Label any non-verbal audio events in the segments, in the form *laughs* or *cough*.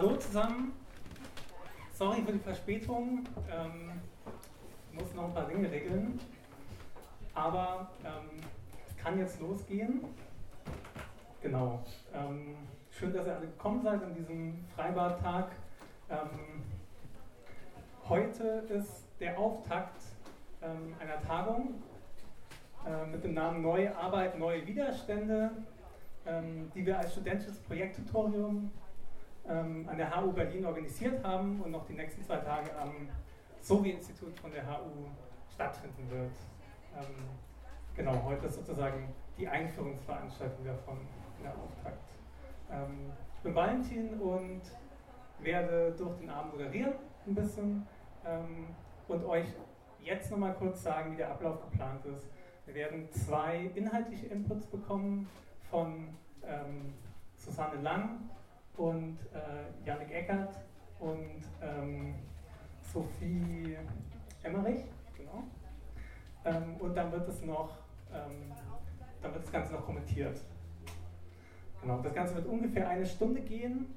Hallo zusammen. Sorry für die Verspätung. Ähm, muss noch ein paar Dinge regeln. Aber ähm, kann jetzt losgehen. Genau. Ähm, schön, dass ihr alle gekommen seid an diesem Freibadtag. Ähm, heute ist der Auftakt ähm, einer Tagung äh, mit dem Namen Neue Arbeit, neue Widerstände, ähm, die wir als studentisches Projekttutorium ähm, an der HU Berlin organisiert haben und noch die nächsten zwei Tage am Sovi-Institut von der HU stattfinden wird. Ähm, genau, heute ist sozusagen die Einführungsveranstaltung davon, der Auftakt. Ähm, ich bin Valentin und werde durch den Abend moderieren ein bisschen ähm, und euch jetzt nochmal kurz sagen, wie der Ablauf geplant ist. Wir werden zwei inhaltliche Inputs bekommen von ähm, Susanne Lang und äh, Janik Eckert und ähm, Sophie Emmerich, genau. Ähm, und dann wird es noch, ähm, dann wird das Ganze noch kommentiert. Genau, das Ganze wird ungefähr eine Stunde gehen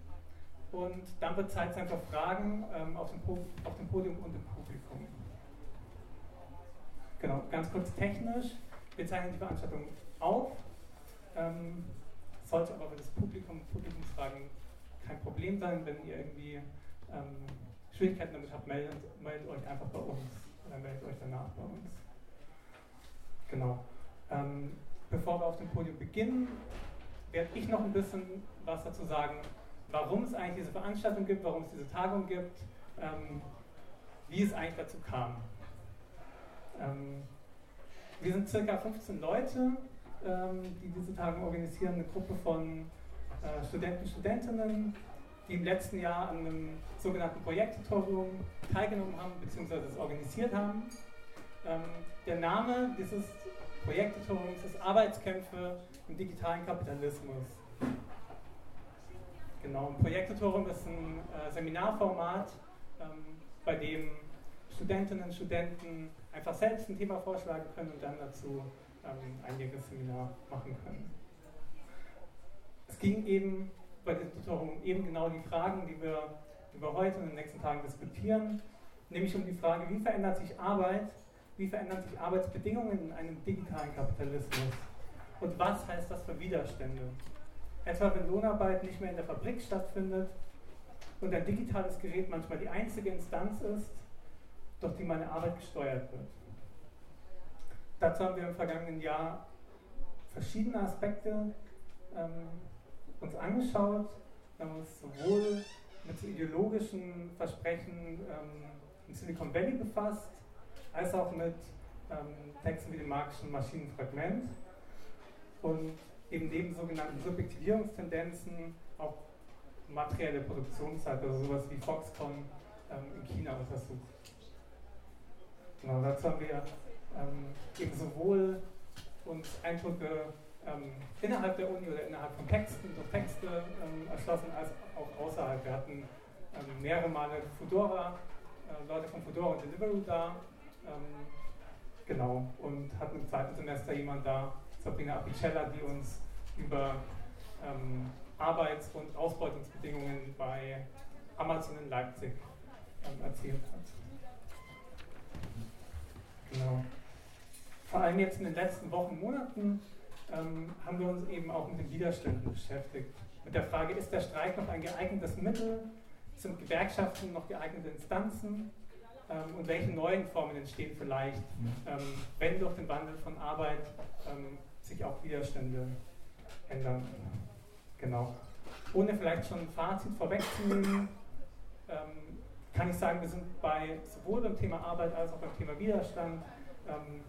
und dann wird Zeit sein für Fragen ähm, auf, dem auf dem Podium und im Publikum. Genau, ganz kurz technisch. Wir zeichnen die Veranstaltung auf. Ähm, sollte aber das Publikum, Publikumsfragen kein Problem sein. Wenn ihr irgendwie ähm, Schwierigkeiten damit habt, meldet, meldet, euch einfach bei uns oder meldet euch danach bei uns. Genau. Ähm, bevor wir auf dem Podium beginnen, werde ich noch ein bisschen was dazu sagen, warum es eigentlich diese Veranstaltung gibt, warum es diese Tagung gibt, ähm, wie es eigentlich dazu kam. Ähm, wir sind circa 15 Leute, ähm, die diese Tagung organisieren, eine Gruppe von äh, Studenten, Studentinnen, die im letzten Jahr an einem sogenannten Projekttutorium teilgenommen haben bzw. es organisiert haben. Ähm, der Name dieses Projekttutoriums ist Arbeitskämpfe im digitalen Kapitalismus. Genau, ein Projekttutorium ist ein äh, Seminarformat, ähm, bei dem Studentinnen und Studenten einfach selbst ein Thema vorschlagen können und dann dazu ähm, einiges Seminar machen können. Es ging eben bei dem Tutorium eben genau die Fragen, die wir, die wir heute und in den nächsten Tagen diskutieren, nämlich um die Frage, wie verändert sich Arbeit, wie verändern sich Arbeitsbedingungen in einem digitalen Kapitalismus und was heißt das für Widerstände. Etwa wenn Lohnarbeit nicht mehr in der Fabrik stattfindet und ein digitales Gerät manchmal die einzige Instanz ist, durch die meine Arbeit gesteuert wird. Dazu haben wir im vergangenen Jahr verschiedene Aspekte ähm, uns angeschaut. Wir haben uns sowohl mit so ideologischen Versprechen ähm, in Silicon Valley befasst, als auch mit ähm, Texten wie dem marxischen Maschinenfragment und eben neben sogenannten Subjektivierungstendenzen auch materielle Produktionszeit, also sowas wie Foxconn ähm, in China untersucht. Genau, dazu haben wir ähm, eben sowohl uns Eindrücke ähm, innerhalb der Uni oder innerhalb von Texten, durch Texte ähm, erschlossen, als auch außerhalb. Wir hatten ähm, mehrere Male Fedora, äh, Leute von Fedora und Deliveroo da, ähm, genau, und hatten im zweiten Semester jemand da, Sabrina Apicella, die uns über ähm, Arbeits- und Ausbeutungsbedingungen bei Amazon in Leipzig ähm, erzählt hat. Genau. Vor allem jetzt in den letzten Wochen, Monaten ähm, haben wir uns eben auch mit den Widerständen beschäftigt. Mit der Frage, ist der Streik noch ein geeignetes Mittel? Sind Gewerkschaften noch geeignete Instanzen? Ähm, und welche neuen Formen entstehen vielleicht, ähm, wenn durch den Wandel von Arbeit ähm, sich auch Widerstände ändern? Genau. Ohne vielleicht schon ein Fazit vorwegzunehmen, ähm, kann ich sagen, wir sind bei sowohl beim Thema Arbeit als auch beim Thema Widerstand ähm,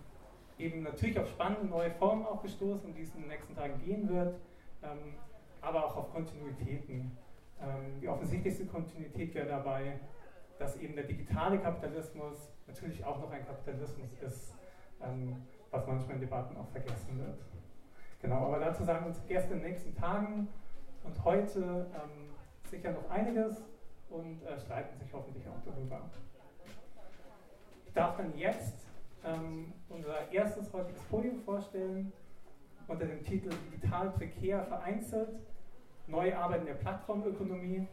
eben natürlich auf spannende neue Formen auch gestoßen, um die es in den nächsten Tagen gehen wird, ähm, aber auch auf Kontinuitäten. Ähm, die offensichtlichste Kontinuität wäre dabei, dass eben der digitale Kapitalismus natürlich auch noch ein Kapitalismus ist, ähm, was manchmal in Debatten auch vergessen wird. Genau, aber dazu sagen uns Gäste in den nächsten Tagen und heute ähm, sicher noch einiges und äh, streiten sich hoffentlich auch darüber. Ich darf dann jetzt ähm, unser erstes heutiges Podium vorstellen unter dem Titel Digital prekär vereinzelt, neue Arbeit in der Plattformökonomie.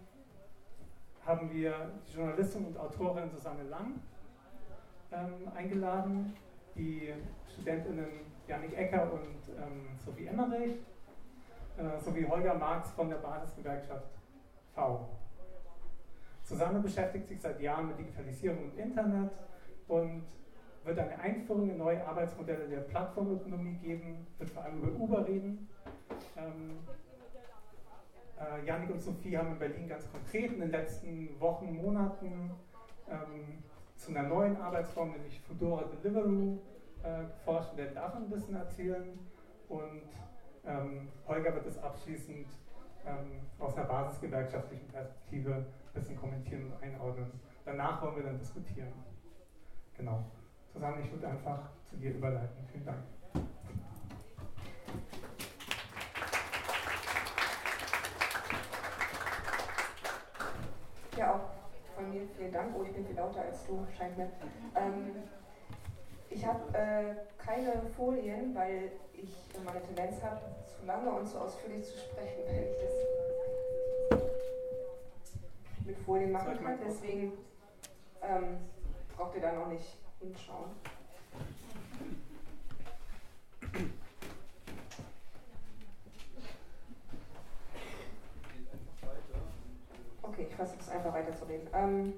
haben wir die Journalistin und Autorin Susanne Lang ähm, eingeladen, die Studentinnen Janik Ecker und ähm, Sophie Emmerich äh, sowie Holger Marx von der Basisgewerkschaft V. Susanne beschäftigt sich seit Jahren mit Digitalisierung und Internet und wird eine Einführung in neue Arbeitsmodelle der Plattformökonomie geben, wird vor allem über Uber reden. Ähm, äh, Janik und Sophie haben in Berlin ganz konkret in den letzten Wochen, Monaten ähm, zu einer neuen Arbeitsform, nämlich Fedora Deliveroo, äh, geforscht und werden davon ein bisschen erzählen. Und ähm, Holger wird es abschließend ähm, aus einer basisgewerkschaftlichen Perspektive ein bisschen kommentieren und einordnen. Danach wollen wir dann diskutieren. Genau. Susanne, ich würde einfach zu dir überleiten. Vielen Dank. Ja, auch von mir vielen Dank. Oh, ich bin viel lauter als du, scheint mir. Ähm, ich habe äh, keine Folien, weil ich meine Tendenz habe, zu lange und zu ausführlich zu sprechen, *laughs* wenn ich das mit Folien machen kann. Deswegen ähm, braucht ihr da noch nicht hinschauen. Okay, ich versuche es einfach weiterzureden. Ähm,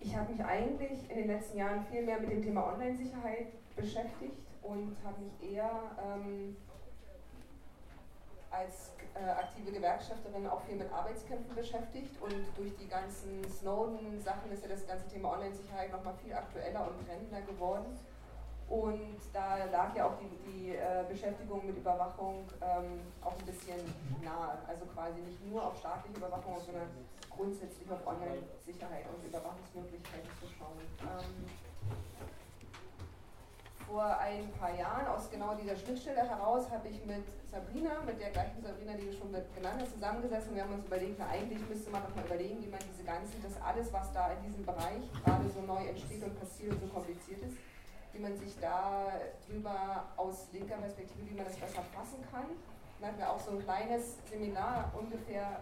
ich habe mich eigentlich in den letzten Jahren viel mehr mit dem Thema Online-Sicherheit beschäftigt und habe mich eher ähm, als äh, aktive Gewerkschafterin auch viel mit Arbeitskämpfen beschäftigt und durch die ganzen Snowden-Sachen ist ja das ganze Thema Online-Sicherheit nochmal viel aktueller und brennender geworden. Und da lag ja auch die, die äh, Beschäftigung mit Überwachung ähm, auch ein bisschen nahe. Also quasi nicht nur auf staatliche Überwachung, sondern grundsätzlich auf Online-Sicherheit und Überwachungsmöglichkeiten zu schauen. Ähm, vor ein paar Jahren aus genau dieser Schnittstelle heraus habe ich mit Sabrina, mit der gleichen Sabrina, die du schon genannt hast, zusammengesessen. Wir haben uns überlegt, na eigentlich müsste man doch mal überlegen, wie man diese ganzen, das alles, was da in diesem Bereich gerade so neu entsteht und passiert und so kompliziert ist, wie man sich da drüber aus linker Perspektive, wie man das besser fassen kann. Dann hatten wir auch so ein kleines Seminar ungefähr,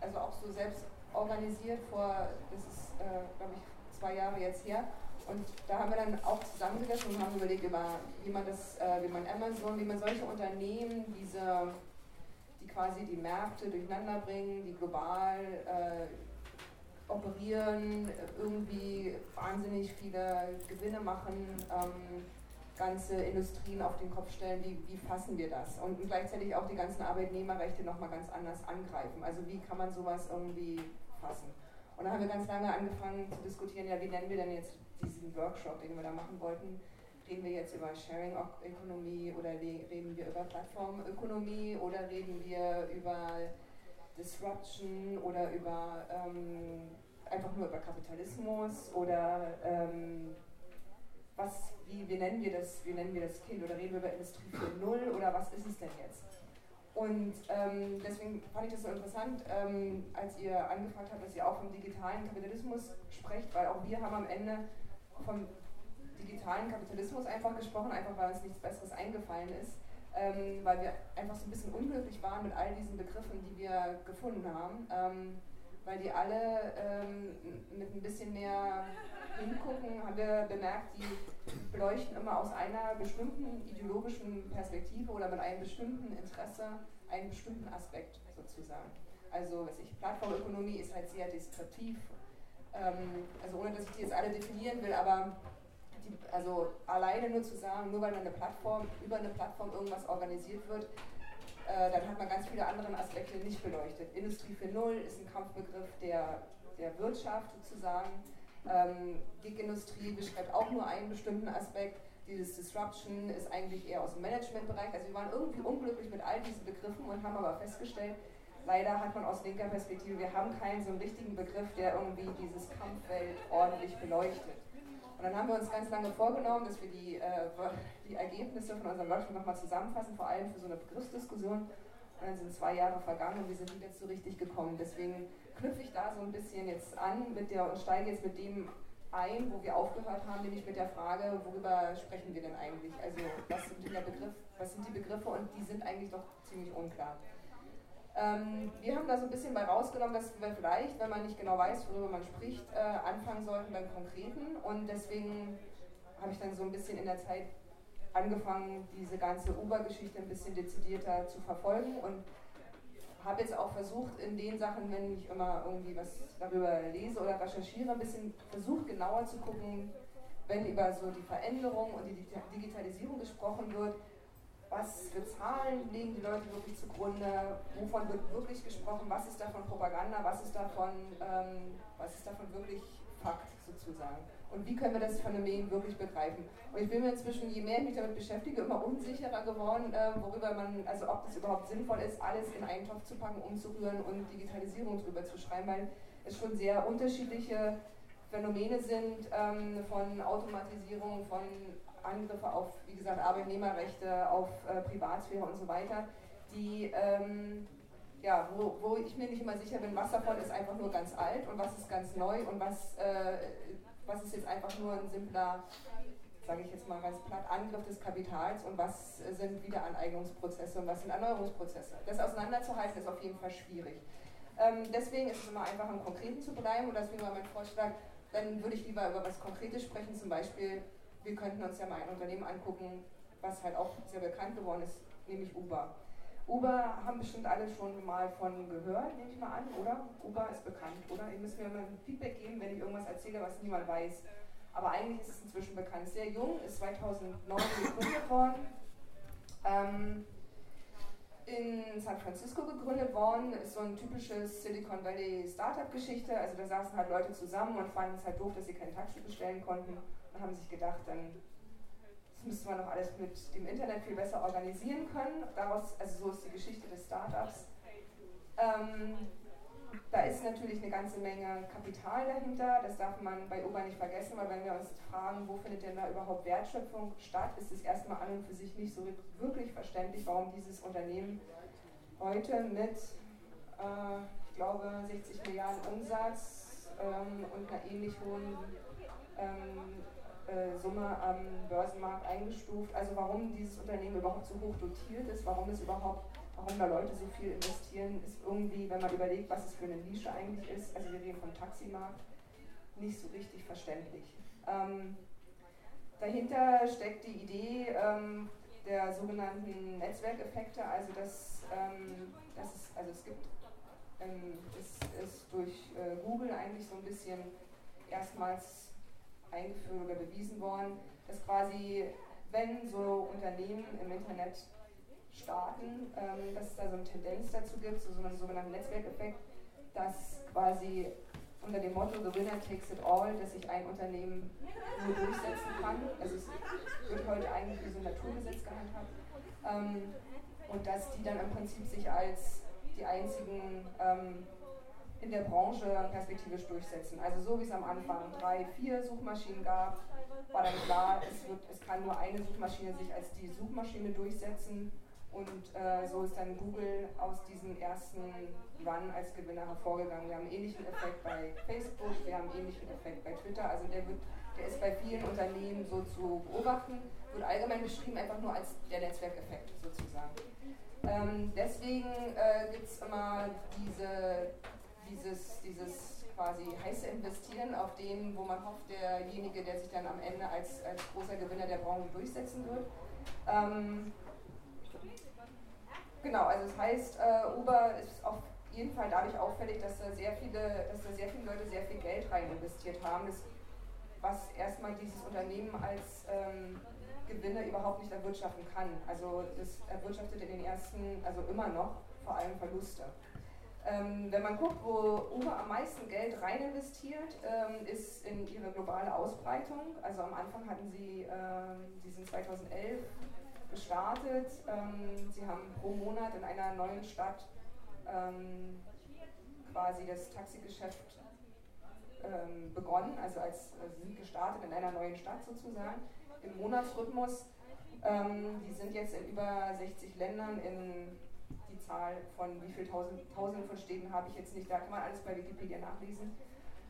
also auch so selbst organisiert vor, das ist, äh, glaube ich, zwei Jahre jetzt her, und da haben wir dann auch zusammengesessen und haben überlegt, über, wie man das, äh, wie man Amazon, wie man solche Unternehmen, diese, die quasi die Märkte durcheinander bringen, die global äh, operieren, irgendwie wahnsinnig viele Gewinne machen, ähm, ganze Industrien auf den Kopf stellen, wie, wie fassen wir das? Und gleichzeitig auch die ganzen Arbeitnehmerrechte nochmal ganz anders angreifen. Also wie kann man sowas irgendwie fassen? Und da haben wir ganz lange angefangen zu diskutieren, ja, wie nennen wir denn jetzt diesen Workshop, den wir da machen wollten, reden wir jetzt über Sharing-Ökonomie oder reden wir über Plattformökonomie oder reden wir über Disruption oder über ähm, einfach nur über Kapitalismus oder ähm, was, wie, wie, nennen wir das, wie nennen wir das Kind oder reden wir über Industrie 4.0 oder was ist es denn jetzt? Und ähm, deswegen fand ich das so interessant, ähm, als ihr angefragt habt, dass ihr auch vom digitalen Kapitalismus sprecht, weil auch wir haben am Ende vom digitalen Kapitalismus einfach gesprochen, einfach weil uns nichts Besseres eingefallen ist, ähm, weil wir einfach so ein bisschen unglücklich waren mit all diesen Begriffen, die wir gefunden haben, ähm, weil die alle ähm, mit ein bisschen mehr hingucken, haben wir bemerkt, die beleuchten immer aus einer bestimmten ideologischen Perspektive oder mit einem bestimmten Interesse einen bestimmten Aspekt sozusagen. Also, was ich, Plattformökonomie ist halt sehr deskriptiv ähm, also ohne dass ich die jetzt alle definieren will, aber die, also alleine nur zu sagen, nur weil eine Plattform, über eine Plattform irgendwas organisiert wird, äh, dann hat man ganz viele andere Aspekte nicht beleuchtet. Industrie 4.0 ist ein Kampfbegriff der, der Wirtschaft sozusagen. Ähm, Gig-Industrie beschreibt auch nur einen bestimmten Aspekt. Dieses Disruption ist eigentlich eher aus dem Managementbereich. Also wir waren irgendwie unglücklich mit all diesen Begriffen und haben aber festgestellt, leider hat man aus linker Perspektive, wir haben keinen so einen richtigen Begriff, der irgendwie dieses Kampffeld ordentlich beleuchtet. Und dann haben wir uns ganz lange vorgenommen, dass wir die, äh, die Ergebnisse von unserem Workshop nochmal zusammenfassen, vor allem für so eine Begriffsdiskussion. Und dann sind zwei Jahre vergangen und wir sind jetzt so richtig gekommen. Deswegen knüpfe ich da so ein bisschen jetzt an mit der, und steige jetzt mit dem ein, wo wir aufgehört haben, nämlich mit der Frage, worüber sprechen wir denn eigentlich? Also was sind, Begriff, was sind die Begriffe und die sind eigentlich doch ziemlich unklar. Ähm, wir haben da so ein bisschen bei rausgenommen, dass wir vielleicht, wenn man nicht genau weiß, worüber man spricht, äh, anfangen sollten beim Konkreten. Und deswegen habe ich dann so ein bisschen in der Zeit angefangen, diese ganze Uber-Geschichte ein bisschen dezidierter zu verfolgen und habe jetzt auch versucht, in den Sachen, wenn ich immer irgendwie was darüber lese oder recherchiere, ein bisschen versucht, genauer zu gucken, wenn über so die Veränderung und die Digitalisierung gesprochen wird, was für Zahlen legen die Leute wirklich zugrunde, wovon wird wirklich gesprochen, was ist davon Propaganda, was ist davon, ähm, was ist davon wirklich Fakt sozusagen. Und wie können wir das Phänomen wirklich begreifen? Und ich bin mir inzwischen, je mehr ich mich damit beschäftige, immer unsicherer geworden, äh, worüber man, also ob das überhaupt sinnvoll ist, alles in einen Topf zu packen, umzurühren und Digitalisierung drüber zu schreiben, weil es schon sehr unterschiedliche Phänomene sind ähm, von Automatisierung, von Angriffe auf, wie gesagt, Arbeitnehmerrechte, auf äh, Privatsphäre und so weiter, die, ähm, ja, wo, wo ich mir nicht immer sicher bin, was davon ist einfach nur ganz alt und was ist ganz neu und was, äh, was ist jetzt einfach nur ein simpler, sage ich jetzt mal ganz platt, Angriff des Kapitals und was sind Wiederaneignungsprozesse und was sind Erneuerungsprozesse. Das auseinanderzuhalten ist auf jeden Fall schwierig. Ähm, deswegen ist es immer einfach im Konkreten zu bleiben und deswegen war mein Vorschlag, dann würde ich lieber über was Konkretes sprechen, zum Beispiel wir könnten uns ja mal ein Unternehmen angucken, was halt auch sehr bekannt geworden ist, nämlich Uber. Uber haben bestimmt alle schon mal von gehört, nehme ich mal an, oder? Uber ist bekannt, oder? Ihr müsst mir mal ein Feedback geben, wenn ich irgendwas erzähle, was niemand weiß. Aber eigentlich ist es inzwischen bekannt. Sehr jung, ist 2009 gegründet worden. Ähm, in San Francisco gegründet worden, ist so ein typisches Silicon Valley Startup-Geschichte. Also da saßen halt Leute zusammen und fanden es halt doof, dass sie kein Taxi bestellen konnten haben sich gedacht, dann das müsste man doch alles mit dem Internet viel besser organisieren können. Daraus, also so ist die Geschichte des Startups. Ähm, da ist natürlich eine ganze Menge Kapital dahinter, das darf man bei Uber nicht vergessen, weil wenn wir uns fragen, wo findet denn da überhaupt Wertschöpfung statt, ist es erstmal an und für sich nicht so wirklich verständlich, warum dieses Unternehmen heute mit, äh, ich glaube, 60 Milliarden Umsatz ähm, und einer ähnlich hohen ähm, äh, Summe am Börsenmarkt eingestuft. Also warum dieses Unternehmen überhaupt so hoch dotiert ist, warum es überhaupt, warum da Leute so viel investieren, ist irgendwie, wenn man überlegt, was es für eine Nische eigentlich ist, also wir reden vom Taximarkt, nicht so richtig verständlich. Ähm, dahinter steckt die Idee ähm, der sogenannten Netzwerkeffekte, also dass, ähm, dass es, also es gibt, ähm, es ist durch äh, Google eigentlich so ein bisschen erstmals eingeführt oder bewiesen worden, dass quasi, wenn so Unternehmen im Internet starten, ähm, dass es da so eine Tendenz dazu gibt, so einen sogenannten Netzwerkeffekt, dass quasi unter dem Motto The Winner takes it all, dass sich ein Unternehmen nur durchsetzen kann. Also es wird heute eigentlich wie so ein Naturgesetz gehandhabt. Ähm, und dass die dann im Prinzip sich als die einzigen ähm, in der Branche perspektivisch durchsetzen. Also so wie es am Anfang drei, vier Suchmaschinen gab, war dann klar, es, wird, es kann nur eine Suchmaschine sich als die Suchmaschine durchsetzen und äh, so ist dann Google aus diesem ersten Run als Gewinner hervorgegangen. Wir haben einen ähnlichen Effekt bei Facebook, wir haben einen ähnlichen Effekt bei Twitter. Also der, wird, der ist bei vielen Unternehmen so zu beobachten, wird allgemein beschrieben einfach nur als der Netzwerkeffekt sozusagen. Ähm, deswegen äh, gibt es immer diese dieses, dieses quasi heiße Investieren auf den, wo man hofft, derjenige, der sich dann am Ende als, als großer Gewinner der Branche durchsetzen wird. Ähm, genau, also das heißt, äh, Uber ist auf jeden Fall dadurch auffällig, dass da sehr viele, dass da sehr viele Leute sehr viel Geld rein investiert haben, das, was erstmal dieses Unternehmen als ähm, Gewinne überhaupt nicht erwirtschaften kann. Also das erwirtschaftet in den ersten, also immer noch, vor allem Verluste. Ähm, wenn man guckt, wo Uber am meisten Geld rein investiert, ähm, ist in ihre globale Ausbreitung. Also am Anfang hatten sie, ähm, sie sind 2011 gestartet. Ähm, sie haben pro Monat in einer neuen Stadt ähm, quasi das Taxigeschäft ähm, begonnen, also als also sind gestartet in einer neuen Stadt sozusagen, im Monatsrhythmus. die sind jetzt in über 60 Ländern in die Zahl von wie viel Tausend, Tausenden von Städten habe ich jetzt nicht, da kann man alles bei Wikipedia nachlesen.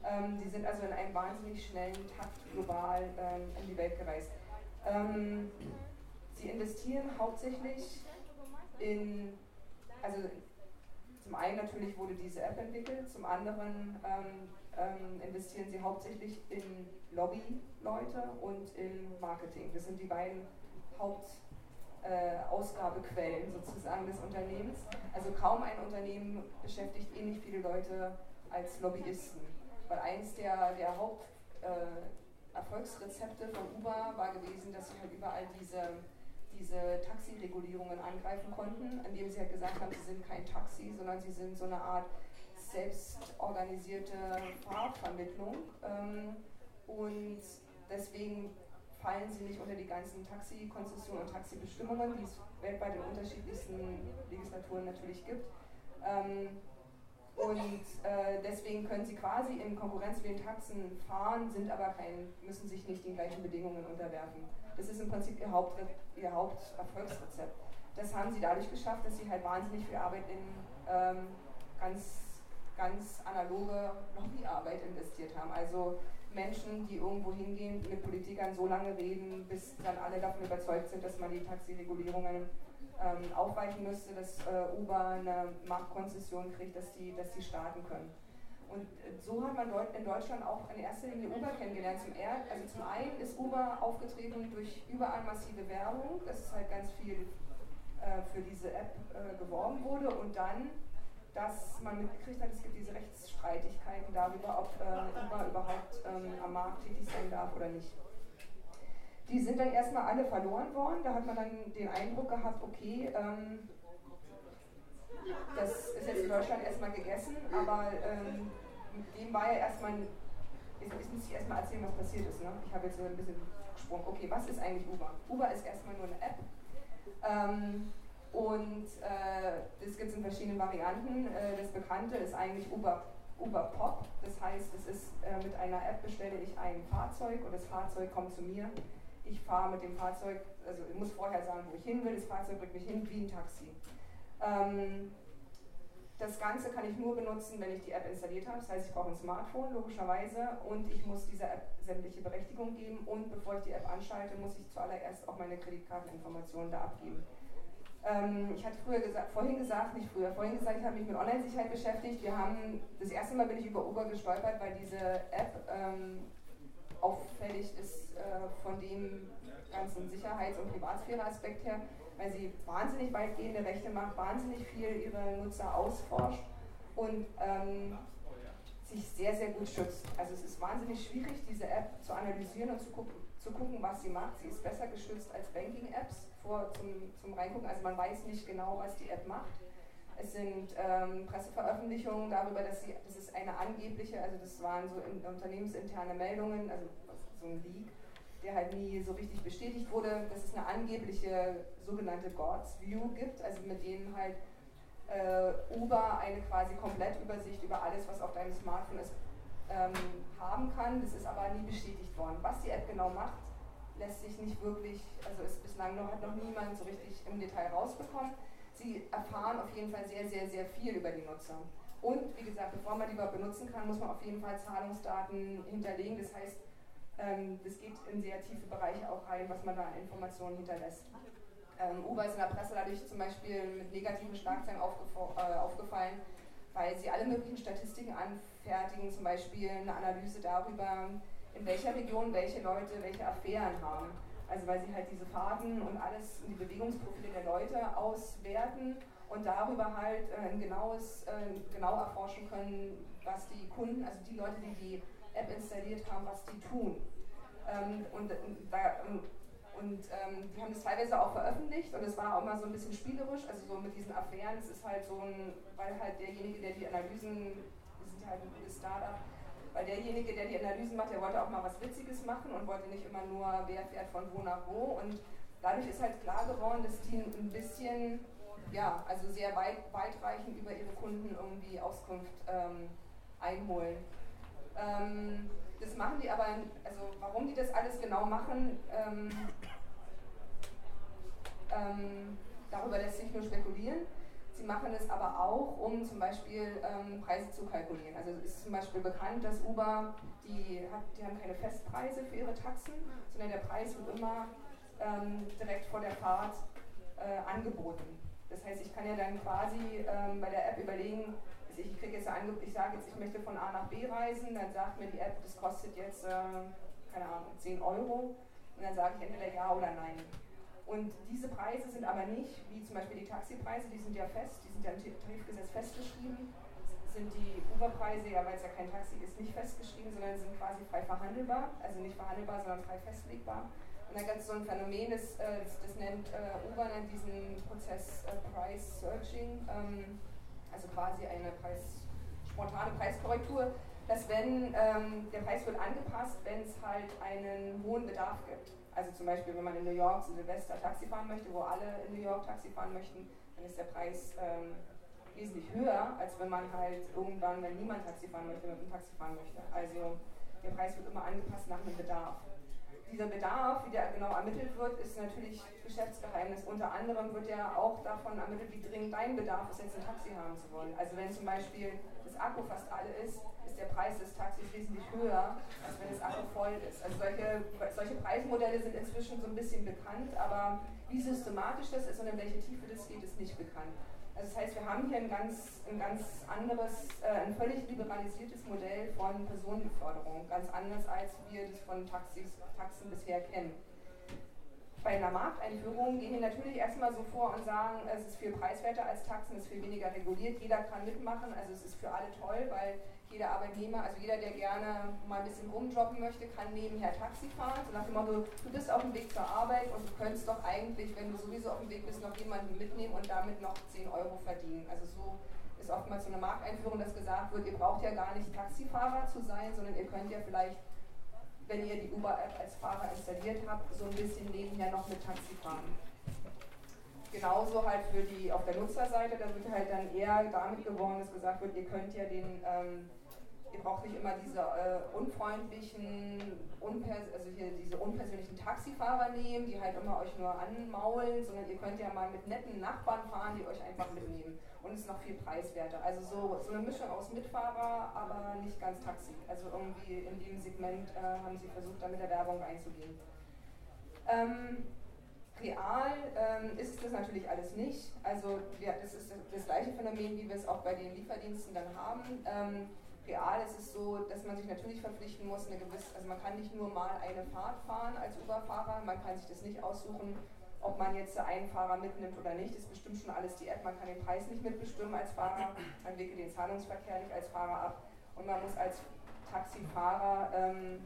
Ähm, die sind also in einem wahnsinnig schnellen Takt global ähm, um die Welt gereist. Ähm, sie investieren hauptsächlich in, also zum einen natürlich wurde diese App entwickelt, zum anderen ähm, ähm, investieren sie hauptsächlich in Lobbyleute und in Marketing. Das sind die beiden Hauptausgabequellen äh, sozusagen des Unternehmens. Also kaum ein Unternehmen beschäftigt ähnlich viele Leute als Lobbyisten. Weil eins der, der Haupterfolgsrezepte äh, von Uber war gewesen, dass sie halt überall diese diese Taxiregulierungen angreifen konnten, indem sie halt gesagt haben, sie sind kein Taxi, sondern sie sind so eine Art selbstorganisierte Fahrvermittlung. Ähm, und deswegen fallen sie nicht unter die ganzen Taxikonzessionen und Taxibestimmungen, die es weltweit in unterschiedlichsten Legislaturen natürlich gibt. Ähm, und äh, deswegen können sie quasi in Konkurrenz mit den Taxen fahren, sind aber kein, müssen sich nicht den gleichen Bedingungen unterwerfen. Das ist im Prinzip ihr, Haupt, ihr Haupterfolgsrezept. Das haben sie dadurch geschafft, dass sie halt wahnsinnig viel Arbeit in ähm, ganz, ganz analoge Lobbyarbeit investiert haben. Also Menschen, die irgendwo hingehen, mit Politikern so lange reden, bis dann alle davon überzeugt sind, dass man die Taxiregulierungen ähm, aufweichen müsste, dass äh, Uber eine Marktkonzession kriegt, dass die, dass die starten können. Und äh, so hat man in Deutschland auch in erster Linie Uber kennengelernt. Zum, er, also zum einen ist Uber aufgetreten durch überall massive Werbung, dass halt ganz viel äh, für diese App äh, geworben wurde und dann, dass man mitgekriegt hat, es gibt diese Rechtsstreitigkeiten darüber, ob äh, Uber überhaupt ähm, am Markt tätig sein darf oder nicht. Die sind dann erstmal alle verloren worden. Da hat man dann den Eindruck gehabt, okay, ähm, das ist jetzt in Deutschland erstmal gegessen, aber ähm, dem war ja erstmal, jetzt, jetzt muss ich erstmal erzählen, was passiert ist. Ne? Ich habe jetzt ein bisschen gesprungen. Okay, was ist eigentlich Uber? Uber ist erstmal nur eine App. Ähm, und äh, das gibt es in verschiedenen Varianten. Äh, das Bekannte ist eigentlich Uber, Uber Pop. Das heißt, es ist äh, mit einer App bestelle ich ein Fahrzeug und das Fahrzeug kommt zu mir. Ich fahre mit dem Fahrzeug, also ich muss vorher sagen, wo ich hin will. Das Fahrzeug bringt mich hin wie ein Taxi. Ähm, das Ganze kann ich nur benutzen, wenn ich die App installiert habe. Das heißt, ich brauche ein Smartphone logischerweise und ich muss dieser App sämtliche Berechtigung geben und bevor ich die App anschalte, muss ich zuallererst auch meine Kreditkarteninformationen da abgeben. Ähm, ich hatte früher gesagt, vorhin gesagt, nicht früher, vorhin gesagt, ich habe mich mit Online-Sicherheit beschäftigt. Wir haben, das erste Mal bin ich über Uber gestolpert, weil diese App ähm, auffällig ist äh, von dem ganzen Sicherheits- und Privatsphäre-Aspekt her weil sie wahnsinnig weitgehende Rechte macht, wahnsinnig viel ihre Nutzer ausforscht und ähm, sich sehr, sehr gut schützt. Also es ist wahnsinnig schwierig, diese App zu analysieren und zu gucken, zu gucken was sie macht. Sie ist besser geschützt als Banking-Apps zum, zum Reingucken. Also man weiß nicht genau, was die App macht. Es sind ähm, Presseveröffentlichungen darüber, dass sie, das ist eine angebliche, also das waren so in, unternehmensinterne Meldungen, also so ein Leak, der halt nie so richtig bestätigt wurde, dass es eine angebliche sogenannte God's View gibt, also mit denen halt äh, Uber eine quasi Komplettübersicht über alles, was auf deinem Smartphone ist, ähm, haben kann. Das ist aber nie bestätigt worden. Was die App genau macht, lässt sich nicht wirklich, also ist bislang noch, hat noch niemand so richtig im Detail rausbekommen. Sie erfahren auf jeden Fall sehr, sehr, sehr viel über die Nutzer. Und wie gesagt, bevor man die überhaupt benutzen kann, muss man auf jeden Fall Zahlungsdaten hinterlegen. Das heißt, ähm, das geht in sehr tiefe Bereiche auch rein, was man da an Informationen hinterlässt. Ähm, Uber ist in der Presse dadurch zum Beispiel mit negativen Schlagzeilen äh, aufgefallen, weil sie alle möglichen Statistiken anfertigen, zum Beispiel eine Analyse darüber, in welcher Region welche Leute welche Affären haben. Also weil sie halt diese Fahrten und alles die Bewegungsprofile der Leute auswerten und darüber halt äh, ein genaues, äh, genau erforschen können, was die Kunden, also die Leute, die die App installiert haben, was die tun. Ähm, und, da, und ähm, die haben das teilweise auch veröffentlicht und es war auch mal so ein bisschen spielerisch, also so mit diesen Affären, es ist halt so ein, weil halt derjenige, der die Analysen, halt ein gutes Startup, weil derjenige, der die Analysen macht, der wollte auch mal was Witziges machen und wollte nicht immer nur, wer fährt von wo nach wo und dadurch ist halt klar geworden, dass die ein bisschen, ja, also sehr weit, weitreichend über ihre Kunden irgendwie Auskunft ähm, einholen. Ähm, das machen die aber, also warum die das alles genau machen, ähm, ähm, darüber lässt sich nur spekulieren. Sie machen es aber auch, um zum Beispiel ähm, Preise zu kalkulieren. Also ist zum Beispiel bekannt, dass Uber, die, hat, die haben keine Festpreise für ihre Taxen, sondern der Preis wird immer ähm, direkt vor der Fahrt äh, angeboten. Das heißt, ich kann ja dann quasi ähm, bei der App überlegen, ich kriege ich sage jetzt, ich möchte von A nach B reisen, dann sagt mir die App, das kostet jetzt, äh, keine Ahnung, 10 Euro. Und dann sage ich entweder ja oder nein. Und diese Preise sind aber nicht, wie zum Beispiel die Taxipreise, die sind ja fest, die sind ja im Tarifgesetz festgeschrieben. Sind die Uber-Preise, ja, weil es ja kein Taxi ist, nicht festgeschrieben, sondern sind quasi frei verhandelbar. Also nicht verhandelbar, sondern frei festlegbar. Und dann gibt es so ein Phänomen, das, äh, das nennt äh, Uber nennt diesen Prozess äh, Price Searching, ähm, also quasi eine Preis, spontane Preiskorrektur, dass wenn ähm, der Preis wird angepasst, wenn es halt einen hohen Bedarf gibt. Also zum Beispiel, wenn man in New York zu Silvester Taxi fahren möchte, wo alle in New York Taxi fahren möchten, dann ist der Preis ähm, wesentlich höher, als wenn man halt irgendwann, wenn niemand Taxi fahren möchte, mit einem Taxi fahren möchte. Also der Preis wird immer angepasst nach dem Bedarf. Dieser Bedarf, wie der genau ermittelt wird, ist natürlich Geschäftsgeheimnis. Unter anderem wird ja auch davon ermittelt, wie dringend dein Bedarf ist, jetzt ein Taxi haben zu wollen. Also wenn zum Beispiel Akku fast alle ist, ist der Preis des Taxis wesentlich höher, als wenn das Akku voll ist. Also solche, solche Preismodelle sind inzwischen so ein bisschen bekannt, aber wie systematisch das ist und in welche Tiefe das geht, ist nicht bekannt. Also das heißt, wir haben hier ein ganz, ein ganz anderes, äh, ein völlig liberalisiertes Modell von Personenbeförderung, ganz anders als wir das von Taxis, Taxen bisher kennen bei einer Markteinführung gehen die natürlich erstmal so vor und sagen, es ist viel preiswerter als Taxen, es ist viel weniger reguliert, jeder kann mitmachen, also es ist für alle toll, weil jeder Arbeitnehmer, also jeder, der gerne mal ein bisschen rumjobben möchte, kann nebenher Taxi fahren. So nach dem Motto, du bist auf dem Weg zur Arbeit und du könntest doch eigentlich, wenn du sowieso auf dem Weg bist, noch jemanden mitnehmen und damit noch 10 Euro verdienen. Also so ist oftmals so eine Markteinführung, dass gesagt wird, ihr braucht ja gar nicht Taxifahrer zu sein, sondern ihr könnt ja vielleicht wenn ihr die Uber-App als Fahrer installiert habt, so ein bisschen nebenher noch mit Taxi fahren. Genauso halt für die auf der Nutzerseite, da wird halt dann eher damit gewonnen, dass gesagt wird, ihr könnt ja den, ähm, ihr braucht nicht immer diese äh, unfreundlichen, also hier diese unpersönlichen Taxifahrer nehmen, die halt immer euch nur anmaulen, sondern ihr könnt ja mal mit netten Nachbarn fahren, die euch einfach mitnehmen und ist noch viel preiswerter. Also so, so eine Mischung aus Mitfahrer, aber nicht ganz Taxi. Also irgendwie in dem Segment äh, haben sie versucht, da mit der Werbung einzugehen. Ähm, real ähm, ist das natürlich alles nicht. Also ja, das ist das gleiche Phänomen, wie wir es auch bei den Lieferdiensten dann haben. Ähm, real ist es so, dass man sich natürlich verpflichten muss, eine gewisse, also man kann nicht nur mal eine Fahrt fahren als Uber-Fahrer, man kann sich das nicht aussuchen, ob man jetzt einen Fahrer mitnimmt oder nicht, ist bestimmt schon alles die App. Man kann den Preis nicht mitbestimmen als Fahrer, man wickelt den Zahlungsverkehr nicht als Fahrer ab und man muss als Taxifahrer ähm,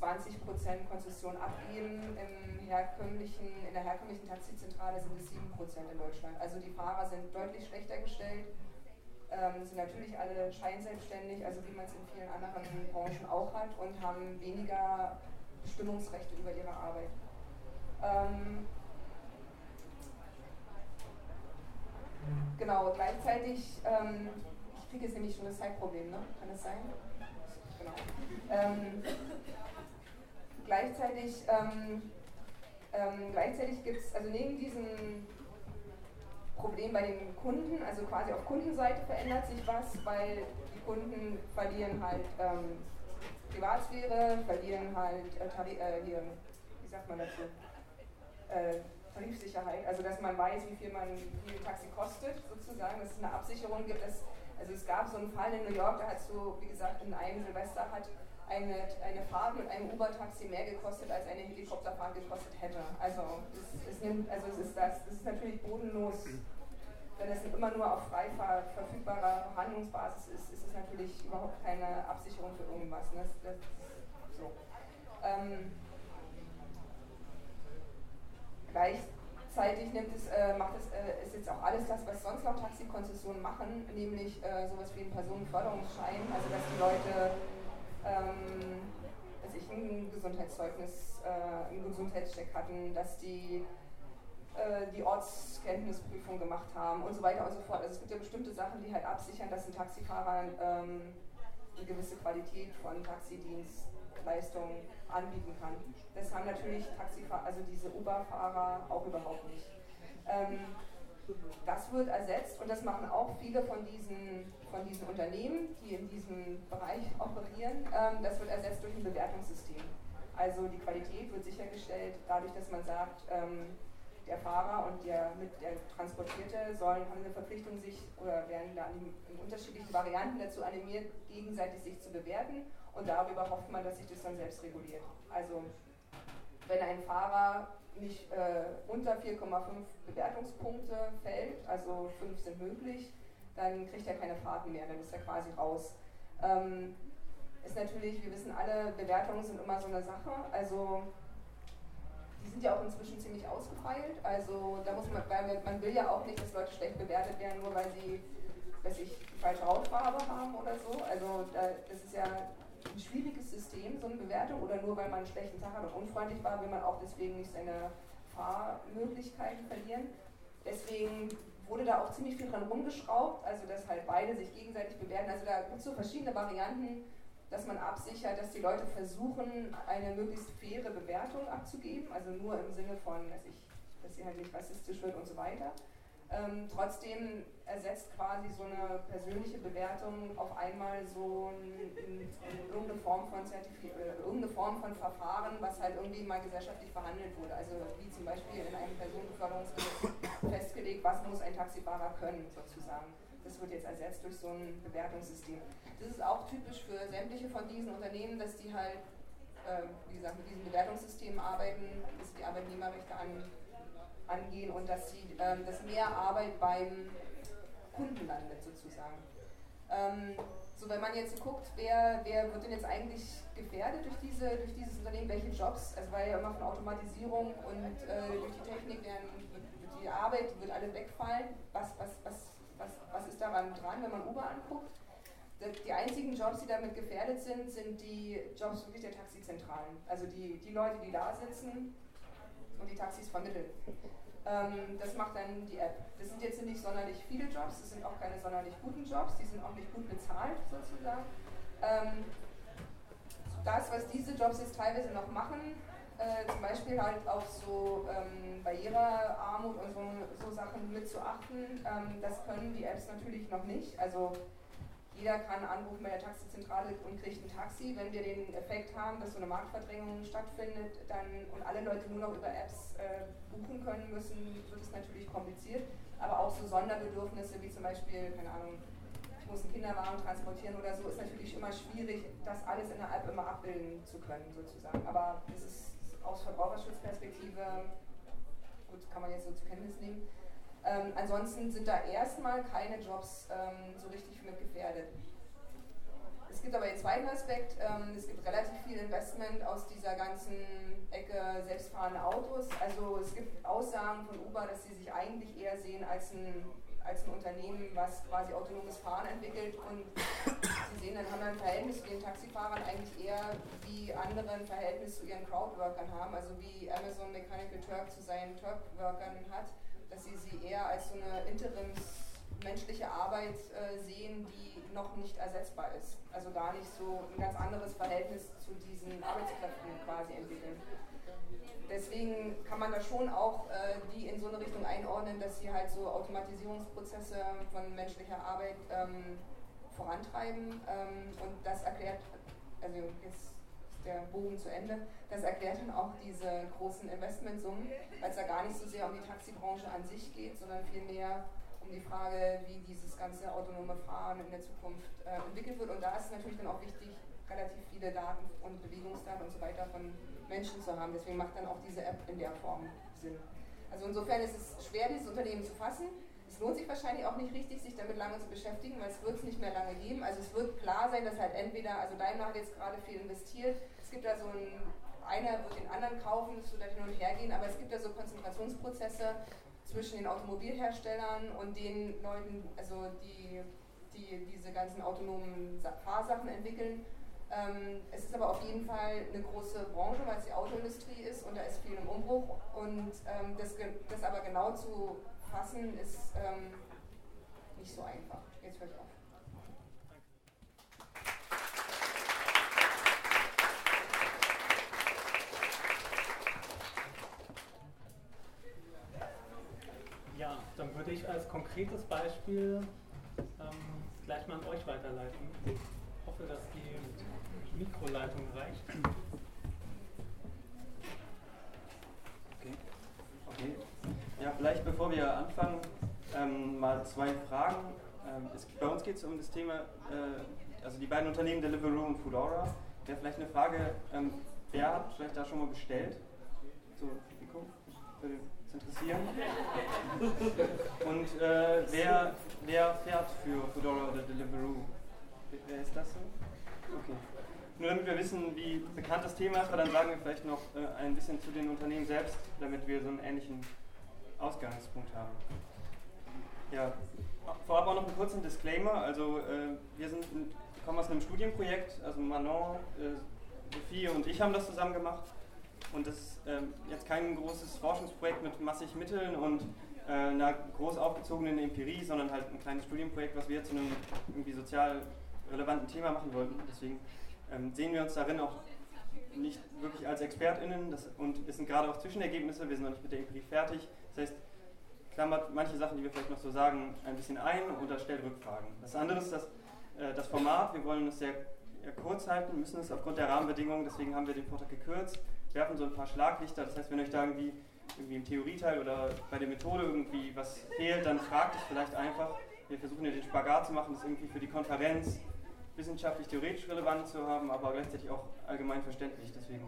20% Konzession abgeben. Im herkömmlichen, in der herkömmlichen Taxizentrale sind es 7% in Deutschland. Also die Fahrer sind deutlich schlechter gestellt, ähm, sind natürlich alle scheinselbstständig, also wie man es in vielen anderen Branchen auch hat und haben weniger Bestimmungsrechte über ihre Arbeit. Ähm, genau, gleichzeitig, ähm, ich kriege jetzt nämlich schon das Zeitproblem, ne? Kann das sein? Genau. Ähm, gleichzeitig ähm, ähm, gleichzeitig gibt es, also neben diesem Problem bei den Kunden, also quasi auf Kundenseite verändert sich was, weil die Kunden verlieren halt ähm, Privatsphäre, verlieren halt äh, äh, hier, wie sagt man dazu? äh, Tarifsicherheit, also dass man weiß, wie viel man wie viel Taxi kostet, sozusagen, dass es eine Absicherung gibt. Dass, also es gab so einen Fall in New York, da hat so, wie gesagt, in einem Silvester hat eine, eine Fahrt mit einem Uber-Taxi mehr gekostet, als eine Helikopterfahrt gekostet hätte. Also es, es, nimmt, also es ist das, das ist natürlich bodenlos. Wenn es immer nur auf frei verfügbarer Verhandlungsbasis ist, ist es natürlich überhaupt keine Absicherung für irgendwas. Ne? Das, das, so. Ähm, Gleichzeitig nimmt es, äh, macht es, äh, ist jetzt auch alles das, was sonst noch Taxikonzessionen machen, nämlich äh, sowas wie ein Personenförderungsschein, also dass die Leute ähm, dass ich ein Gesundheitszeugnis, äh, einen Gesundheitscheck hatten, dass die äh, die Ortskenntnisprüfung gemacht haben und so weiter und so fort. Also es gibt ja bestimmte Sachen, die halt absichern, dass ein Taxifahrer ähm, eine gewisse Qualität von Taxidienstleistungen anbieten kann. Das haben natürlich Taxifahrer, also diese Uber-Fahrer auch überhaupt nicht. Ähm, das wird ersetzt und das machen auch viele von diesen, von diesen Unternehmen, die in diesem Bereich operieren. Ähm, das wird ersetzt durch ein Bewertungssystem. Also die Qualität wird sichergestellt dadurch, dass man sagt, ähm, der Fahrer und der, mit der Transportierte sollen, haben eine Verpflichtung, sich oder werden da in unterschiedlichen Varianten dazu animiert, gegenseitig sich zu bewerten und darüber hofft man, dass sich das dann selbst reguliert. Also wenn ein Fahrer nicht äh, unter 4,5 Bewertungspunkte fällt, also 5 sind möglich, dann kriegt er keine Fahrten mehr, dann ist er quasi raus. Ähm, ist natürlich, wir wissen alle, Bewertungen sind immer so eine Sache. Also die sind ja auch inzwischen ziemlich ausgefeilt. Also da muss man, weil man will ja auch nicht, dass Leute schlecht bewertet werden, nur weil sie, weiß ich, falsche Hautfarbe haben oder so. Also das ist ja ein schwieriges System, so eine Bewertung, oder nur weil man einen schlechten Tag hat und unfreundlich war, will man auch deswegen nicht seine Fahrmöglichkeiten verlieren. Deswegen wurde da auch ziemlich viel dran rumgeschraubt, also dass halt beide sich gegenseitig bewerten. Also da gibt es so verschiedene Varianten, dass man absichert, dass die Leute versuchen, eine möglichst faire Bewertung abzugeben, also nur im Sinne von, dass, ich, dass sie halt nicht rassistisch wird und so weiter. Ähm, trotzdem ersetzt quasi so eine persönliche Bewertung auf einmal so ein, ein, irgendeine, Form von äh, irgendeine Form von Verfahren, was halt irgendwie mal gesellschaftlich verhandelt wurde. Also wie zum Beispiel in einem Personenbeförderungsgesetz festgelegt, was muss ein Taxifahrer können sozusagen. Das wird jetzt ersetzt durch so ein Bewertungssystem. Das ist auch typisch für sämtliche von diesen Unternehmen, dass die halt, äh, wie gesagt, mit diesen Bewertungssystemen arbeiten, dass die Arbeitnehmerrechte an angehen und dass, sie, ähm, dass mehr Arbeit beim Kunden landet sozusagen. Ähm, so wenn man jetzt guckt, wer, wer wird denn jetzt eigentlich gefährdet durch, diese, durch dieses Unternehmen, welche Jobs, also weil ja immer von Automatisierung und äh, durch die Technik werden, die Arbeit wird alle wegfallen. Was, was, was, was, was ist daran dran, wenn man Uber anguckt? Die einzigen Jobs, die damit gefährdet sind, sind die Jobs wirklich der Taxizentralen. Also die, die Leute, die da sitzen und die Taxis vermitteln. Ähm, das macht dann die App. Das sind jetzt nicht sonderlich viele Jobs, das sind auch keine sonderlich guten Jobs, die sind auch nicht gut bezahlt sozusagen. Ähm, das, was diese Jobs jetzt teilweise noch machen, äh, zum Beispiel halt auf so ähm, Barrierearmut und so, so Sachen mitzuachten, ähm, das können die Apps natürlich noch nicht. Also jeder kann anrufen bei der Taxizentrale und kriegt ein Taxi. Wenn wir den Effekt haben, dass so eine Marktverdrängung stattfindet dann, und alle Leute nur noch über Apps äh, buchen können müssen, wird es natürlich kompliziert. Aber auch so Sonderbedürfnisse wie zum Beispiel, keine Ahnung, ich muss einen Kinderwagen transportieren oder so, ist natürlich immer schwierig, das alles in der App immer abbilden zu können, sozusagen. Aber das ist aus Verbraucherschutzperspektive, gut, kann man jetzt so zur Kenntnis nehmen. Ähm, ansonsten sind da erstmal keine Jobs ähm, so richtig mit gefährdet. Es gibt aber den zweiten Aspekt, ähm, es gibt relativ viel Investment aus dieser ganzen Ecke selbstfahrende Autos. Also es gibt Aussagen von Uber, dass sie sich eigentlich eher sehen als ein, als ein Unternehmen, was quasi autonomes Fahren entwickelt und sie sehen dann, haben ein Verhältnis zu den Taxifahrern eigentlich eher wie andere ein Verhältnis zu ihren Crowdworkern haben, also wie Amazon Mechanical Turk zu seinen Turk-Workern hat dass sie sie eher als so eine interimsmenschliche Arbeit äh, sehen, die noch nicht ersetzbar ist. Also gar nicht so ein ganz anderes Verhältnis zu diesen Arbeitskräften quasi entwickeln. Deswegen kann man da schon auch äh, die in so eine Richtung einordnen, dass sie halt so Automatisierungsprozesse von menschlicher Arbeit ähm, vorantreiben. Ähm, und das erklärt, also jetzt der Bogen zu Ende. Das erklärt dann auch diese großen Investmentsummen, weil es da gar nicht so sehr um die Taxibranche an sich geht, sondern vielmehr um die Frage, wie dieses ganze autonome Fahren in der Zukunft äh, entwickelt wird. Und da ist natürlich dann auch wichtig, relativ viele Daten und Bewegungsdaten und so weiter von Menschen zu haben. Deswegen macht dann auch diese App in der Form Sinn. Also insofern ist es schwer, dieses Unternehmen zu fassen. Lohnt sich wahrscheinlich auch nicht richtig, sich damit lange zu beschäftigen, weil es wird es nicht mehr lange geben. Also es wird klar sein, dass halt entweder, also Daimler hat jetzt gerade viel investiert, es gibt da so ein, einer wird den anderen kaufen, das wird halt hin und her gehen, aber es gibt da so Konzentrationsprozesse zwischen den Automobilherstellern und den Leuten, also die, die diese ganzen autonomen Fahrsachen entwickeln. Ähm, es ist aber auf jeden Fall eine große Branche, weil es die Autoindustrie ist und da ist viel im Umbruch. Und ähm, das, das aber genau zu fassen ist ähm, nicht so einfach. Jetzt höre ich auf. Ja, dann würde ich als konkretes Beispiel ähm, gleich mal an euch weiterleiten. Ich hoffe, dass die Mikroleitung reicht. Okay. okay. Vielleicht bevor wir anfangen, ähm, mal zwei Fragen. Ähm, es, bei uns geht es um das Thema, äh, also die beiden Unternehmen Deliveroo und Foodora. Wäre vielleicht eine Frage, ähm, wer hat vielleicht da schon mal bestellt? So, Nico, würde uns interessieren. Und äh, wer, wer fährt für Foodora oder Deliveroo? Wer ist das so? Okay. Nur damit wir wissen, wie bekannt das Thema ist, aber dann sagen wir vielleicht noch äh, ein bisschen zu den Unternehmen selbst, damit wir so einen ähnlichen Ausgangspunkt haben. Ja, vorab auch noch einen kurzen Disclaimer. Also äh, wir sind kommen aus einem Studienprojekt, also Manon, äh, Sophie und ich haben das zusammen gemacht. Und das ist ähm, jetzt kein großes Forschungsprojekt mit massig Mitteln und äh, einer groß aufgezogenen Empirie, sondern halt ein kleines Studienprojekt, was wir zu einem irgendwie sozial relevanten Thema machen wollten. Deswegen ähm, sehen wir uns darin auch nicht wirklich als ExpertInnen das, und es sind gerade auch Zwischenergebnisse, wir sind noch nicht mit der Empirie fertig. Das heißt, klammert manche Sachen, die wir vielleicht noch so sagen, ein bisschen ein oder stellt Rückfragen. Das andere ist das, äh, das Format, wir wollen es sehr kurz halten, müssen es aufgrund der Rahmenbedingungen, deswegen haben wir den Vortrag gekürzt, werfen so ein paar Schlaglichter, das heißt, wenn euch da irgendwie, irgendwie im Theorieteil oder bei der Methode irgendwie was fehlt, dann fragt es vielleicht einfach. Wir versuchen ja den Spagat zu machen, das irgendwie für die Konferenz wissenschaftlich theoretisch relevant zu haben, aber gleichzeitig auch allgemein verständlich. Deswegen,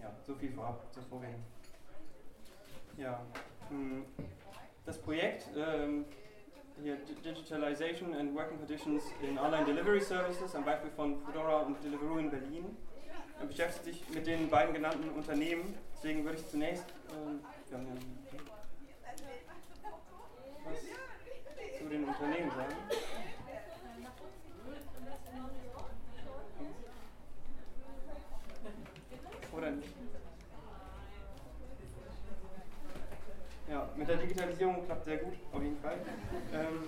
ja, so viel vorab zur Vorrede. Ja, das Projekt ähm, hier Digitalization and Working Conditions in Online Delivery Services am Beispiel von Fedora und Deliveroo in Berlin beschäftigt sich mit den beiden genannten Unternehmen. Deswegen würde ich zunächst ähm, was zu den Unternehmen sagen. Oder nicht? Ja, mit der Digitalisierung klappt sehr gut, auf jeden Fall. Ähm,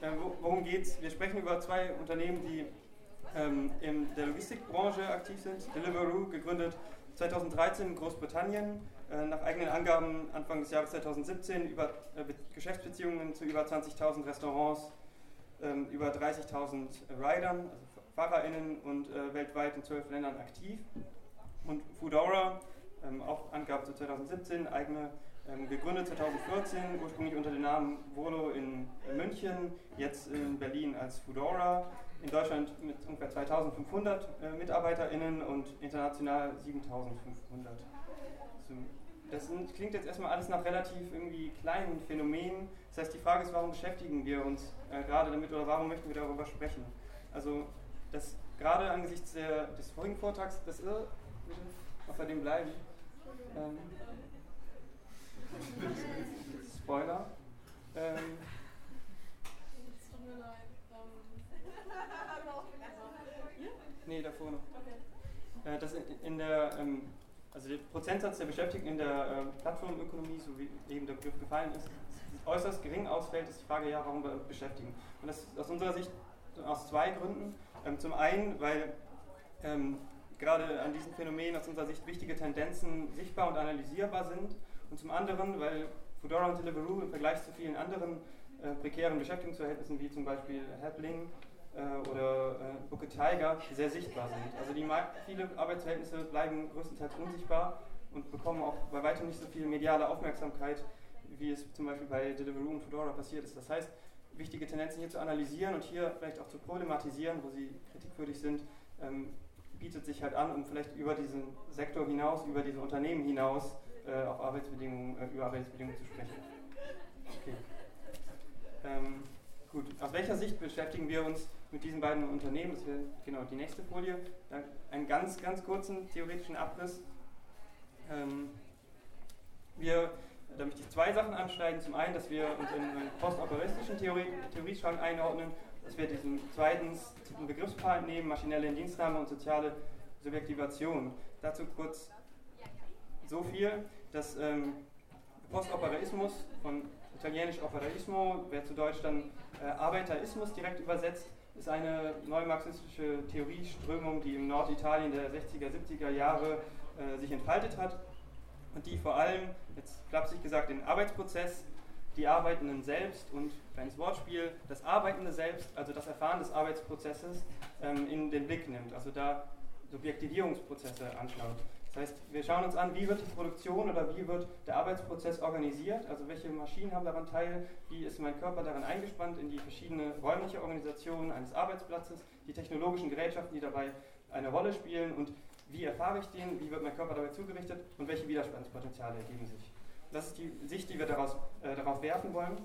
äh, worum geht's? Wir sprechen über zwei Unternehmen, die ähm, in der Logistikbranche aktiv sind. Deliveroo, gegründet 2013 in Großbritannien, äh, nach eigenen Angaben Anfang des Jahres 2017 über äh, Geschäftsbeziehungen zu über 20.000 Restaurants, ähm, über 30.000 Riders, also FahrerInnen und äh, weltweit in zwölf Ländern aktiv. Und Foodora, ähm, auch Angabe zu 2017, eigene ähm, gegründet 2014, ursprünglich unter dem Namen Volo in München, jetzt in Berlin als Foodora, in Deutschland mit ungefähr 2500 äh, MitarbeiterInnen und international 7500. Also, das sind, klingt jetzt erstmal alles nach relativ irgendwie kleinen Phänomenen. Das heißt, die Frage ist, warum beschäftigen wir uns äh, gerade damit oder warum möchten wir darüber sprechen? Also, das gerade angesichts der, des vorigen Vortrags, das ist bitte bei dem bleiben. Ähm, Spoiler. Ähm, nee, davor noch. Äh, das in, in der, ähm, also der Prozentsatz der Beschäftigten in der äh, Plattformökonomie, so wie eben der Begriff gefallen ist, äußerst gering ausfällt, ist die Frage, ja, warum wir beschäftigen. Und das ist aus unserer Sicht aus zwei Gründen. Ähm, zum einen, weil ähm, gerade an diesem Phänomen aus unserer Sicht wichtige Tendenzen sichtbar und analysierbar sind und zum anderen, weil Fedora und Deliveroo im Vergleich zu vielen anderen äh, prekären Beschäftigungsverhältnissen wie zum Beispiel Helpling äh, oder äh, Booker Tiger sehr sichtbar sind. Also die, viele Arbeitsverhältnisse bleiben größtenteils unsichtbar und bekommen auch bei weitem nicht so viel mediale Aufmerksamkeit, wie es zum Beispiel bei Deliveroo und Fedora passiert ist. Das heißt, wichtige Tendenzen hier zu analysieren und hier vielleicht auch zu problematisieren, wo sie kritikwürdig sind, ähm, bietet sich halt an, um vielleicht über diesen Sektor hinaus, über diese Unternehmen hinaus äh, auf Arbeitsbedingungen, äh, über Arbeitsbedingungen zu sprechen. Okay. Ähm, gut, aus welcher Sicht beschäftigen wir uns mit diesen beiden Unternehmen? Das wäre genau die nächste Folie. Da einen ganz, ganz kurzen theoretischen Abriss. Ähm, wir, da möchte ich zwei Sachen anschneiden. Zum einen, dass wir uns in einen postoperistischen Theorie, Theorieschrank einordnen dass wir diesen zweiten Begriffspaar nehmen, maschinelle Indienstnahme und soziale Subjektivation. Dazu kurz so viel, dass ähm, Postoperaismus von italienisch Operaismo, wer zu Deutsch dann äh, Arbeiterismus direkt übersetzt, ist eine neumarxistische Theorieströmung, die im Norditalien der 60er, 70er Jahre äh, sich entfaltet hat und die vor allem, jetzt flapsig gesagt, den Arbeitsprozess die Arbeitenden selbst und, kleines Wortspiel, das Arbeitende selbst, also das Erfahren des Arbeitsprozesses, ähm, in den Blick nimmt, also da Subjektivierungsprozesse anschaut. Das heißt, wir schauen uns an, wie wird die Produktion oder wie wird der Arbeitsprozess organisiert, also welche Maschinen haben daran teil, wie ist mein Körper daran eingespannt in die verschiedene räumliche Organisation eines Arbeitsplatzes, die technologischen Gerätschaften, die dabei eine Rolle spielen? Und wie erfahre ich den, wie wird mein Körper dabei zugerichtet? Und welche Widerstandspotenziale ergeben sich. Das ist die Sicht, die wir daraus, äh, darauf werfen wollen.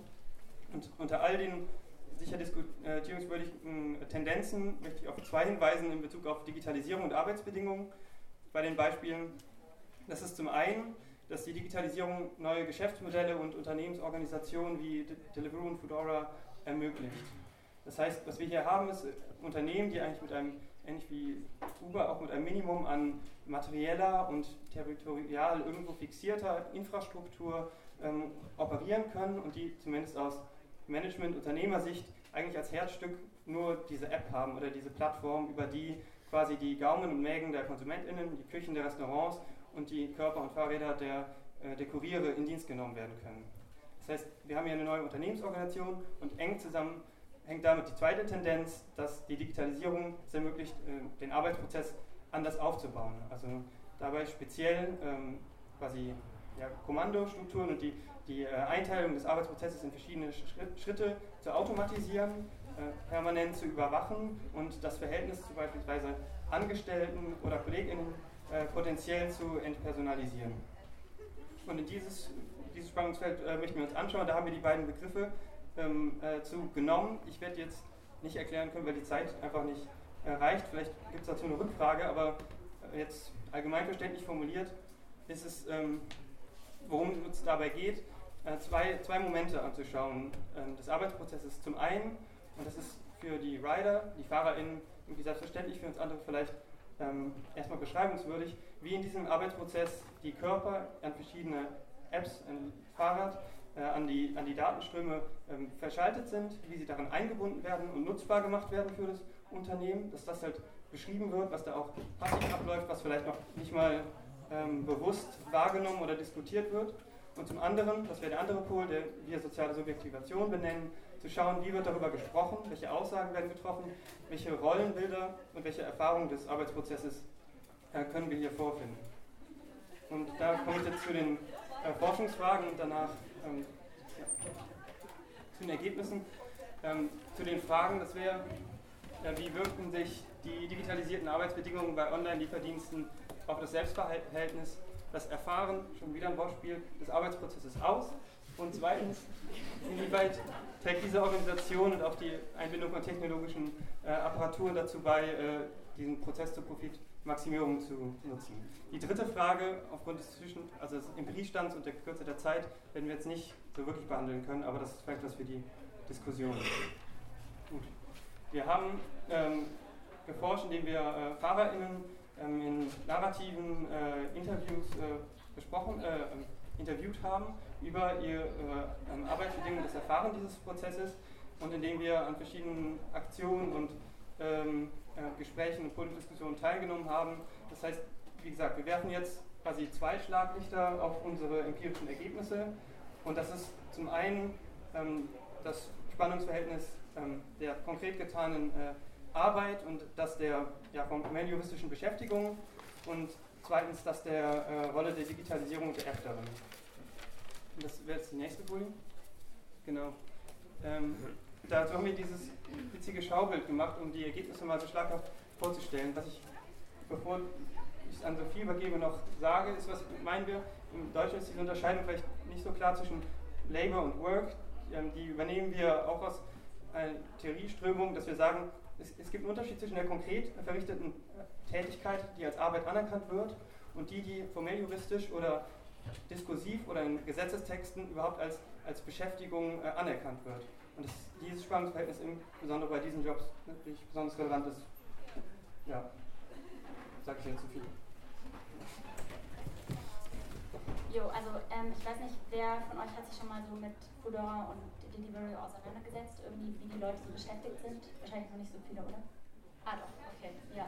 Und unter all den sicher diskutierungswürdigen Tendenzen möchte ich auf zwei hinweisen in Bezug auf Digitalisierung und Arbeitsbedingungen bei den Beispielen. Das ist zum einen, dass die Digitalisierung neue Geschäftsmodelle und Unternehmensorganisationen wie Deliveroo und Foodora ermöglicht. Das heißt, was wir hier haben, ist Unternehmen, die eigentlich mit einem, ähnlich wie Uber, auch mit einem Minimum an materieller und territorial irgendwo fixierter Infrastruktur ähm, operieren können und die zumindest aus Management-Unternehmersicht eigentlich als Herzstück nur diese App haben oder diese Plattform, über die quasi die Gaumen und Mägen der KonsumentInnen, die Küchen der Restaurants und die Körper und Fahrräder der, äh, der in Dienst genommen werden können. Das heißt, wir haben hier eine neue Unternehmensorganisation und eng zusammen hängt damit die zweite Tendenz, dass die Digitalisierung es ermöglicht, äh, den Arbeitsprozess anders aufzubauen. Also dabei speziell ähm, quasi ja, Kommandostrukturen und die, die äh, Einteilung des Arbeitsprozesses in verschiedene Schritte zu automatisieren permanent zu überwachen und das Verhältnis zu beispielsweise Angestellten oder KollegInnen äh, potenziell zu entpersonalisieren. Und in dieses, dieses Spannungsfeld äh, möchten wir uns anschauen. Da haben wir die beiden Begriffe ähm, äh, zu genommen. Ich werde jetzt nicht erklären können, weil die Zeit einfach nicht äh, reicht. Vielleicht gibt es dazu eine Rückfrage, aber äh, jetzt allgemeinverständlich formuliert ist es, ähm, worum es dabei geht, zwei, zwei Momente anzuschauen ähm, des Arbeitsprozesses. Zum einen und das ist für die Rider, die FahrerInnen, irgendwie selbstverständlich, für uns andere vielleicht ähm, erstmal beschreibungswürdig, wie in diesem Arbeitsprozess die Körper an verschiedene Apps, ein Fahrrad, äh, an, die, an die Datenströme ähm, verschaltet sind, wie sie daran eingebunden werden und nutzbar gemacht werden für das Unternehmen, dass das halt beschrieben wird, was da auch passiv abläuft, was vielleicht noch nicht mal ähm, bewusst wahrgenommen oder diskutiert wird. Und zum anderen, das wäre der andere Pol, der wir soziale Subjektivation benennen, zu schauen, wie wird darüber gesprochen, welche Aussagen werden getroffen, welche Rollenbilder und welche Erfahrungen des Arbeitsprozesses äh, können wir hier vorfinden. Und da komme ich jetzt zu den äh, Forschungsfragen und danach ähm, ja, zu den Ergebnissen. Ähm, zu den Fragen, das wäre, äh, wie wirken sich die digitalisierten Arbeitsbedingungen bei Online-Lieferdiensten auf das Selbstverhältnis, das Erfahren, schon wieder ein Wortspiel, des Arbeitsprozesses aus? Und zweitens, inwieweit trägt diese Organisation und auch die Einbindung von technologischen äh, Apparaturen dazu bei, äh, diesen Prozess zur Profitmaximierung zu nutzen. Die dritte Frage, aufgrund des, Zwischen also des Empiriestands und der Kürze der Zeit, werden wir jetzt nicht so wirklich behandeln können, aber das ist vielleicht was für die Diskussion. Gut. Wir haben ähm, geforscht, indem wir äh, FahrerInnen ähm, in narrativen äh, Interviews äh, besprochen, äh, interviewt haben über ihre äh, Arbeitsbedingungen, das Erfahren dieses Prozesses und indem wir an verschiedenen Aktionen und ähm, äh, Gesprächen und Podiumdiskussionen teilgenommen haben. Das heißt, wie gesagt, wir werfen jetzt quasi zwei Schlaglichter auf unsere empirischen Ergebnisse und das ist zum einen ähm, das Spannungsverhältnis ähm, der konkret getanen äh, Arbeit und das der ja, formell juristischen Beschäftigung und zweitens das der äh, Rolle der Digitalisierung der Äfterin. Das wäre jetzt die nächste Folie. Genau. Ähm, dazu haben wir dieses witzige Schaubild gemacht, um die Ergebnisse mal so schlaghaft vorzustellen. Was ich, bevor ich es an Sophie übergebe, noch sage, ist, was meinen wir? Im Deutschen ist diese Unterscheidung vielleicht nicht so klar zwischen Labor und Work. Ähm, die übernehmen wir auch aus einer Theorieströmung, dass wir sagen, es, es gibt einen Unterschied zwischen der konkret verrichteten äh, Tätigkeit, die als Arbeit anerkannt wird, und die, die formell juristisch oder diskursiv oder in Gesetzestexten überhaupt als, als Beschäftigung äh, anerkannt wird. Und das, dieses Spannungsverhältnis insbesondere bei diesen Jobs natürlich besonders relevant ist. Ja, sage ich jetzt zu viel. Jo, also ähm, ich weiß nicht, wer von euch hat sich schon mal so mit Foodora und Delivery auseinandergesetzt, irgendwie wie die Leute so beschäftigt sind? Wahrscheinlich noch nicht so viele, oder? Ah doch, okay, ja.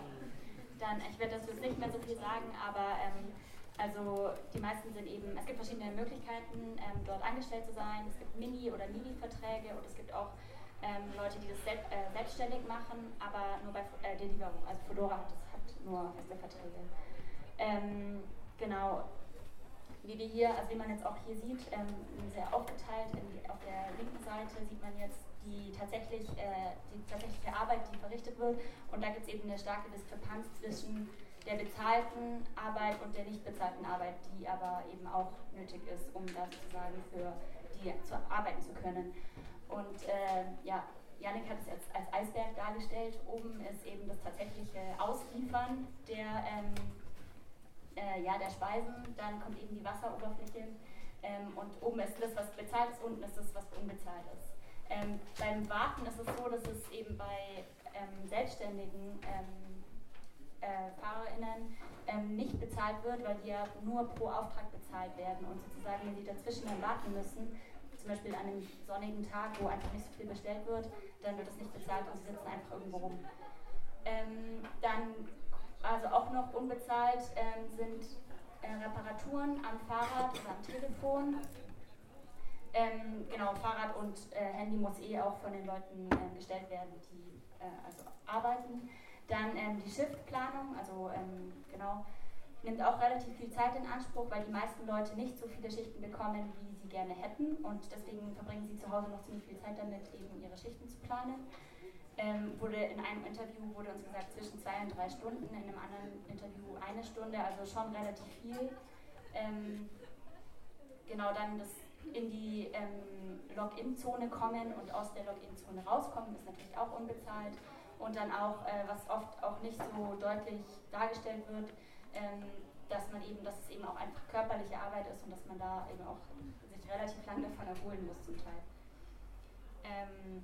Dann, ich werde dazu jetzt nicht mehr so viel sagen, aber ähm, also die meisten sind eben, es gibt verschiedene Möglichkeiten, ähm, dort angestellt zu sein. Es gibt Mini- oder Mini-Verträge und es gibt auch ähm, Leute, die das selbst, äh, selbstständig machen, aber nur bei äh, Deliveroo. Also Fedora hat, das, hat nur feste Verträge. Ähm, genau, wie wir hier, also wie man jetzt auch hier sieht, ähm, sehr aufgeteilt. In, auf der linken Seite sieht man jetzt die, tatsächlich, äh, die tatsächliche Arbeit, die verrichtet wird. Und da gibt es eben eine starke Diskrepanz zwischen der bezahlten Arbeit und der nicht bezahlten Arbeit, die aber eben auch nötig ist, um da sozusagen für die zu arbeiten zu können. Und äh, ja, Janik hat es jetzt als Eisberg dargestellt. Oben ist eben das tatsächliche Ausliefern der, ähm, äh, ja, der Speisen. Dann kommt eben die Wasseroberfläche. Ähm, und oben ist das, was bezahlt ist, unten ist das, was unbezahlt ist. Ähm, beim Warten ist es so, dass es eben bei ähm, Selbstständigen ähm, äh, FahrerInnen ähm, nicht bezahlt wird, weil die ja nur pro Auftrag bezahlt werden und sozusagen, wenn sie dazwischen dann warten müssen, zum Beispiel an einem sonnigen Tag, wo einfach nicht so viel bestellt wird, dann wird es nicht bezahlt und sie sitzen einfach irgendwo rum. Ähm, dann, also auch noch unbezahlt ähm, sind äh, Reparaturen am Fahrrad oder am Telefon. Ähm, genau, Fahrrad und äh, Handy muss eh auch von den Leuten äh, gestellt werden, die äh, also arbeiten. Dann ähm, die Shiftplanung, also ähm, genau, nimmt auch relativ viel Zeit in Anspruch, weil die meisten Leute nicht so viele Schichten bekommen, wie sie gerne hätten. Und deswegen verbringen sie zu Hause noch ziemlich viel Zeit damit, eben ihre Schichten zu planen. Ähm, wurde in einem Interview wurde uns gesagt zwischen zwei und drei Stunden, in einem anderen Interview eine Stunde, also schon relativ viel. Ähm, genau dann das in die ähm, Login-Zone kommen und aus der Login-Zone rauskommen, ist natürlich auch unbezahlt und dann auch, äh, was oft auch nicht so deutlich dargestellt wird, ähm, dass man eben, dass es eben auch einfach körperliche Arbeit ist und dass man da eben auch sich relativ lang davon erholen muss zum Teil. Ähm,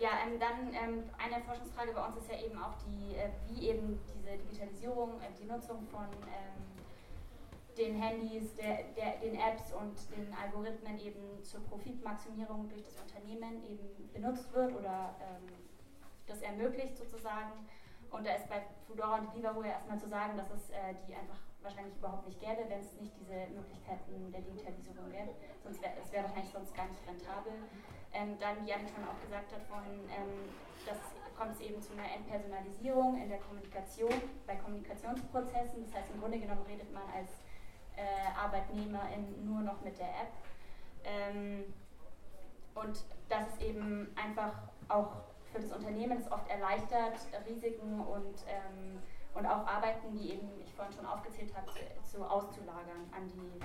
Ja, ähm, dann ähm, eine Forschungsfrage bei uns ist ja eben auch die, äh, wie eben diese Digitalisierung, äh, die Nutzung von ähm, den Handys, der, der, den Apps und den Algorithmen eben zur Profitmaximierung durch das Unternehmen eben benutzt wird oder ähm, das ermöglicht sozusagen. Und da ist bei Foodora und Deliveroo ja erstmal zu sagen, dass es äh, die einfach wahrscheinlich überhaupt nicht gäbe, wenn es nicht diese Möglichkeiten der Digitalisierung gäbe. Sonst wäre es wär wahrscheinlich sonst gar nicht rentabel. Ähm, dann, wie Janik schon auch gesagt hat vorhin, ähm, das kommt es eben zu einer Entpersonalisierung in der Kommunikation, bei Kommunikationsprozessen. Das heißt, im Grunde genommen redet man als äh, ArbeitnehmerInnen nur noch mit der App. Ähm, und das ist eben einfach auch für das Unternehmen es oft erleichtert, Risiken und, ähm, und auch Arbeiten, die eben ich vorhin schon aufgezählt habe, zu, zu auszulagern an die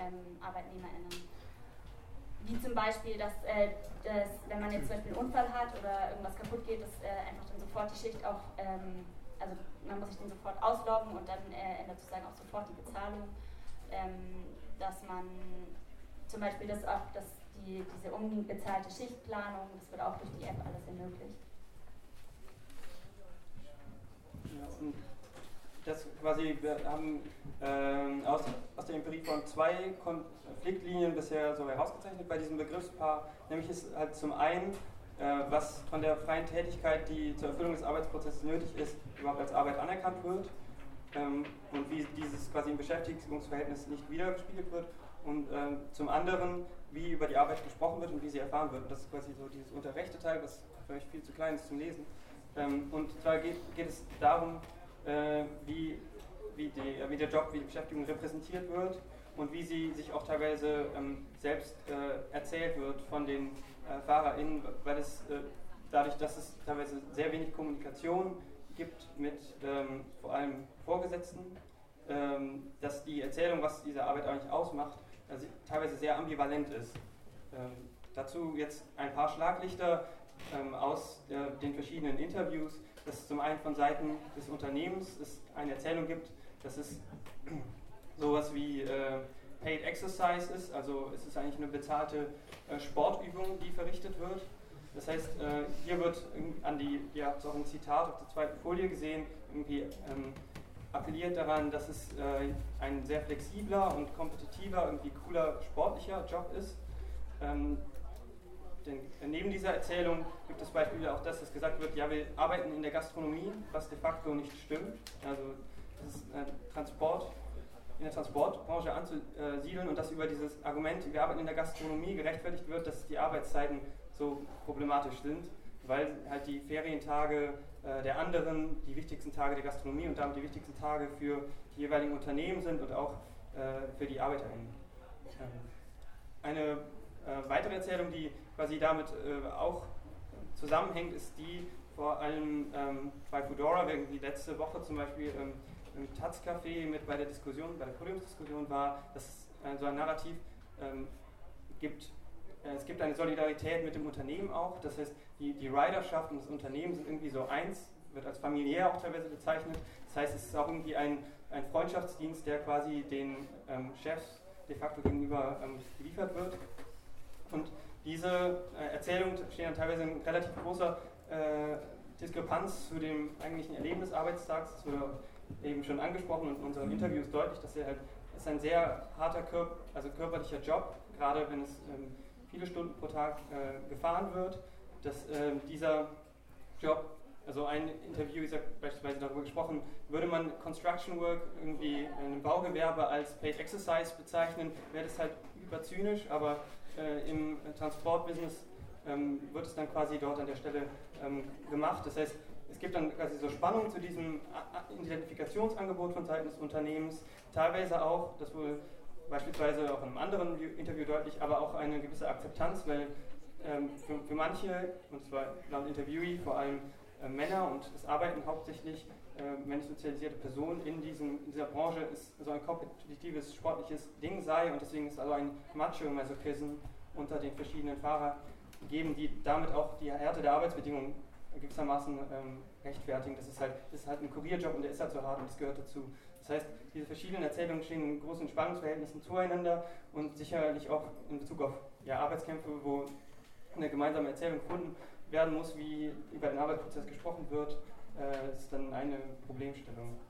ähm, ArbeitnehmerInnen. Wie zum Beispiel, dass, äh, dass, wenn man jetzt zum Beispiel einen Unfall hat oder irgendwas kaputt geht, dass äh, einfach dann sofort die Schicht auch, ähm, also man muss sich dann sofort ausloggen und dann äh, ändert sozusagen auch sofort die Bezahlung ähm, dass man zum Beispiel das auch, dass die, diese unbezahlte Schichtplanung, das wird auch durch die App alles ermöglicht. Ja, und das quasi, wir haben ähm, aus, aus der Empirie von zwei Konfliktlinien bisher so herausgezeichnet bei diesem Begriffspaar, nämlich ist halt zum einen, äh, was von der freien Tätigkeit, die zur Erfüllung des Arbeitsprozesses nötig ist, überhaupt als Arbeit anerkannt wird und wie dieses quasi im Beschäftigungsverhältnis nicht wiedergespiegelt wird und ähm, zum anderen, wie über die Arbeit gesprochen wird und wie sie erfahren wird. Und das ist quasi so dieses unterrechte Teil, was vielleicht viel zu klein ist zum Lesen. Ähm, und zwar geht, geht es darum, äh, wie, wie, die, äh, wie der Job, wie die Beschäftigung repräsentiert wird und wie sie sich auch teilweise ähm, selbst äh, erzählt wird von den äh, FahrerInnen, weil es äh, dadurch, dass es teilweise sehr wenig Kommunikation gibt mit ähm, vor allem Vorgesetzten, ähm, dass die Erzählung, was diese Arbeit eigentlich ausmacht, also teilweise sehr ambivalent ist. Ähm, dazu jetzt ein paar Schlaglichter ähm, aus äh, den verschiedenen Interviews, dass es zum einen von Seiten des Unternehmens es eine Erzählung gibt, dass es *clears throat* sowas wie äh, Paid Exercise ist, also es ist eigentlich eine bezahlte äh, Sportübung, die verrichtet wird das heißt, äh, hier wird an die, ihr habt auch ein Zitat auf der zweiten Folie gesehen, irgendwie ähm, appelliert daran, dass es äh, ein sehr flexibler und kompetitiver, irgendwie cooler, sportlicher Job ist. Ähm, denn neben dieser Erzählung gibt es Beispiele auch das, dass gesagt wird, ja, wir arbeiten in der Gastronomie, was de facto nicht stimmt. Also das ist ein Transport in der Transportbranche anzusiedeln und dass über dieses Argument, wir arbeiten in der Gastronomie, gerechtfertigt wird, dass die Arbeitszeiten so problematisch sind, weil halt die Ferientage äh, der anderen die wichtigsten Tage der Gastronomie und damit die wichtigsten Tage für die jeweiligen Unternehmen sind und auch äh, für die ArbeiterInnen. Ähm, eine äh, weitere Erzählung, die quasi damit äh, auch zusammenhängt, ist die vor allem ähm, bei Foodora, wie letzte Woche zum Beispiel ähm, im Taz-Café mit bei der Diskussion, bei der Podiumsdiskussion war, dass es äh, so ein Narrativ ähm, gibt, es gibt eine Solidarität mit dem Unternehmen auch, das heißt, die, die Riderschaft und das Unternehmen sind irgendwie so eins, wird als familiär auch teilweise bezeichnet. Das heißt, es ist auch irgendwie ein, ein Freundschaftsdienst, der quasi den ähm, Chefs de facto gegenüber ähm, geliefert wird. Und diese äh, Erzählungen stehen dann teilweise in relativ großer äh, Diskrepanz zu dem eigentlichen Erleben des Arbeitstags. Das wurde eben schon angesprochen und in unseren Interviews deutlich, dass er halt, es ist ein sehr harter Körp also körperlicher Job, gerade wenn es ähm, viele Stunden pro Tag äh, gefahren wird, dass äh, dieser Job, also ein Interview hat beispielsweise darüber gesprochen, würde man Construction Work irgendwie in einem Baugewerbe als Paid Exercise bezeichnen, wäre das halt überzynisch, aber äh, im Transportbusiness ähm, wird es dann quasi dort an der Stelle ähm, gemacht. Das heißt, es gibt dann quasi so Spannung zu diesem Identifikationsangebot von Seiten des Unternehmens, teilweise auch, das wurde beispielsweise auch in einem anderen Interview deutlich, aber auch eine gewisse Akzeptanz, weil ähm, für, für, manche, und zwar laut Interviewee vor allem äh, Männer und das Arbeiten hauptsächlich äh, männlich sozialisierte Personen in, diesem, in dieser Branche ist so ein kompetitives, sportliches Ding sei und deswegen ist also ein Macho-Masochism unter den verschiedenen Fahrern geben, die damit auch die Härte der Arbeitsbedingungen gewissermaßen ähm, rechtfertigen. Das ist, halt, das ist halt ein Kurierjob und der ist halt so hart und das gehört dazu. Das heißt, diese verschiedenen Erzählungen stehen in großen Spannungsverhältnissen zueinander und sicherlich auch in Bezug auf ja, Arbeitskämpfe, wo eine gemeinsame Erzählung gefunden werden muss, wie über den Arbeitsprozess gesprochen wird, äh, ist dann eine Problemstellung.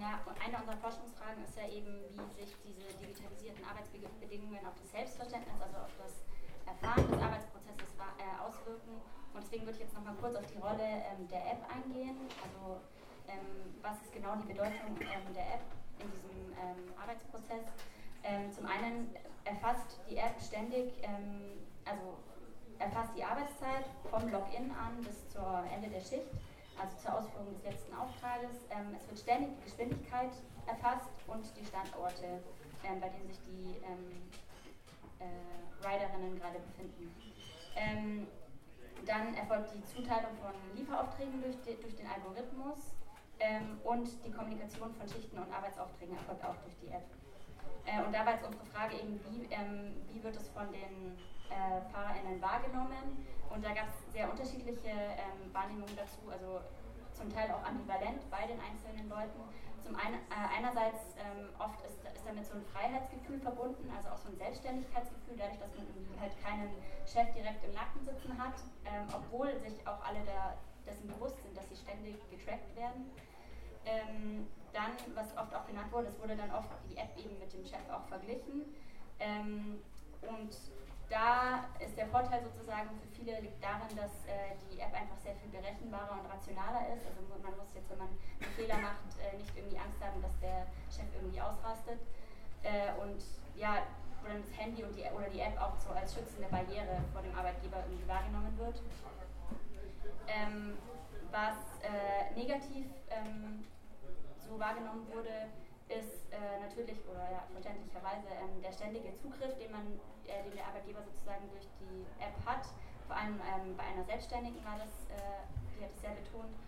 Ja, eine unserer Forschungsfragen ist ja eben, wie sich diese digitalisierten Arbeitsbedingungen auf das Selbstverständnis, also auf das Erfahren des Arbeitsprozesses äh, auswirken. Und deswegen würde ich jetzt nochmal kurz auf die Rolle ähm, der App eingehen. Also ähm, was ist genau die Bedeutung ähm, der App in diesem ähm, Arbeitsprozess? Ähm, zum einen erfasst die App ständig, ähm, also erfasst die Arbeitszeit vom Login an bis zur Ende der Schicht also zur Ausführung des letzten Auftrages. Es wird ständig die Geschwindigkeit erfasst und die Standorte, bei denen sich die äh, Riderinnen gerade befinden. Dann erfolgt die Zuteilung von Lieferaufträgen durch, die, durch den Algorithmus ähm, und die Kommunikation von Schichten und Arbeitsaufträgen erfolgt auch durch die App. Äh, und da war jetzt unsere Frage eben, wie, ähm, wie wird es von den äh, FahrerInnen wahrgenommen? Und da gab es sehr unterschiedliche ähm, Wahrnehmungen dazu, also zum Teil auch ambivalent bei den einzelnen Leuten. Zum einen, äh, einerseits ähm, oft ist, ist damit so ein Freiheitsgefühl verbunden, also auch so ein Selbstständigkeitsgefühl, dadurch, dass man halt keinen Chef direkt im Nacken sitzen hat, ähm, obwohl sich auch alle da, dessen bewusst sind, dass sie ständig getrackt werden. Ähm, dann, was oft auch genannt wurde, es wurde dann oft die App eben mit dem Chef auch verglichen. Ähm, und da ist der Vorteil sozusagen für viele liegt darin, dass äh, die App einfach sehr viel berechenbarer und rationaler ist. Also man muss jetzt, wenn man einen Fehler macht, äh, nicht irgendwie Angst haben, dass der Chef irgendwie ausrastet. Äh, und ja, wo das Handy die, oder die App auch so als schützende Barriere vor dem Arbeitgeber irgendwie wahrgenommen wird. Ähm, was äh, negativ ähm, so wahrgenommen wurde, ist äh, natürlich oder ja, verständlicherweise ähm, der ständige Zugriff, den man, äh, den der Arbeitgeber sozusagen durch die App hat. Vor allem ähm, bei einer Selbstständigen war das, äh, die hat es sehr betont.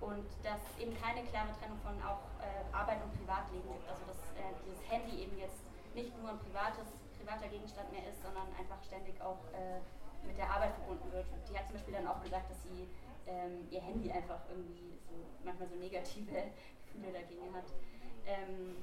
Und dass eben keine klare Trennung von auch äh, Arbeit und Privatleben gibt. Also dass äh, dieses Handy eben jetzt nicht nur ein privates, privater Gegenstand mehr ist, sondern einfach ständig auch äh, mit der Arbeit verbunden wird. Und die hat zum Beispiel dann auch gesagt, dass sie ähm, ihr Handy einfach irgendwie so manchmal so negative *laughs* Gefühle dagegen hat. Ähm,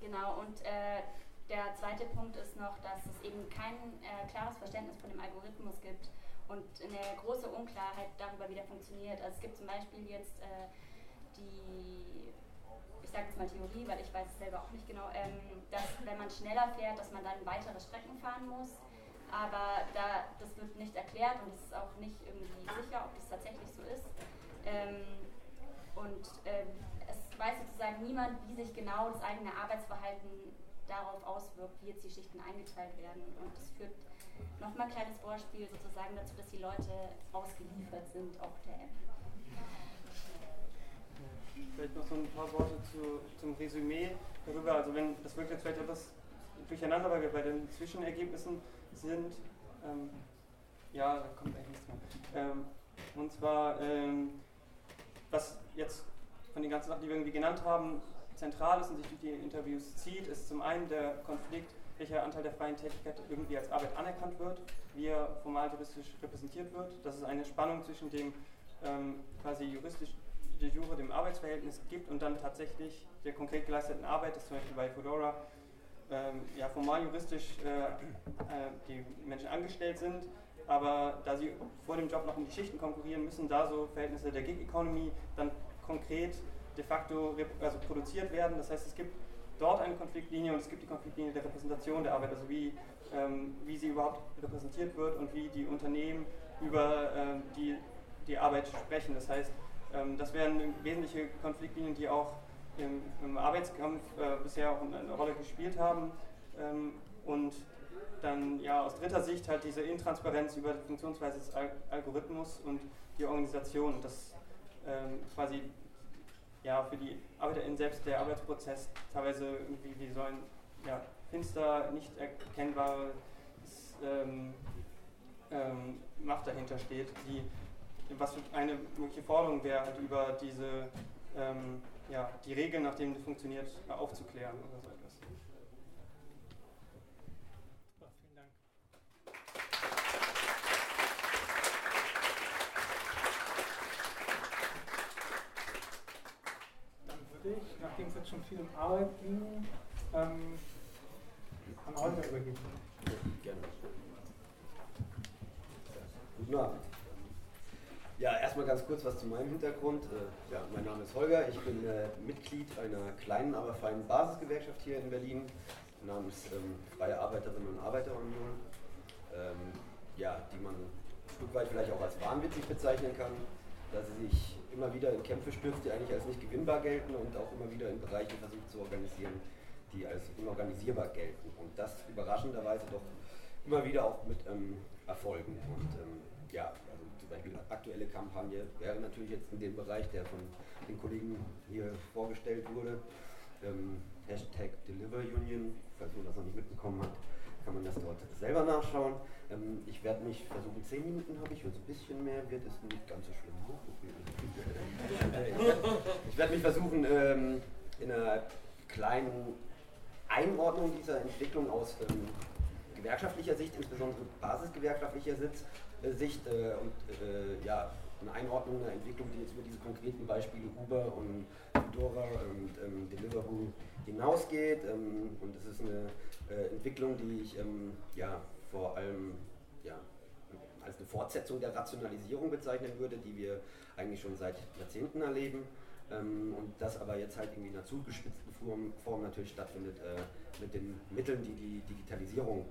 genau, und äh, der zweite Punkt ist noch, dass es eben kein äh, klares Verständnis von dem Algorithmus gibt und eine große Unklarheit darüber, wie der funktioniert. Also es gibt zum Beispiel jetzt äh, die, ich sage jetzt mal Theorie, weil ich weiß es selber auch nicht genau, ähm, dass wenn man schneller fährt, dass man dann weitere Strecken fahren muss. Aber da, das wird nicht erklärt und es ist auch nicht irgendwie sicher, ob das tatsächlich so ist. Ähm, Und ähm, es weiß sozusagen niemand, wie sich genau das eigene Arbeitsverhalten darauf auswirkt, wie jetzt die Schichten eingeteilt werden. Und es führt nochmal ein kleines Vorspiel sozusagen dazu, dass die Leute ausgeliefert sind, auch der App. Vielleicht noch so ein paar Worte zu, zum Resümee darüber. Also wenn das wirkt jetzt vielleicht etwas durcheinander, weil wir bei den Zwischenergebnissen sind. Ähm, ja, da kommt eigentlich nichts mehr. Ähm, und zwar, ähm, was jetzt von den ganzen Sachen, die wir irgendwie genannt haben, zentral ist und sich durch die Interviews zieht, ist zum einen der Konflikt, welcher Anteil der freien Tätigkeit irgendwie als Arbeit anerkannt wird, wie er formal juristisch repräsentiert wird. Das ist eine Spannung zwischen dem ähm, quasi juristisch de jure dem Arbeitsverhältnis gibt und dann tatsächlich der konkret geleisteten Arbeit, das zum Beispiel bei Fedora ähm, ja, formal juristisch äh, äh, die Menschen angestellt sind, aber da sie vor dem Job noch in die Schichten konkurrieren, müssen da so Verhältnisse der Gig Economy dann konkret de facto also produziert werden. Das heißt, es gibt dort eine Konfliktlinie und es gibt die Konfliktlinie der Repräsentation der Arbeit, also wie, ähm, wie sie überhaupt repräsentiert wird und wie die Unternehmen über ähm, die, die Arbeit sprechen. Das heißt, ähm, das wären wesentliche Konfliktlinien, die auch im, im Arbeitskampf äh, bisher auch eine Rolle gespielt haben. Ähm, und dann ja aus dritter Sicht halt diese Intransparenz über die Funktionsweise des Al Algorithmus und die Organisation, dass ähm, quasi ja, für die ArbeiterInnen selbst der Arbeitsprozess teilweise irgendwie wie so ein ja, finster, nicht erkennbares ähm, ähm, Macht dahinter steht, die was eine mögliche Forderung wäre, halt über diese, ähm, ja, die Regeln, nach denen funktioniert, aufzuklären oder so etwas. Super, vielen Dank. Dann würde ich, nachdem es jetzt schon viel um Arbeit ging, ähm, an Holger übergeben. Gerne. Guten Abend. Ja, erstmal ganz kurz was zu meinem Hintergrund. Äh, ja, mein Name ist Holger, ich bin äh, Mitglied einer kleinen, aber feinen Basisgewerkschaft hier in Berlin namens ähm, Freie Arbeiterinnen und Arbeiterunion, ähm, ja, die man ein Stück weit vielleicht auch als wahnwitzig bezeichnen kann, da sie sich immer wieder in Kämpfe stürzt, die eigentlich als nicht gewinnbar gelten und auch immer wieder in Bereichen versucht zu organisieren, die als unorganisierbar gelten. Und das überraschenderweise doch immer wieder auch mit ähm, Erfolgen. Und ähm, ja, Beispiel aktuelle Kampagne wäre natürlich jetzt in dem Bereich, der von den Kollegen hier vorgestellt wurde. Ähm, Hashtag Deliver Union, falls man das noch nicht mitbekommen hat, kann man das dort selber nachschauen. Ähm, ich werde mich versuchen, zehn Minuten habe ich, wenn es ein bisschen mehr wird, ist nicht ganz so schlimm. *laughs* ich werde mich versuchen, ähm, in einer kleinen Einordnung dieser Entwicklung aus ähm, gewerkschaftlicher Sicht, insbesondere basisgewerkschaftlicher äh, Sicht äh, und äh, ja, eine Einordnung einer Entwicklung, die jetzt über diese konkreten Beispiele Uber und Fedora und ähm, Deliveroo hinausgeht. Ähm, und es ist eine äh, Entwicklung, die ich ähm, ja, vor allem ja, als eine Fortsetzung der Rationalisierung bezeichnen würde, die wir eigentlich schon seit Jahrzehnten erleben. Ähm, und das aber jetzt halt irgendwie in einer zugespitzten Form, Form natürlich stattfindet äh, mit den Mitteln, die die Digitalisierung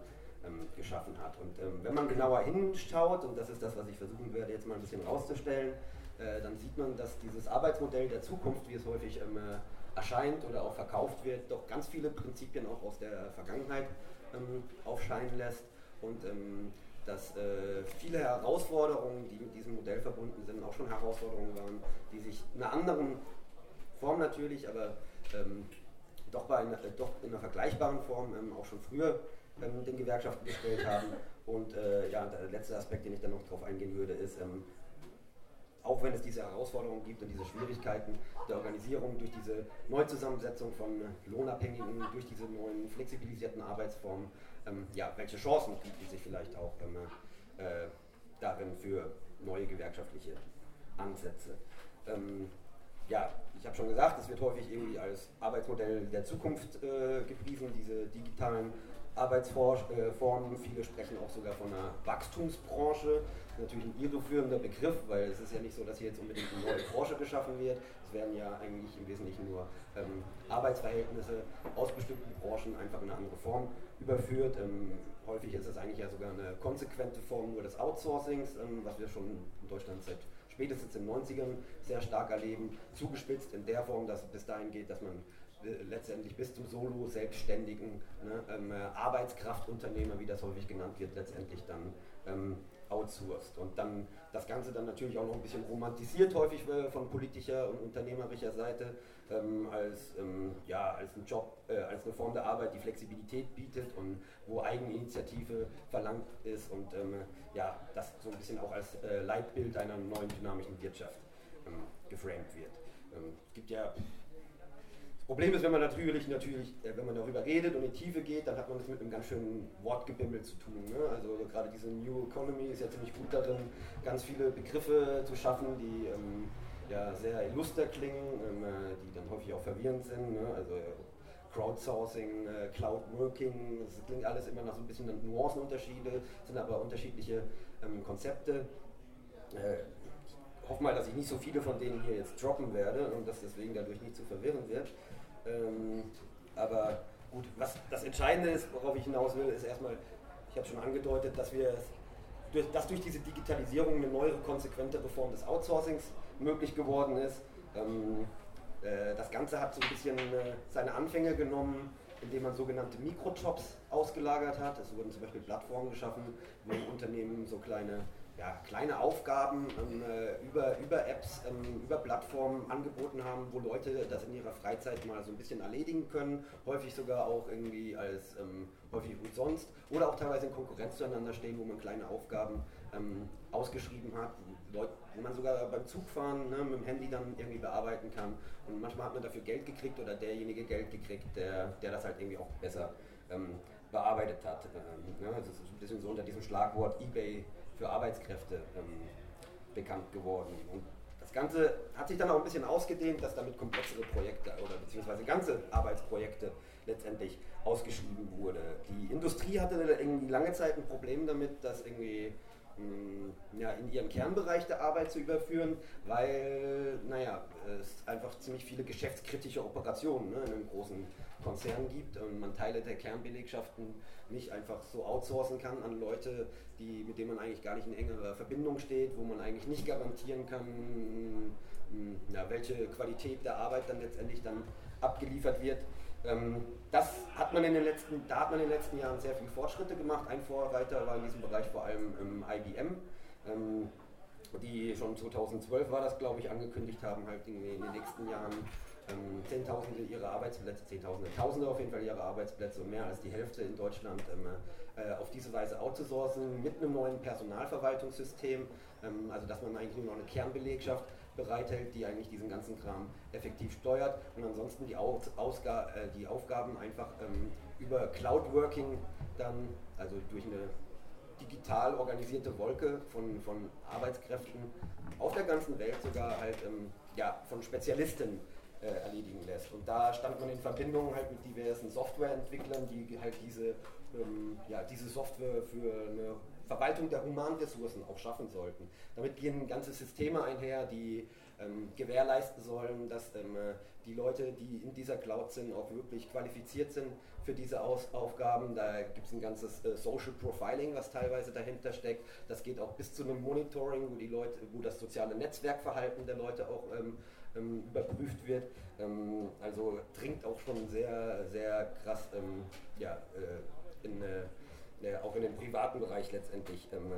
ähm, geschaffen hat. Und ähm, wenn man genauer hinschaut, und das ist das, was ich versuchen werde jetzt mal ein bisschen rauszustellen, äh, dann sieht man, dass dieses Arbeitsmodell der Zukunft, wie es häufig ähm, äh, erscheint oder auch verkauft wird, doch ganz viele Prinzipien auch aus der Vergangenheit ähm, aufscheinen lässt und ähm, dass äh, viele Herausforderungen, die mit diesem Modell verbunden sind, auch schon Herausforderungen waren, die sich in einer anderen Form natürlich, aber ähm, doch, bei einer, äh, doch in einer vergleichbaren Form ähm, auch schon früher ähm, den Gewerkschaften gestellt haben. Und äh, ja, der letzte Aspekt, den ich dann noch darauf eingehen würde, ist, ähm, auch wenn es diese Herausforderungen gibt und diese Schwierigkeiten der Organisierung durch diese Neuzusammensetzung von Lohnabhängigen, durch diese neuen flexibilisierten Arbeitsformen, ähm, ja, welche Chancen gibt es sich vielleicht auch ähm, äh, darin für neue gewerkschaftliche Ansätze. Ähm, ja, ich habe schon gesagt, es wird häufig irgendwie als Arbeitsmodell der Zukunft äh, gepriesen, diese digitalen Arbeitsformen. Viele sprechen auch sogar von einer Wachstumsbranche. Natürlich ein irreführender Begriff, weil es ist ja nicht so, dass hier jetzt unbedingt eine neue Branche geschaffen wird. Es werden ja eigentlich im Wesentlichen nur ähm, Arbeitsverhältnisse aus bestimmten Branchen einfach in eine andere Form überführt. Ähm, häufig ist es eigentlich ja sogar eine konsequente Form nur des Outsourcings, ähm, was wir schon in Deutschland seit spätestens in den 90ern sehr stark erleben, zugespitzt in der Form, dass es bis dahin geht, dass man äh, letztendlich bis zum Solo selbstständigen ne, ähm, Arbeitskraftunternehmer, wie das häufig genannt wird, letztendlich dann ähm, outsourced. Und dann das Ganze dann natürlich auch noch ein bisschen romantisiert, häufig äh, von politischer und unternehmerischer Seite, ähm, als, ähm, ja, als ein Job, äh, als eine Form der Arbeit, die Flexibilität bietet und wo Eigeninitiative verlangt ist und ähm, ja, das so ein bisschen auch als äh, Leitbild einer neuen dynamischen Wirtschaft ähm, geframed wird. Ähm, es gibt ja Problem ist, wenn man natürlich, natürlich, äh, wenn man darüber redet und in die Tiefe geht, dann hat man es mit einem ganz schönen Wortgebimmel zu tun. Ne? Also gerade diese New Economy ist ja ziemlich gut darin, ganz viele Begriffe zu schaffen, die ähm, ja, sehr illuster klingen, ähm, äh, die dann häufig auch verwirrend sind. Ne? Also Crowdsourcing, äh, Cloud Working, das klingt alles immer nach so ein bisschen Nuancenunterschiede, sind aber unterschiedliche ähm, Konzepte. Äh, ich hoffe mal, dass ich nicht so viele von denen hier jetzt droppen werde und dass deswegen dadurch nicht zu verwirrend wird. Ähm, aber gut, was das Entscheidende ist, worauf ich hinaus will, ist erstmal, ich habe schon angedeutet, dass wir durch, dass durch diese Digitalisierung eine neue, konsequentere Form des Outsourcings möglich geworden ist. Ähm, äh, das Ganze hat so ein bisschen äh, seine Anfänge genommen, indem man sogenannte Mikrojobs ausgelagert hat. Es wurden zum Beispiel Plattformen geschaffen, wo Unternehmen so kleine ja, kleine Aufgaben ähm, äh, über, über Apps, ähm, über Plattformen angeboten haben, wo Leute das in ihrer Freizeit mal so ein bisschen erledigen können, häufig sogar auch irgendwie als ähm, häufig umsonst oder auch teilweise in Konkurrenz zueinander stehen, wo man kleine Aufgaben ähm, ausgeschrieben hat, Leute, wo man sogar beim Zugfahren ne, mit dem Handy dann irgendwie bearbeiten kann und manchmal hat man dafür Geld gekriegt oder derjenige Geld gekriegt, der, der das halt irgendwie auch besser ähm, bearbeitet hat. Ähm, ne, das ist ein bisschen so unter diesem Schlagwort eBay für Arbeitskräfte ähm, bekannt geworden. Und das Ganze hat sich dann auch ein bisschen ausgedehnt, dass damit komplexere Projekte oder beziehungsweise ganze Arbeitsprojekte letztendlich ausgeschrieben wurde. Die Industrie hatte irgendwie lange Zeit ein Problem damit, dass irgendwie ja, in ihren Kernbereich der Arbeit zu überführen, weil, naja, es einfach ziemlich viele geschäftskritische Operationen ne, in einem großen Konzern gibt und man Teile der Kernbelegschaften nicht einfach so outsourcen kann an Leute, die, mit denen man eigentlich gar nicht in engerer Verbindung steht, wo man eigentlich nicht garantieren kann, ja, welche Qualität der Arbeit dann letztendlich dann abgeliefert wird. Ähm, das hat man in den letzten, da hat man in den letzten Jahren sehr viele Fortschritte gemacht. Ein Vorreiter war in diesem Bereich vor allem IBM, ähm, die schon 2012 war das, glaube ich, angekündigt haben, halt in den nächsten Jahren ähm, Zehntausende ihrer Arbeitsplätze, Zehntausende, Tausende auf jeden Fall ihrer Arbeitsplätze und mehr als die Hälfte in Deutschland äh, auf diese Weise outzusourcen mit einem neuen Personalverwaltungssystem, also dass man eigentlich nur noch eine Kernbelegschaft bereithält, die eigentlich diesen ganzen Kram effektiv steuert und ansonsten die, Aus Ausga äh, die Aufgaben einfach ähm, über Cloud Working dann, also durch eine digital organisierte Wolke von, von Arbeitskräften auf der ganzen Welt sogar halt ähm, ja, von Spezialisten äh, erledigen lässt. Und da stand man in Verbindung halt mit diversen Softwareentwicklern, die halt diese, ähm, ja, diese Software für eine Verwaltung der humanen Ressourcen auch schaffen sollten. Damit gehen ganze Systeme einher, die ähm, gewährleisten sollen, dass ähm, die Leute, die in dieser Cloud sind, auch wirklich qualifiziert sind für diese Aus Aufgaben. Da gibt es ein ganzes äh, Social Profiling, was teilweise dahinter steckt. Das geht auch bis zu einem Monitoring, wo die Leute, wo das soziale Netzwerkverhalten der Leute auch ähm, ähm überprüft wird. Ähm, also dringt auch schon sehr, sehr krass ähm, ja, äh, in äh, äh, auch in den privaten Bereich letztendlich ähm,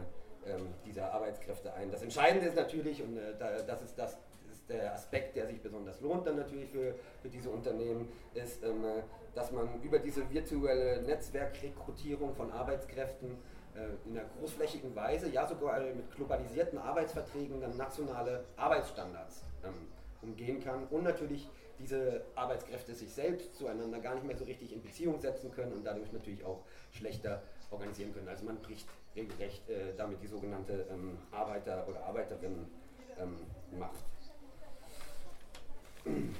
ähm, dieser Arbeitskräfte ein. Das Entscheidende ist natürlich, und äh, da, das ist das der Aspekt, der sich besonders lohnt dann natürlich für, für diese Unternehmen, ist, ähm, dass man über diese virtuelle Netzwerkrekrutierung von Arbeitskräften äh, in einer großflächigen Weise, ja sogar mit globalisierten Arbeitsverträgen, dann nationale Arbeitsstandards ähm, umgehen kann und natürlich diese Arbeitskräfte sich selbst zueinander gar nicht mehr so richtig in Beziehung setzen können und dadurch natürlich auch schlechter organisieren können. Also man bricht regelrecht äh, damit die sogenannte ähm, Arbeiter- oder Arbeiterinnenmacht. Ähm,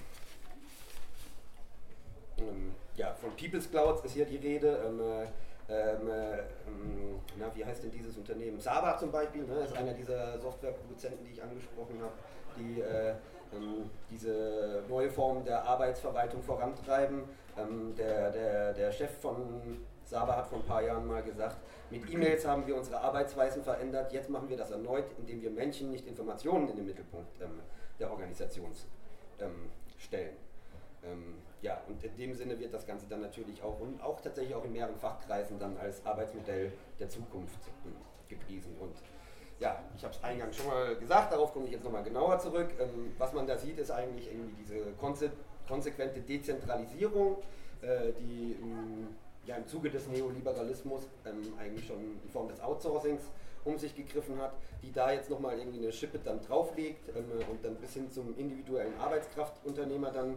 ähm, ja, von People's Clouds ist hier die Rede. Ähm, äh, ähm, äh, ähm, na, wie heißt denn dieses Unternehmen? Saba zum Beispiel, ne, ist einer dieser Softwareproduzenten, die ich angesprochen habe, die äh, ähm, diese neue Form der Arbeitsverwaltung vorantreiben. Ähm, der, der, der Chef von Saba hat vor ein paar Jahren mal gesagt, mit E-Mails haben wir unsere Arbeitsweisen verändert, jetzt machen wir das erneut, indem wir Menschen, nicht Informationen in den Mittelpunkt ähm, der Organisation ähm, stellen. Ähm, ja, und in dem Sinne wird das Ganze dann natürlich auch und auch tatsächlich auch in mehreren Fachkreisen dann als Arbeitsmodell der Zukunft ähm, gepriesen. Und ja, ich habe es eingangs schon mal gesagt, darauf komme ich jetzt nochmal genauer zurück. Ähm, was man da sieht, ist eigentlich irgendwie diese konse konsequente Dezentralisierung, äh, die im, ja, im Zuge des Neoliberalismus ähm, eigentlich schon in Form des Outsourcings um sich gegriffen hat, die da jetzt nochmal irgendwie eine Schippe dann drauflegt ähm, und dann bis hin zum individuellen Arbeitskraftunternehmer dann,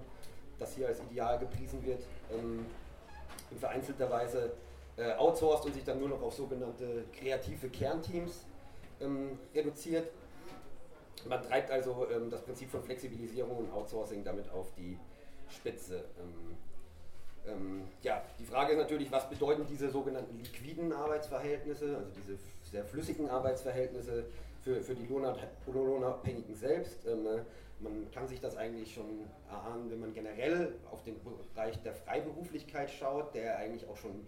das hier als Ideal gepriesen wird, ähm, in vereinzelter Weise äh, outsourced und sich dann nur noch auf sogenannte kreative Kernteams ähm, reduziert. Man treibt also ähm, das Prinzip von Flexibilisierung und Outsourcing damit auf die Spitze. Ähm, ähm, ja, die Frage ist natürlich, was bedeuten diese sogenannten liquiden Arbeitsverhältnisse, also diese sehr flüssigen Arbeitsverhältnisse für, für die Lohnabhängigen selbst. Ähm, man kann sich das eigentlich schon erahnen, wenn man generell auf den Bereich der Freiberuflichkeit schaut, der eigentlich auch schon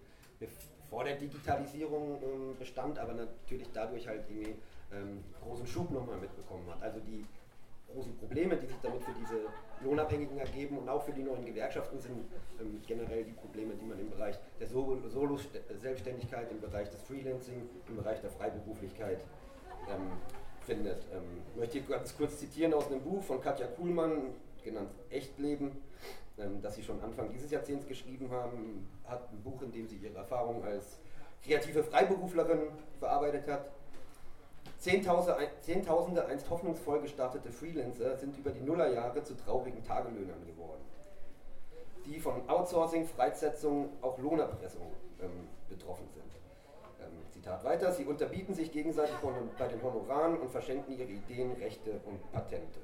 vor der Digitalisierung ähm, bestand, aber natürlich dadurch halt irgendwie ähm, großen Schub nochmal mitbekommen hat. Also die großen Probleme, die sich damit für diese Lohnabhängigen ergeben und auch für die neuen Gewerkschaften sind ähm, generell die Probleme, die man im Bereich der Solo-Selbstständigkeit, im Bereich des Freelancing, im Bereich der Freiberuflichkeit ähm, findet. Ähm, ich möchte hier ganz kurz zitieren aus einem Buch von Katja Kuhlmann, genannt Echtleben, ähm, das sie schon Anfang dieses Jahrzehnts geschrieben haben, hat ein Buch, in dem sie ihre Erfahrungen als kreative Freiberuflerin verarbeitet hat. Zehntausende einst hoffnungsvoll gestartete Freelancer sind über die Nullerjahre zu traurigen Tagelöhnern geworden, die von Outsourcing, Freisetzung, auch Lohnerpressung ähm, betroffen sind. Ähm, Zitat weiter, sie unterbieten sich gegenseitig bei den Honoraren und verschenken ihre Ideen, Rechte und Patente.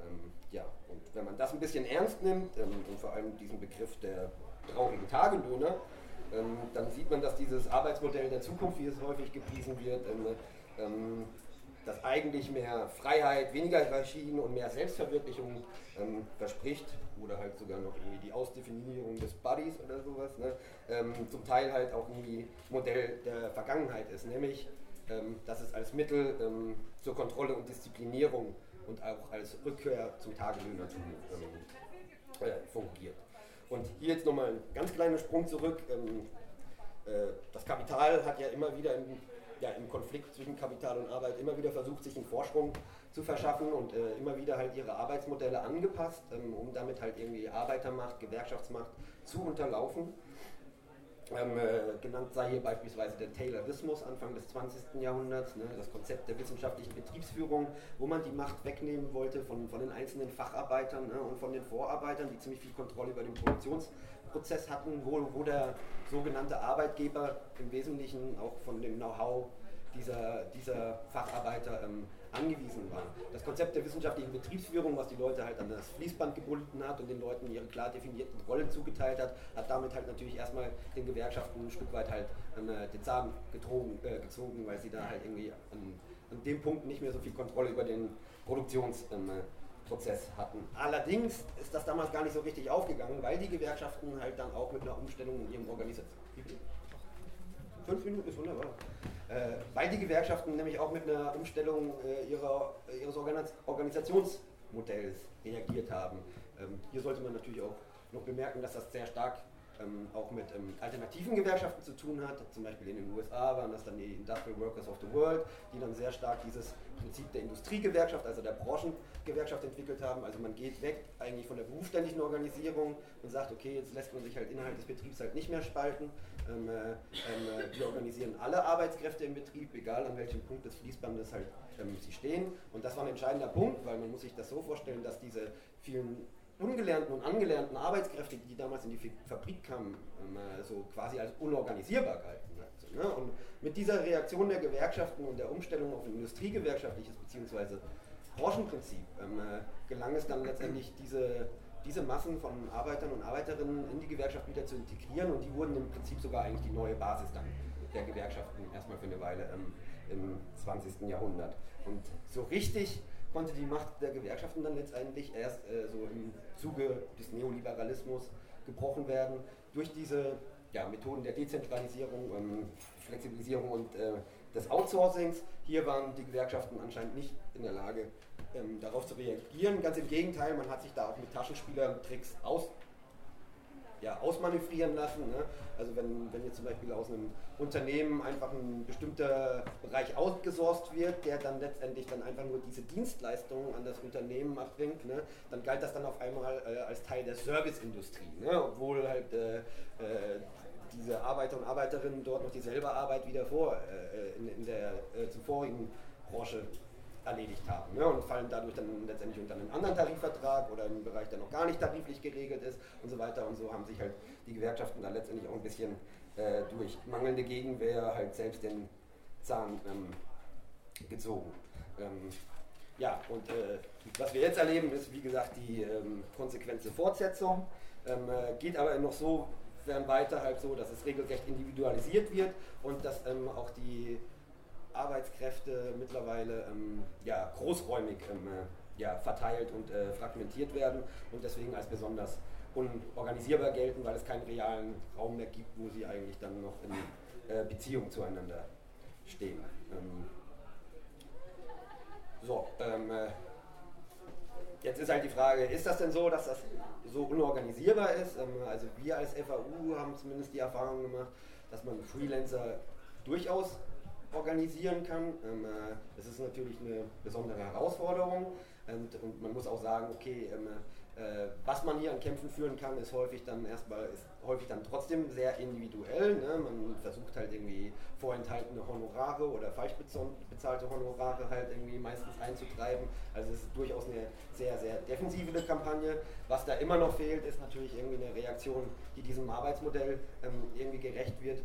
Ähm, ja, und wenn man das ein bisschen ernst nimmt ähm, und vor allem diesen Begriff der traurigen Tagelöhner, ähm, dann sieht man, dass dieses Arbeitsmodell der Zukunft, wie es häufig gepriesen wird, ähm, ähm, das eigentlich mehr Freiheit, weniger Hierarchien und mehr Selbstverwirklichung ähm, verspricht oder halt sogar noch irgendwie die Ausdefinierung des Buddies oder sowas, ne? ähm, zum Teil halt auch irgendwie Modell der Vergangenheit ist, nämlich ähm, dass es als Mittel ähm, zur Kontrolle und Disziplinierung und auch als Rückkehr zum Tagelöhnertum ähm, äh, fungiert. Und hier jetzt nochmal ein ganz kleiner Sprung zurück. Ähm, äh, das Kapital hat ja immer wieder in ja, im Konflikt zwischen Kapital und Arbeit immer wieder versucht, sich einen Vorsprung zu verschaffen und äh, immer wieder halt ihre Arbeitsmodelle angepasst, ähm, um damit halt irgendwie Arbeitermacht, Gewerkschaftsmacht zu unterlaufen. Ähm, äh, genannt sei hier beispielsweise der Taylorismus Anfang des 20. Jahrhunderts, ne, das Konzept der wissenschaftlichen Betriebsführung, wo man die Macht wegnehmen wollte von, von den einzelnen Facharbeitern ne, und von den Vorarbeitern, die ziemlich viel Kontrolle über den Produktionsprozess hatten, wo, wo der sogenannte Arbeitgeber im Wesentlichen auch von dem Know-how dieser, dieser Facharbeiter ähm, angewiesen waren. Das Konzept der wissenschaftlichen Betriebsführung, was die Leute halt an das Fließband gebunden hat und den Leuten ihre klar definierten Rollen zugeteilt hat, hat damit halt natürlich erstmal den Gewerkschaften ein Stück weit halt äh, den Zahn getrogen, äh, gezogen, weil sie da halt irgendwie an, an, dem Punkt nicht mehr so viel Kontrolle über den Produktionsprozess ähm, hatten. Allerdings ist das damals gar nicht so richtig aufgegangen, weil die Gewerkschaften halt dann auch mit einer Umstellung in ihrem Organisation. Fünf Minuten ist wunderbar. Äh, weil die Gewerkschaften nämlich auch mit einer Umstellung äh, ihrer, ihres Organisationsmodells reagiert haben. Ähm, hier sollte man natürlich auch noch bemerken, dass das sehr stark ähm, auch mit ähm, alternativen Gewerkschaften zu tun hat. Zum Beispiel in den USA waren das dann die Industrial Workers of the World, die dann sehr stark dieses Prinzip der Industriegewerkschaft, also der Branchengewerkschaft entwickelt haben. Also man geht weg eigentlich von der berufsständischen Organisierung und sagt, okay, jetzt lässt man sich halt innerhalb des Betriebs halt nicht mehr spalten, ähm, äh, ähm, wir organisieren alle Arbeitskräfte im Betrieb, egal an welchem Punkt des Fließbandes halt ähm, sie stehen. Und das war ein entscheidender Punkt, weil man muss sich das so vorstellen, dass diese vielen ungelernten und angelernten Arbeitskräfte, die damals in die Fabrik kamen, ähm, äh, so quasi als unorganisierbar galten. Also, ne? Und mit dieser Reaktion der Gewerkschaften und der Umstellung auf ein industriegewerkschaftliches bzw. Branchenprinzip ähm, äh, gelang es dann letztendlich diese diese Massen von Arbeitern und Arbeiterinnen in die Gewerkschaft wieder zu integrieren und die wurden im Prinzip sogar eigentlich die neue Basis dann der Gewerkschaften erstmal für eine Weile ähm, im 20. Jahrhundert. Und so richtig konnte die Macht der Gewerkschaften dann letztendlich erst äh, so im Zuge des Neoliberalismus gebrochen werden durch diese ja, Methoden der Dezentralisierung, ähm, Flexibilisierung und äh, des Outsourcings. Hier waren die Gewerkschaften anscheinend nicht in der Lage, ähm, darauf zu reagieren. Ganz im Gegenteil, man hat sich da auch mit Taschenspielertricks aus, ja, ausmanövrieren lassen. Ne? Also wenn, wenn jetzt zum Beispiel aus einem Unternehmen einfach ein bestimmter Bereich outgesourced wird, der dann letztendlich dann einfach nur diese Dienstleistungen an das Unternehmen abbringt, ne? dann galt das dann auf einmal äh, als Teil der Serviceindustrie, ne? obwohl halt äh, äh, diese Arbeiter und Arbeiterinnen dort noch dieselbe Arbeit wie davor äh, in, in, der äh, zuvorigen Branche erledigt haben ne? und fallen dadurch dann letztendlich unter einen anderen Tarifvertrag oder einen Bereich, der noch gar nicht tariflich geregelt ist und so weiter. Und so haben sich halt die Gewerkschaften dann letztendlich auch ein bisschen äh, durch mangelnde Gegenwehr halt selbst den Zahn ähm, gezogen. Ähm, ja, und äh, was wir jetzt erleben, ist wie gesagt die ähm, konsequente Fortsetzung. Ähm, äh, geht aber noch so fern weiter halt so, dass es regelrecht individualisiert wird und dass ähm, auch die Arbeitskräfte mittlerweile ähm, ja, großräumig ähm, äh, ja, verteilt und äh, fragmentiert werden und deswegen als besonders unorganisierbar gelten, weil es keinen realen Raum mehr gibt, wo sie eigentlich dann noch in äh, Beziehung zueinander stehen. Ähm, so, ähm, äh, jetzt ist halt die Frage, ist das denn so, dass das so unorganisierbar ist? Ähm, also wir als FAU haben zumindest die Erfahrung gemacht, dass man Freelancer durchaus organisieren kann. Ähm, äh, das ist natürlich eine besondere Herausforderung und, und man muss auch sagen, okay, ähm, äh, was man hier an Kämpfen führen kann, ist häufig dann erstmal ist häufig dann trotzdem sehr individuell. Ne? Man versucht halt irgendwie vorenthaltene Honorare oder falsch bezahlte Honorare halt irgendwie meistens einzutreiben. Also es ist durchaus eine sehr, sehr defensive Kampagne. Was da immer noch fehlt, ist natürlich irgendwie eine Reaktion, die diesem Arbeitsmodell ähm, irgendwie gerecht wird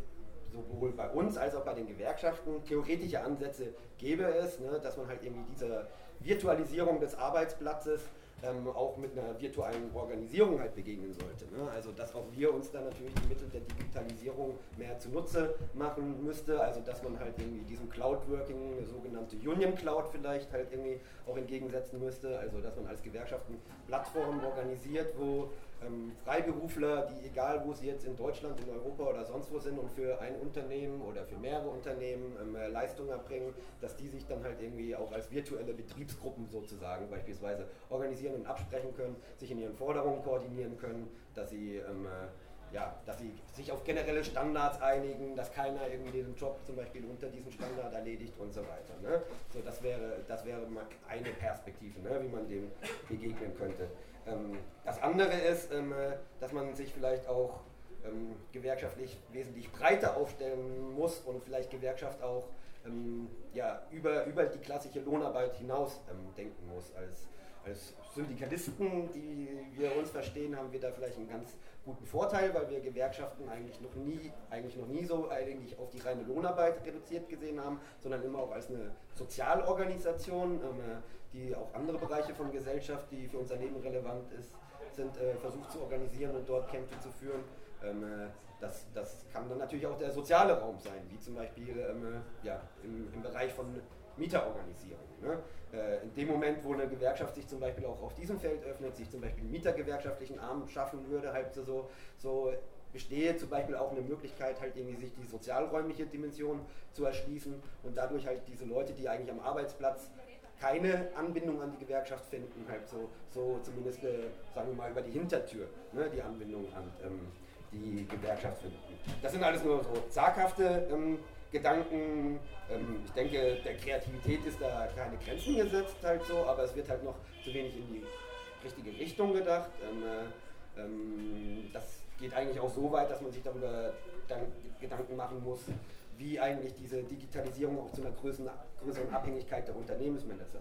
sowohl bei uns als auch bei den Gewerkschaften theoretische Ansätze gäbe es, ne, dass man halt irgendwie dieser Virtualisierung des Arbeitsplatzes ähm, auch mit einer virtuellen Organisierung halt begegnen sollte. Ne? Also dass auch wir uns dann natürlich die Mittel der Digitalisierung mehr zunutze machen müsste, also dass man halt irgendwie diesem Cloud-Working, sogenannte Union Cloud vielleicht halt irgendwie auch entgegensetzen müsste, also dass man als Gewerkschaften Plattformen organisiert, wo ähm, Freiberufler, die egal wo sie jetzt in Deutschland, in Europa oder sonst wo sind und für ein Unternehmen oder für mehrere Unternehmen ähm, äh, Leistungen erbringen, dass die sich dann halt irgendwie auch als virtuelle Betriebsgruppen sozusagen beispielsweise organisieren und absprechen können, sich in ihren Forderungen koordinieren können, dass sie ähm, äh, ja, dass sie sich auf generelle Standards einigen, dass keiner irgendwie den Job zum Beispiel unter diesem Standard erledigt und so weiter. Ne? So, das wäre, das wäre mal eine Perspektive, ne, wie man dem begegnen könnte. Ähm, das andere ist, ähm, äh, dass man sich vielleicht auch ähm, gewerkschaftlich wesentlich breiter aufstellen muss und vielleicht Gewerkschaft auch ja, über, über die klassische Lohnarbeit hinaus denken muss. Als, als Syndikalisten, die wir uns verstehen, haben wir da vielleicht einen ganz guten Vorteil, weil wir Gewerkschaften eigentlich noch nie, eigentlich noch nie so eigentlich auf die reine Lohnarbeit reduziert gesehen haben, sondern immer auch als eine Sozialorganisation. Äh, die auch andere Bereiche von Gesellschaft, die für unser Leben relevant ist, sind, äh, versucht zu organisieren und dort Kämpfe zu führen. Ähm, äh, das, das kann dann natürlich auch der soziale Raum sein, wie zum Beispiel ähm, äh, ja, im, im Bereich von Mieterorganisierung. Ne? Äh, in dem Moment, wo eine Gewerkschaft sich zum Beispiel auch auf diesem Feld öffnet, sich zum Beispiel einen mietergewerkschaftlichen Arm schaffen würde, halt so, so bestehe zum Beispiel auch eine Möglichkeit, halt irgendwie sich die sozialräumliche Dimension zu erschließen und dadurch halt diese Leute, die eigentlich am Arbeitsplatz keine Anbindung an die Gewerkschaft finden, halt so, so zumindest, äh, sagen wir mal, über die Hintertür ne, die Anbindung an ähm, die Gewerkschaft finden. Das sind alles nur so zaghafte ähm, Gedanken. Ähm, ich denke, der Kreativität ist da keine Grenzen gesetzt, halt so, aber es wird halt noch zu wenig in die richtige Richtung gedacht. Ähm, äh, ähm, das geht eigentlich auch so weit, dass man sich darüber Gedanken machen muss, wie eigentlich diese Digitalisierung auch zu einer größeren, größeren Abhängigkeit der Unternehmensmanager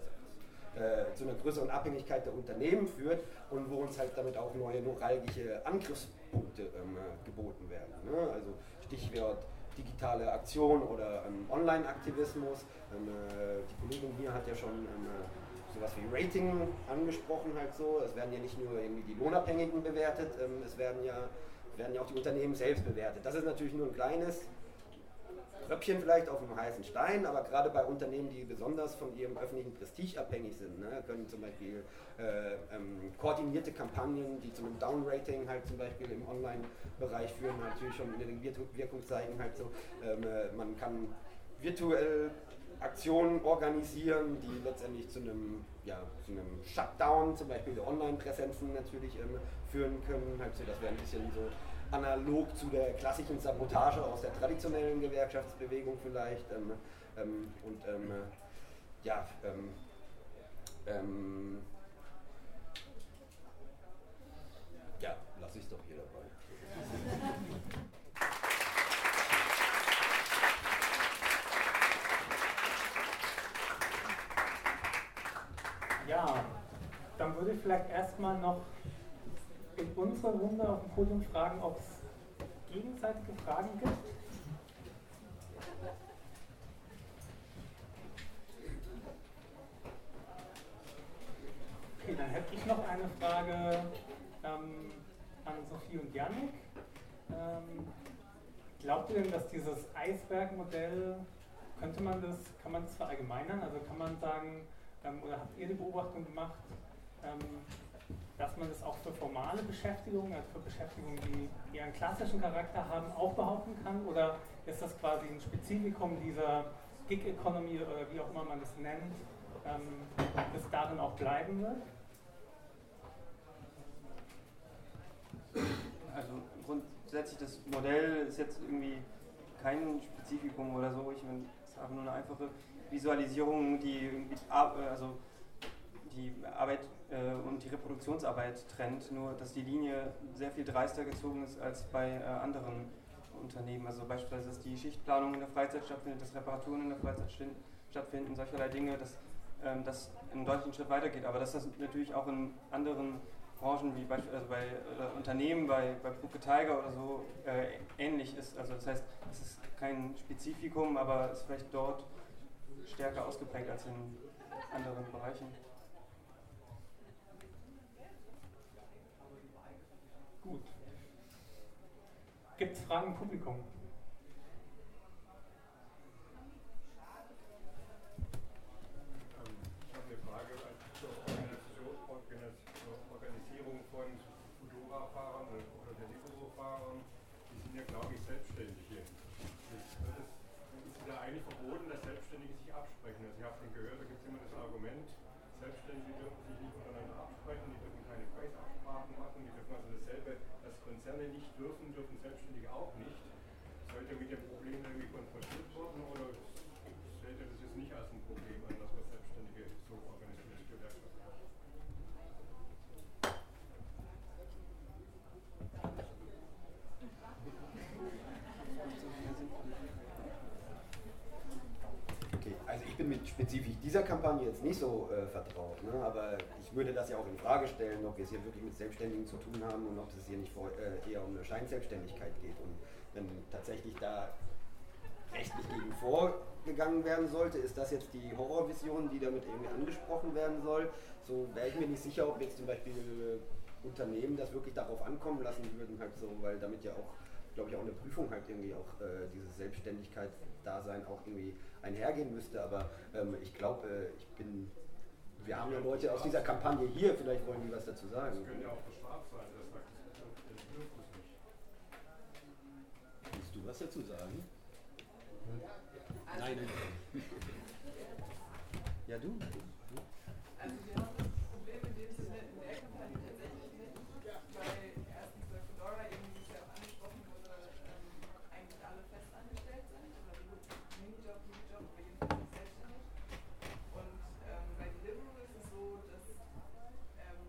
äh, zu einer größeren Abhängigkeit der Unternehmen führt und wo uns halt damit auch neue neuralgische Angriffspunkte ähm, äh, geboten werden. Ne? Also Stichwort digitale Aktion oder ähm, Online-Aktivismus. Ähm, äh, die Kollegin hier hat ja schon ähm, äh, sowas wie Rating angesprochen halt so. Es werden ja nicht nur irgendwie die Lohnabhängigen bewertet, ähm, es werden ja, werden ja auch die Unternehmen selbst bewertet. Das ist natürlich nur ein kleines Tröpfchen vielleicht auf einem heißen Stein, aber gerade bei Unternehmen, die besonders von ihrem öffentlichen Prestige abhängig sind, ne, können zum Beispiel äh, ähm, koordinierte Kampagnen, die zu einem Downrating halt zum Beispiel im Online-Bereich führen, natürlich schon eine Wirkung zeigen, halt so, ähm, äh, man kann virtuell Aktionen organisieren, die letztendlich zu einem, ja, zu einem Shutdown, zum Beispiel der Online-Präsenzen natürlich ähm, führen können. Halt so, das wäre ein bisschen so analog zu der klassischen Sabotage aus der traditionellen Gewerkschaftsbewegung vielleicht. Ähm, ähm, und ähm, ja, ähm, ähm, ja, lasse ich es doch hier dabei. Ja, dann würde ich vielleicht erstmal noch in unserer Runde auf dem Podium fragen, ob es gegenseitige Fragen gibt. Okay, dann hätte ich noch eine Frage ähm, an Sophie und Janik. Ähm, glaubt ihr denn, dass dieses Eisbergmodell, könnte man das, kann man das verallgemeinern? Also kann man sagen, ähm, oder habt ihr die Beobachtung gemacht, ähm, dass man das auch für formale Beschäftigungen, also für Beschäftigungen, die einen klassischen Charakter haben, auch behaupten kann? Oder ist das quasi ein Spezifikum dieser Gig-Economy oder wie auch immer man das nennt, ähm, das darin auch bleiben wird? Also grundsätzlich das Modell ist jetzt irgendwie kein Spezifikum oder so. Ich meine, es ist einfach nur eine einfache Visualisierung, die irgendwie, äh, also die Arbeit äh, und die Reproduktionsarbeit trennt, nur dass die Linie sehr viel dreister gezogen ist als bei äh, anderen Unternehmen. Also beispielsweise, dass die Schichtplanung in der Freizeit stattfindet, dass Reparaturen in der Freizeit stattfinden, solcherlei Dinge, dass ähm, das einen deutlichen Schritt weitergeht. Aber dass das natürlich auch in anderen Branchen wie beispielsweise also bei äh, Unternehmen, bei, bei Brucke Tiger oder so äh, ähnlich ist. Also das heißt, es ist kein Spezifikum, aber es ist vielleicht dort stärker ausgeprägt als in anderen Bereichen. Gut. Gibt es Fragen im Publikum? Dieser Kampagne jetzt nicht so äh, vertraut, ne? aber ich würde das ja auch in Frage stellen, ob wir es hier wirklich mit Selbstständigen zu tun haben und ob es hier nicht vor, äh, eher um eine Scheinselbstständigkeit geht. Und wenn tatsächlich da rechtlich gegen vorgegangen werden sollte, ist das jetzt die Horrorvision, die damit irgendwie angesprochen werden soll. So wäre ich mir nicht sicher, ob jetzt zum Beispiel äh, Unternehmen das wirklich darauf ankommen lassen würden, halt so, weil damit ja auch, glaube ich, auch eine Prüfung halt irgendwie auch äh, dieses Selbstständigkeitsdasein auch irgendwie einhergehen müsste. Aber ähm, ich glaube, äh, ich bin. Wir haben ja Leute aus dieser Kampagne hier, vielleicht wollen die was dazu sagen. Das könnte ja auch bestraft sein, das sagt das dürfen nicht. Willst du was dazu sagen? Nein, nein. Ja, du? Also wir haben das Problem in dem Sinne in der Kampagne tatsächlich nicht, weil erstens bei Fedora eben, wie es ja auch angesprochen wurde, ähm, eigentlich alle fest angestellt sind oder Minijob, Minijob, aber jedenfalls selbstständig. Und ähm, bei Deliveroo ist es so, dass ähm,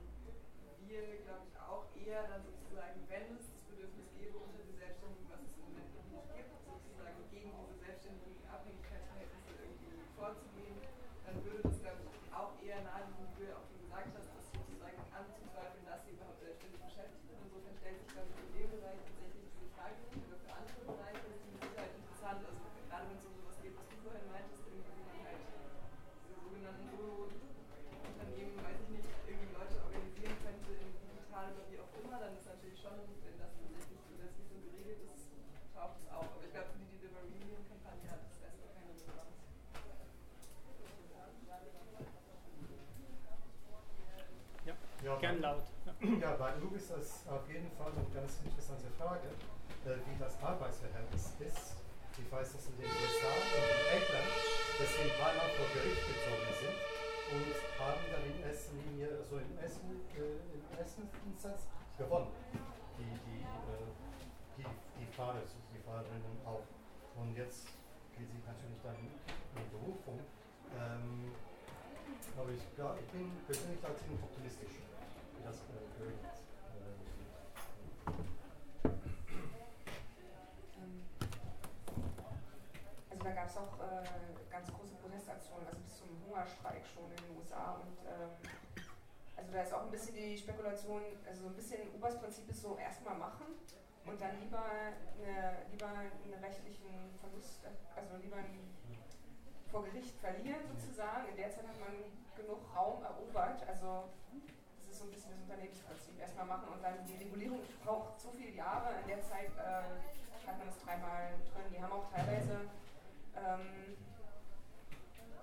wir, glaube ich, auch eher dann sozusagen, wenn es das Bedürfnis gäbe, unter die Selbstständigen, was es im Moment noch nicht gibt, sozusagen gegen diese selbstständigen Abhängigkeitsverhältnisse irgendwie vorzugehen, dann würde das, glaube ich, Ja, bei Uber ist das auf jeden Fall eine ganz interessante Frage, äh, wie das Arbeitsverhältnis ist. Ich weiß, dass in den USA und in England deswegen dreimal vor Gericht gezogen sind und haben dann in erster Linie, also im ersten, äh, im ersten Instanz gewonnen. Die, die, äh, die, die Fahrer, die Fahrerinnen auch. Und jetzt geht sie natürlich dann in Berufung. Ähm, aber ich, glaub, ich bin persönlich da ziemlich optimistisch, Also da gab es auch äh, ganz große Protestaktionen, also bis zum Hungerstreik schon in den USA. Und ähm, also da ist auch ein bisschen die Spekulation, also so ein bisschen Ubers Prinzip ist so erstmal machen und dann lieber, eine, lieber einen rechtlichen Verlust, also lieber einen vor Gericht verlieren sozusagen. In der Zeit hat man genug Raum erobert. Also so ein bisschen das Unternehmensprinzip. Erstmal machen und dann die Regulierung braucht so viele Jahre. In der Zeit äh, hat man das dreimal drin. Die haben auch teilweise, ähm,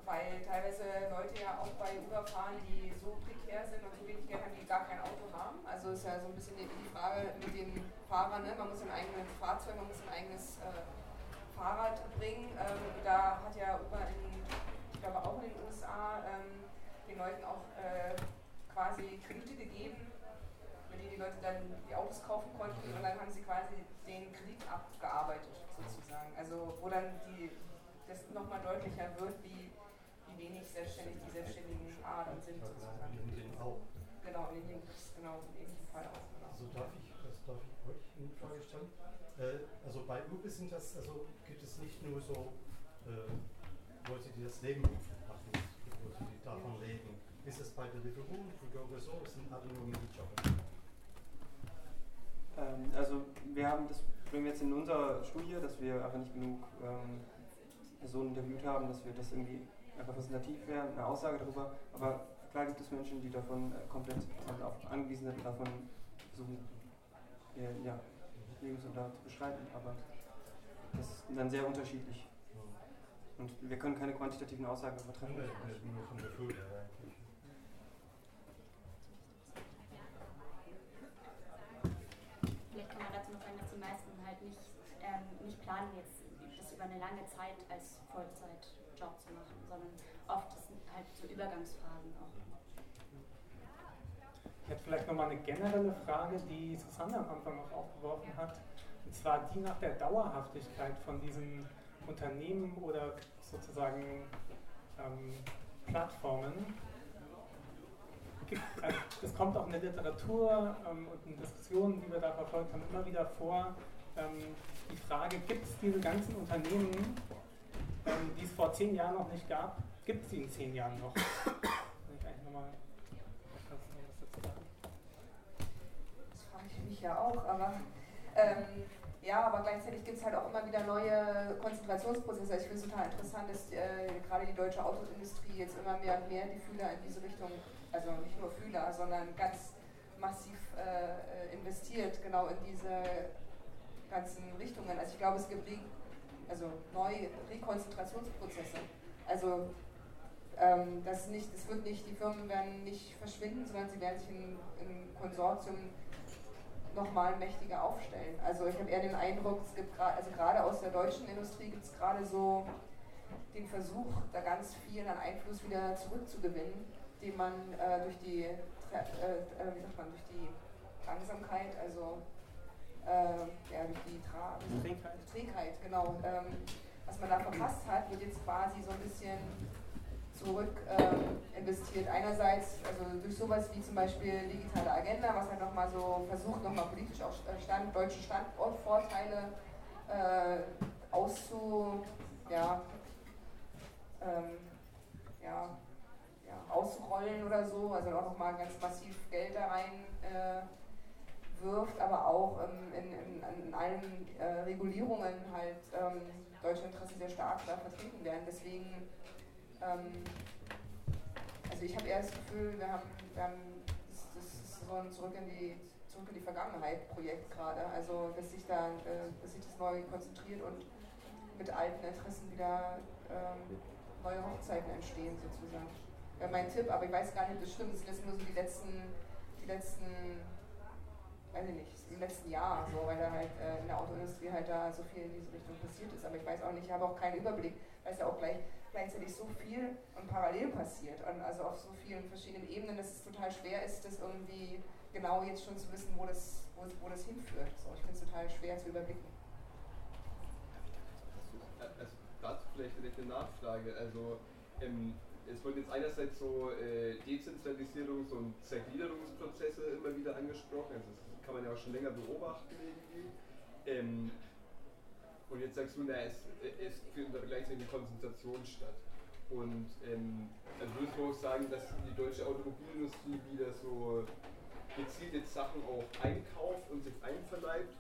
weil teilweise Leute ja auch bei Uber fahren, die so prekär sind und so wenig Geld haben, die gar kein Auto haben. Also ist ja so ein bisschen die, die Frage mit den Fahrern, ne? man muss ein eigenes Fahrzeug, man muss ein eigenes äh, Fahrrad bringen. Ähm, da hat ja Uber in, ich glaube auch in den USA, ähm, den Leuten auch äh, quasi Kredite gegeben, mit denen die Leute dann die Autos kaufen konnten und dann haben sie quasi den Kredit abgearbeitet sozusagen. Also wo dann die, das nochmal deutlicher wird, wie, wie wenig selbstständig die selbstständigen sind sozusagen. In Indien auch. Genau, in Indien, genau, in dem Fall auch. Genau. Also darf ich, das darf ich euch eine Frage stellen? Äh, also bei Uber sind das, also gibt es nicht nur so äh, Leute, die das Leben machen, Leute, die davon leben. Ist es bei Deliveroo, Fugogo so, sind alle nur Minijobber? Ähm, also wir haben das Problem jetzt in unserer Studie, dass wir einfach nicht genug ähm, Personen interviewt haben, dass wir das irgendwie repräsentativ wären, eine Aussage darüber. Aber klar gibt es Menschen, die davon äh, komplett also auf angewiesen sind und davon versuchen, ihr ja, Lebensunterhalt zu bestreiten. Aber das ist dann sehr unterschiedlich. Und wir können keine quantitativen Aussagen darüber treffen. Nur vom Gefühl her eigentlich. Vielleicht kann man dazu noch sagen, dass die meisten halt nicht, ähm, nicht planen, jetzt das über eine lange Zeit als Vollzeitjob zu machen, sondern oft sind halt so Übergangsphasen auch. Ich hätte vielleicht nochmal eine generelle Frage, die Susanne am Anfang noch aufgeworfen hat. Und zwar die nach der Dauerhaftigkeit von diesen Unternehmen oder sozusagen ähm, Plattformen. Gibt, also es kommt auch in der Literatur ähm, und in Diskussionen, die wir da verfolgt haben, immer wieder vor, ähm, die Frage, gibt es diese ganzen Unternehmen, ähm, die es vor zehn Jahren noch nicht gab, gibt es sie in zehn Jahren noch? Kann ich eigentlich nochmal was dazu sagen? Das frage ich mich ja auch, aber ähm, ja, aber gleichzeitig gibt es halt auch immer wieder neue Konzentrationsprozesse. Ich finde es total interessant, dass äh, gerade die deutsche Autoindustrie jetzt immer mehr und mehr die Fühler in diese Richtung, also nicht nur Fühler, sondern ganz massiv äh, investiert, genau in diese ganzen Richtungen. Also ich glaube, es gibt Re also neue Rekonzentrationsprozesse. Also ähm, das, nicht, das wird nicht, die Firmen werden nicht verschwinden, sondern sie werden sich in, in Konsortium nochmal mächtiger aufstellen. Also ich habe eher den Eindruck, es gibt gerade, also gerade aus der deutschen Industrie gibt es gerade so den Versuch, da ganz viel an Einfluss wieder zurückzugewinnen, den man äh, durch die, äh, äh, wie sagt man, durch die Langsamkeit, also äh, ja, durch die Tra Trägheit. Trägheit, genau, ähm, was man da verpasst hat, wird jetzt quasi so ein bisschen zurück ähm, investiert. Einerseits also durch sowas wie zum Beispiel digitale Agenda, was halt nochmal so versucht, nochmal politisch auch Stand, deutsche Standortvorteile äh, auszu, ja, ähm, ja, ja, auszurollen oder so, also auch nochmal ganz massiv Geld da rein äh, wirft, aber auch ähm, in, in, in, allen äh, Regulierungen halt ähm, deutsche Interessen sehr stark da vertreten werden. Deswegen ähm, also ich habe eher das Gefühl, wir haben, wir haben das, das ist so ein Zurück in die, Zurück in die Vergangenheit Projekt gerade. Also dass sich da, äh, dass sich das neu konzentriert und mit alten Interessen wieder ähm, neue Hochzeiten entstehen sozusagen. Wäre mein Tipp, aber ich weiß gar nicht, ob das stimmt. Das sind nur so die letzten, die letzten weiß ich nicht, im letzten Jahr, so, weil da halt äh, in der Autoindustrie halt da so viel in diese Richtung passiert ist. Aber ich weiß auch nicht, ich habe auch keinen Überblick, weil es ja auch gleich, gleichzeitig so viel und parallel passiert. Und also auf so vielen verschiedenen Ebenen, dass es total schwer ist, das irgendwie genau jetzt schon zu wissen, wo das, wo, wo das hinführt. So, ich finde es total schwer zu überblicken. Also dazu vielleicht eine Nachfrage. Also ähm, es wurden jetzt einerseits so äh, Dezentralisierungs- und Zergliederungsprozesse immer wieder angesprochen. Also das kann man ja auch schon länger beobachten irgendwie. Ähm, und jetzt sagst du, na, es, es findet aber gleichzeitig eine Konzentration statt. Und ähm, also würdest du auch sagen, dass die deutsche Automobilindustrie wieder so gezielt jetzt Sachen auch einkauft und sich einverleibt?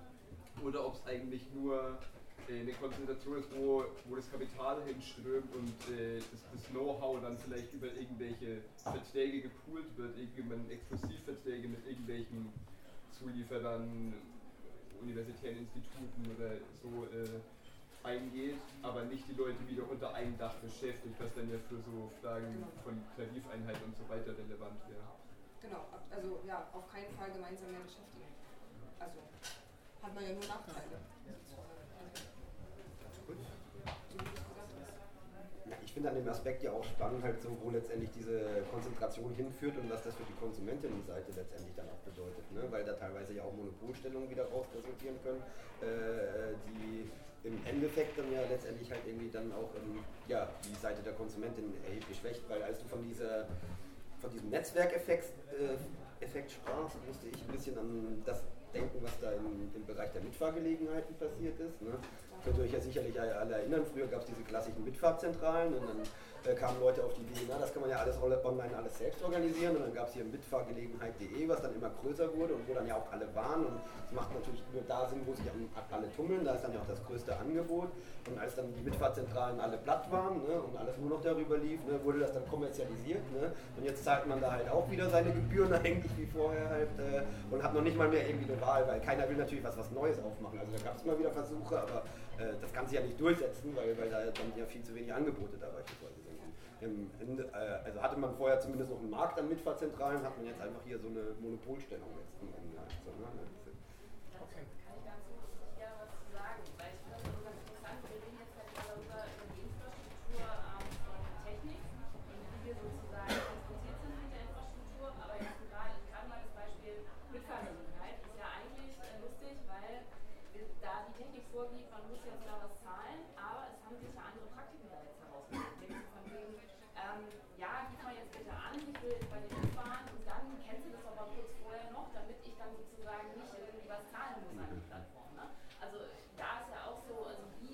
Oder ob es eigentlich nur äh, eine Konzentration ist, wo, wo das Kapital hinströmt und äh, das, das Know-how dann vielleicht über irgendwelche Verträge gepoolt wird, irgendwann Exklusivverträge mit irgendwelchen Zulieferern, universitären Instituten oder so äh, eingeht, aber nicht die Leute wieder unter einem Dach beschäftigt, was dann ja für so Fragen von Tarifeinheit und so weiter relevant wäre. Genau, also ja, auf keinen Fall gemeinsam mehr beschäftigen. Also hat man ja nur Nachteile. Ich finde an dem Aspekt ja auch spannend, halt so, wo letztendlich diese Konzentration hinführt und was das für die Konsumentinnenseite letztendlich dann auch bedeutet. Ne? Weil da teilweise ja auch Monopolstellungen wieder raus resultieren können, äh, die im Endeffekt dann ja letztendlich halt irgendwie dann auch ähm, ja, die Seite der Konsumentin erheblich schwächt, weil als du von dieser von diesem Netzwerkeffekt äh, Effekt sprachst, musste ich ein bisschen an das denken, was da im, im Bereich der Mitfahrgelegenheiten passiert ist. Ne? Könnt ihr euch ja sicherlich alle erinnern, früher gab es diese klassischen Mitfahrzentralen und dann äh, kamen Leute auf die Idee, na, das kann man ja alles online alles selbst organisieren und dann gab es hier mitfahrgelegenheit.de, was dann immer größer wurde und wo dann ja auch alle waren und es macht natürlich nur da Sinn, wo sich alle tummeln, da ist dann ja auch das größte Angebot und als dann die Mitfahrzentralen alle platt waren ne, und alles nur noch darüber lief, ne, wurde das dann kommerzialisiert ne, und jetzt zahlt man da halt auch wieder seine Gebühren *laughs* eigentlich wie vorher halt äh, und hat noch nicht mal mehr irgendwie eine Wahl, weil keiner will natürlich was, was Neues aufmachen, also da gab es immer wieder Versuche, aber äh, das kann sich ja nicht durchsetzen, weil, weil da dann ja viel zu wenig Angebote da beispielsweise sind. Ende, äh, also hatte man vorher zumindest noch einen Markt an Mitfahrzentralen, hat man jetzt einfach hier so eine Monopolstellung jetzt am Ende. Also, ne? Okay. Kann ich dazu gerne was zu sagen, weil ich finde das so ganz interessant. Wir reden jetzt halt darüber, über die Infrastruktur ähm, von Technik und wie wir sozusagen transportiert sind mit der Infrastruktur. Aber jetzt gerade, gerade mal das Beispiel Mitfahrgelegenheit ist ja eigentlich äh, lustig, weil da die Technik vorgibt, man muss jetzt da was zahlen, aber es haben sich ja andere Praktiken da jetzt herausgebildet. Von wegen, ähm, ja, gib mal jetzt bitte an, ich will jetzt bei dir mitfahren und dann kennst du das aber kurz vorher noch, damit ich dann sozusagen nicht irgendwie was zahlen muss an die Plattform. Ne? Also da ist ja auch so, also wie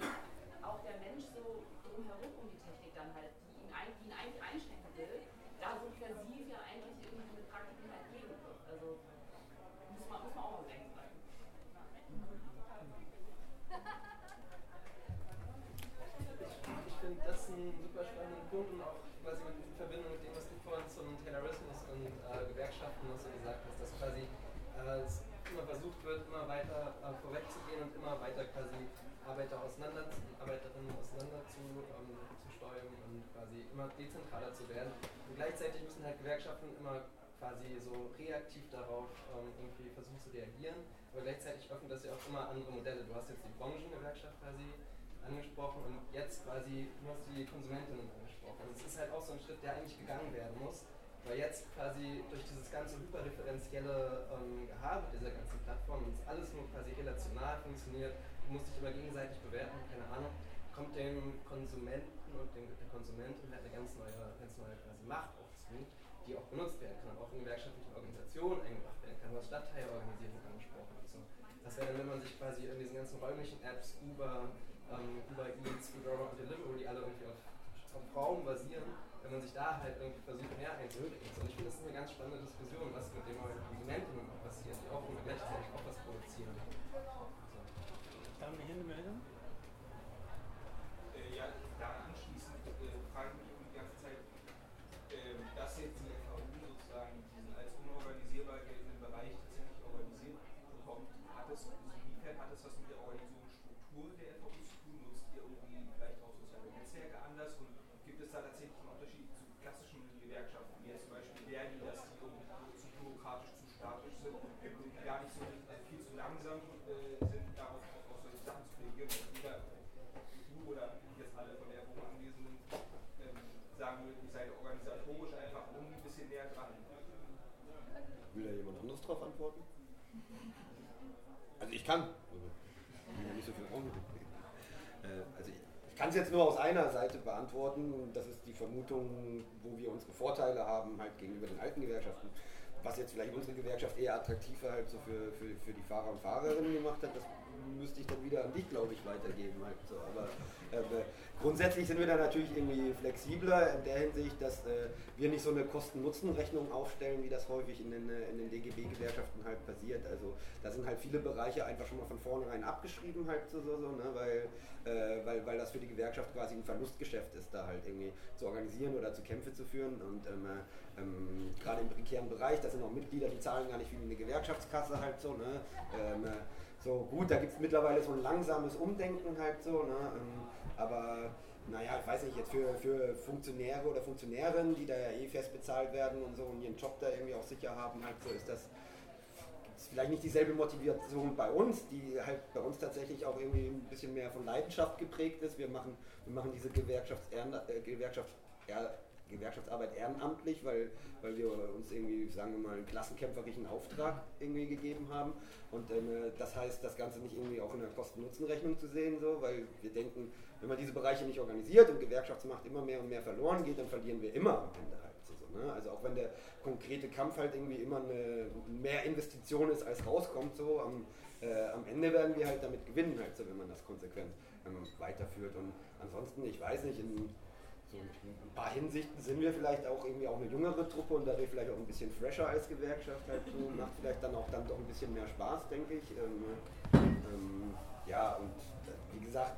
auch der Mensch so drumherum um die Technik dann halt, die ihn, ein, die ihn eigentlich einschränken will, da so versiv ja eigentlich irgendwie mit Praktiken halt gegenwirkt. Also muss man, muss man auch bedenken. Ich finde das einen super spannenden Punkt und auch quasi in Verbindung mit dem, was du vorhin zum Taylorismus und äh, Gewerkschaften noch so gesagt hast, dass quasi äh, es immer versucht wird, immer weiter äh, vorwegzugehen und immer weiter quasi Arbeiter auseinander, Arbeiterinnen auseinander zu, ähm, zu steuern und quasi immer dezentraler zu werden. Und gleichzeitig müssen halt Gewerkschaften immer quasi so reaktiv darauf ähm, irgendwie versuchen zu reagieren, aber gleichzeitig öffnet das ja auch immer andere Modelle. Du hast jetzt die Branchengewerkschaft quasi angesprochen und jetzt quasi, du hast die Konsumentinnen angesprochen. Und es ist halt auch so ein Schritt, der eigentlich gegangen werden muss, weil jetzt quasi durch dieses ganze hyperreferenzielle ähm, Gehabe dieser ganzen Plattform und es alles nur quasi relational funktioniert, du musst dich immer gegenseitig bewerten, keine Ahnung, kommt dem Konsumenten und dem, der Konsumentin halt eine ganz neue, ganz neue quasi Macht auch zu, die auch benutzt werden kann, auch in gewerkschaftlichen Organisationen eingebracht werden kann, was Stadtteilorganisierung angesprochen und so. Das wäre dann, wenn man sich quasi in diesen ganzen räumlichen Apps über ähm, über Eats, Foodora und Deliveroo, die alle irgendwie auf, auf Raum basieren, wenn man sich da halt irgendwie versucht, mehr einzubringen. Und ich finde, das ist eine ganz spannende Diskussion, was mit Konsumentinnen auch passiert, die auch gleichzeitig auch was produzieren. So. Da haben wir hier eine Meldung. Äh, ja, daran anschließend äh, frage ich mich die ganze Zeit, äh, dass jetzt die FAU sozusagen diesen als unorganisierbar geltenden Bereich tatsächlich organisiert bekommt, hat es, inwiefern hat es was mit der Organisationsstruktur der FAU zu tun? Nutzt ihr irgendwie vielleicht auch soziale Netzwerke anders? Und gibt es da tatsächlich einen Unterschied zu klassischen Gewerkschaften, wie jetzt zum Beispiel Verdi, dass die irgendwie zu bürokratisch, zu statisch sind und gar nicht so, also kann. Also, ich. Äh, also kann es jetzt nur aus einer Seite beantworten das ist die Vermutung, wo wir unsere Vorteile haben halt gegenüber den alten Gewerkschaften was jetzt vielleicht unsere Gewerkschaft eher attraktiver halt so für, für, für die Fahrer und Fahrerinnen gemacht hat, das müsste ich dann wieder an dich, glaube ich, weitergeben. Halt so. Aber äh, grundsätzlich sind wir da natürlich irgendwie flexibler in der Hinsicht, dass äh, wir nicht so eine Kosten-Nutzen-Rechnung aufstellen, wie das häufig in den, äh, in den DGB-Gewerkschaften halt passiert. Also da sind halt viele Bereiche einfach schon mal von vornherein abgeschrieben halt so, so, so ne? weil, äh, weil, weil das für die Gewerkschaft quasi ein Verlustgeschäft ist, da halt irgendwie zu organisieren oder zu Kämpfe zu führen und ähm, äh, ähm, gerade im prekären Bereich, da sind auch Mitglieder, die zahlen gar nicht wie eine Gewerkschaftskasse halt so, ne? Ähm, äh, so gut, da gibt es mittlerweile so ein langsames Umdenken halt so, ne? Ähm, aber naja, ich weiß nicht, jetzt für, für Funktionäre oder Funktionärinnen, die da ja eh fest bezahlt werden und so und ihren Job da irgendwie auch sicher haben, halt so ist das vielleicht nicht dieselbe Motivation bei uns, die halt bei uns tatsächlich auch irgendwie ein bisschen mehr von Leidenschaft geprägt ist. Wir machen, wir machen diese Gewerkschafts äh, Gewerkschafts Gewerkschaftsarbeit ehrenamtlich, weil, weil wir uns irgendwie, sagen wir mal, einen klassenkämpferischen Auftrag irgendwie gegeben haben. Und ähm, das heißt, das Ganze nicht irgendwie auch in der Kosten-Nutzen-Rechnung zu sehen, so, weil wir denken, wenn man diese Bereiche nicht organisiert und Gewerkschaftsmacht immer mehr und mehr verloren geht, dann verlieren wir immer am Ende halt. Ne? Also auch wenn der konkrete Kampf halt irgendwie immer eine mehr Investition ist, als rauskommt, so am, äh, am Ende werden wir halt damit gewinnen, halt so, wenn man das konsequent ähm, weiterführt. Und ansonsten, ich weiß nicht, in so ein paar Hinsichten sind wir vielleicht auch irgendwie auch eine jüngere Truppe und dadurch vielleicht auch ein bisschen fresher als Gewerkschaft halt so, *laughs* macht vielleicht dann auch dann doch ein bisschen mehr Spaß, denke ich. Ähm, ähm, ja, und äh, wie gesagt,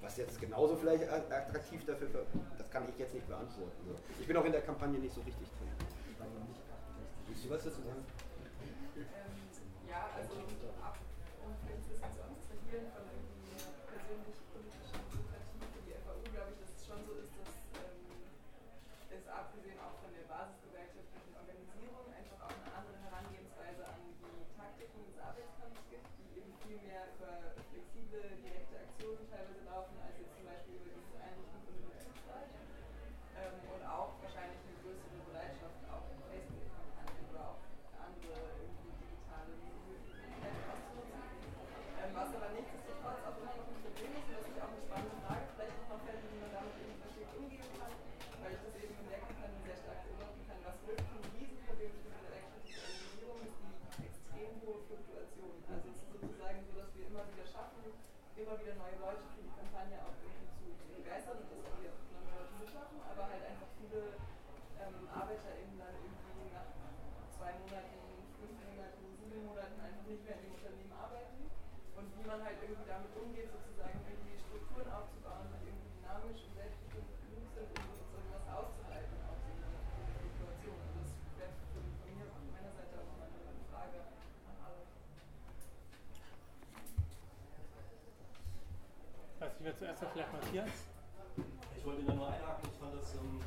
was jetzt genauso vielleicht attraktiv dafür, das kann ich jetzt nicht beantworten. So. Ich bin auch in der Kampagne nicht so richtig drin. Willst du was dazu sagen? Zuerst vielleicht Matthias. Ich wollte da nur einhaken. Ich fand das ähm,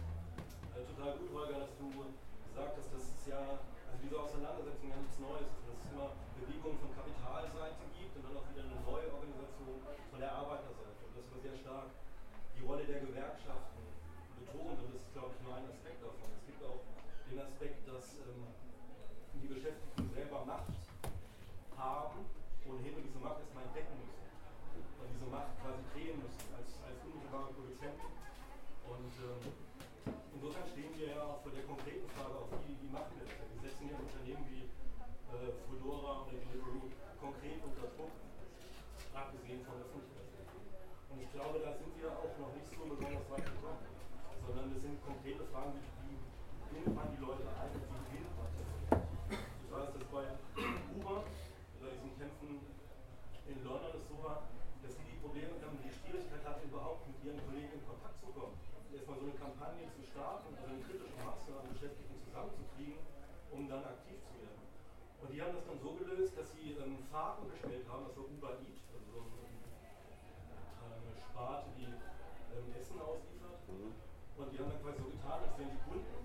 äh, total gut, Holger, dass du gesagt hast, dass es ja, also diese Auseinandersetzung ja nichts Neues ist. Dass es immer Bewegungen von Kapitalseite gibt und dann auch wieder eine neue Organisation von der Arbeiterseite. Und das war sehr stark die Rolle der Gewerkschaften betont. Und das ist, glaube ich, nur ein Aspekt davon. Es gibt auch den Aspekt, dass ähm, die Beschäftigten selber Macht haben und hinter diese Macht erstmal entdecken müssen diese Macht quasi drehen müssen als, als unmittelbare Produzenten. Und ähm, insofern stehen wir ja auch vor der konkreten Frage, auch wie, wie machen wir das? Wir setzen ja Unternehmen wie äh, Fedora oder Deliveroo konkret unter Druck, abgesehen von Öffentlichkeitsrechten. Und ich glaube, da sind wir auch noch nicht so besonders weit gekommen, sondern es sind konkrete Fragen, wie, wie bindet man die Leute ein und wie bildet man das? Ich weiß, dass bei Uber, bei diesen Kämpfen in London es so war, Probleme, die Schwierigkeit hatte, überhaupt mit ihren Kollegen in Kontakt zu kommen. Erstmal so eine Kampagne zu starten und eine kritische Masse an Beschäftigten zusammenzukriegen, um dann aktiv zu werden. Und die haben das dann so gelöst, dass sie ähm, Fahrten bestellt haben, das war Uber Eat, also so eine Sparte, die ähm, Essen ausliefert. Mhm. Und die haben dann quasi so getan, als wären die Kunden,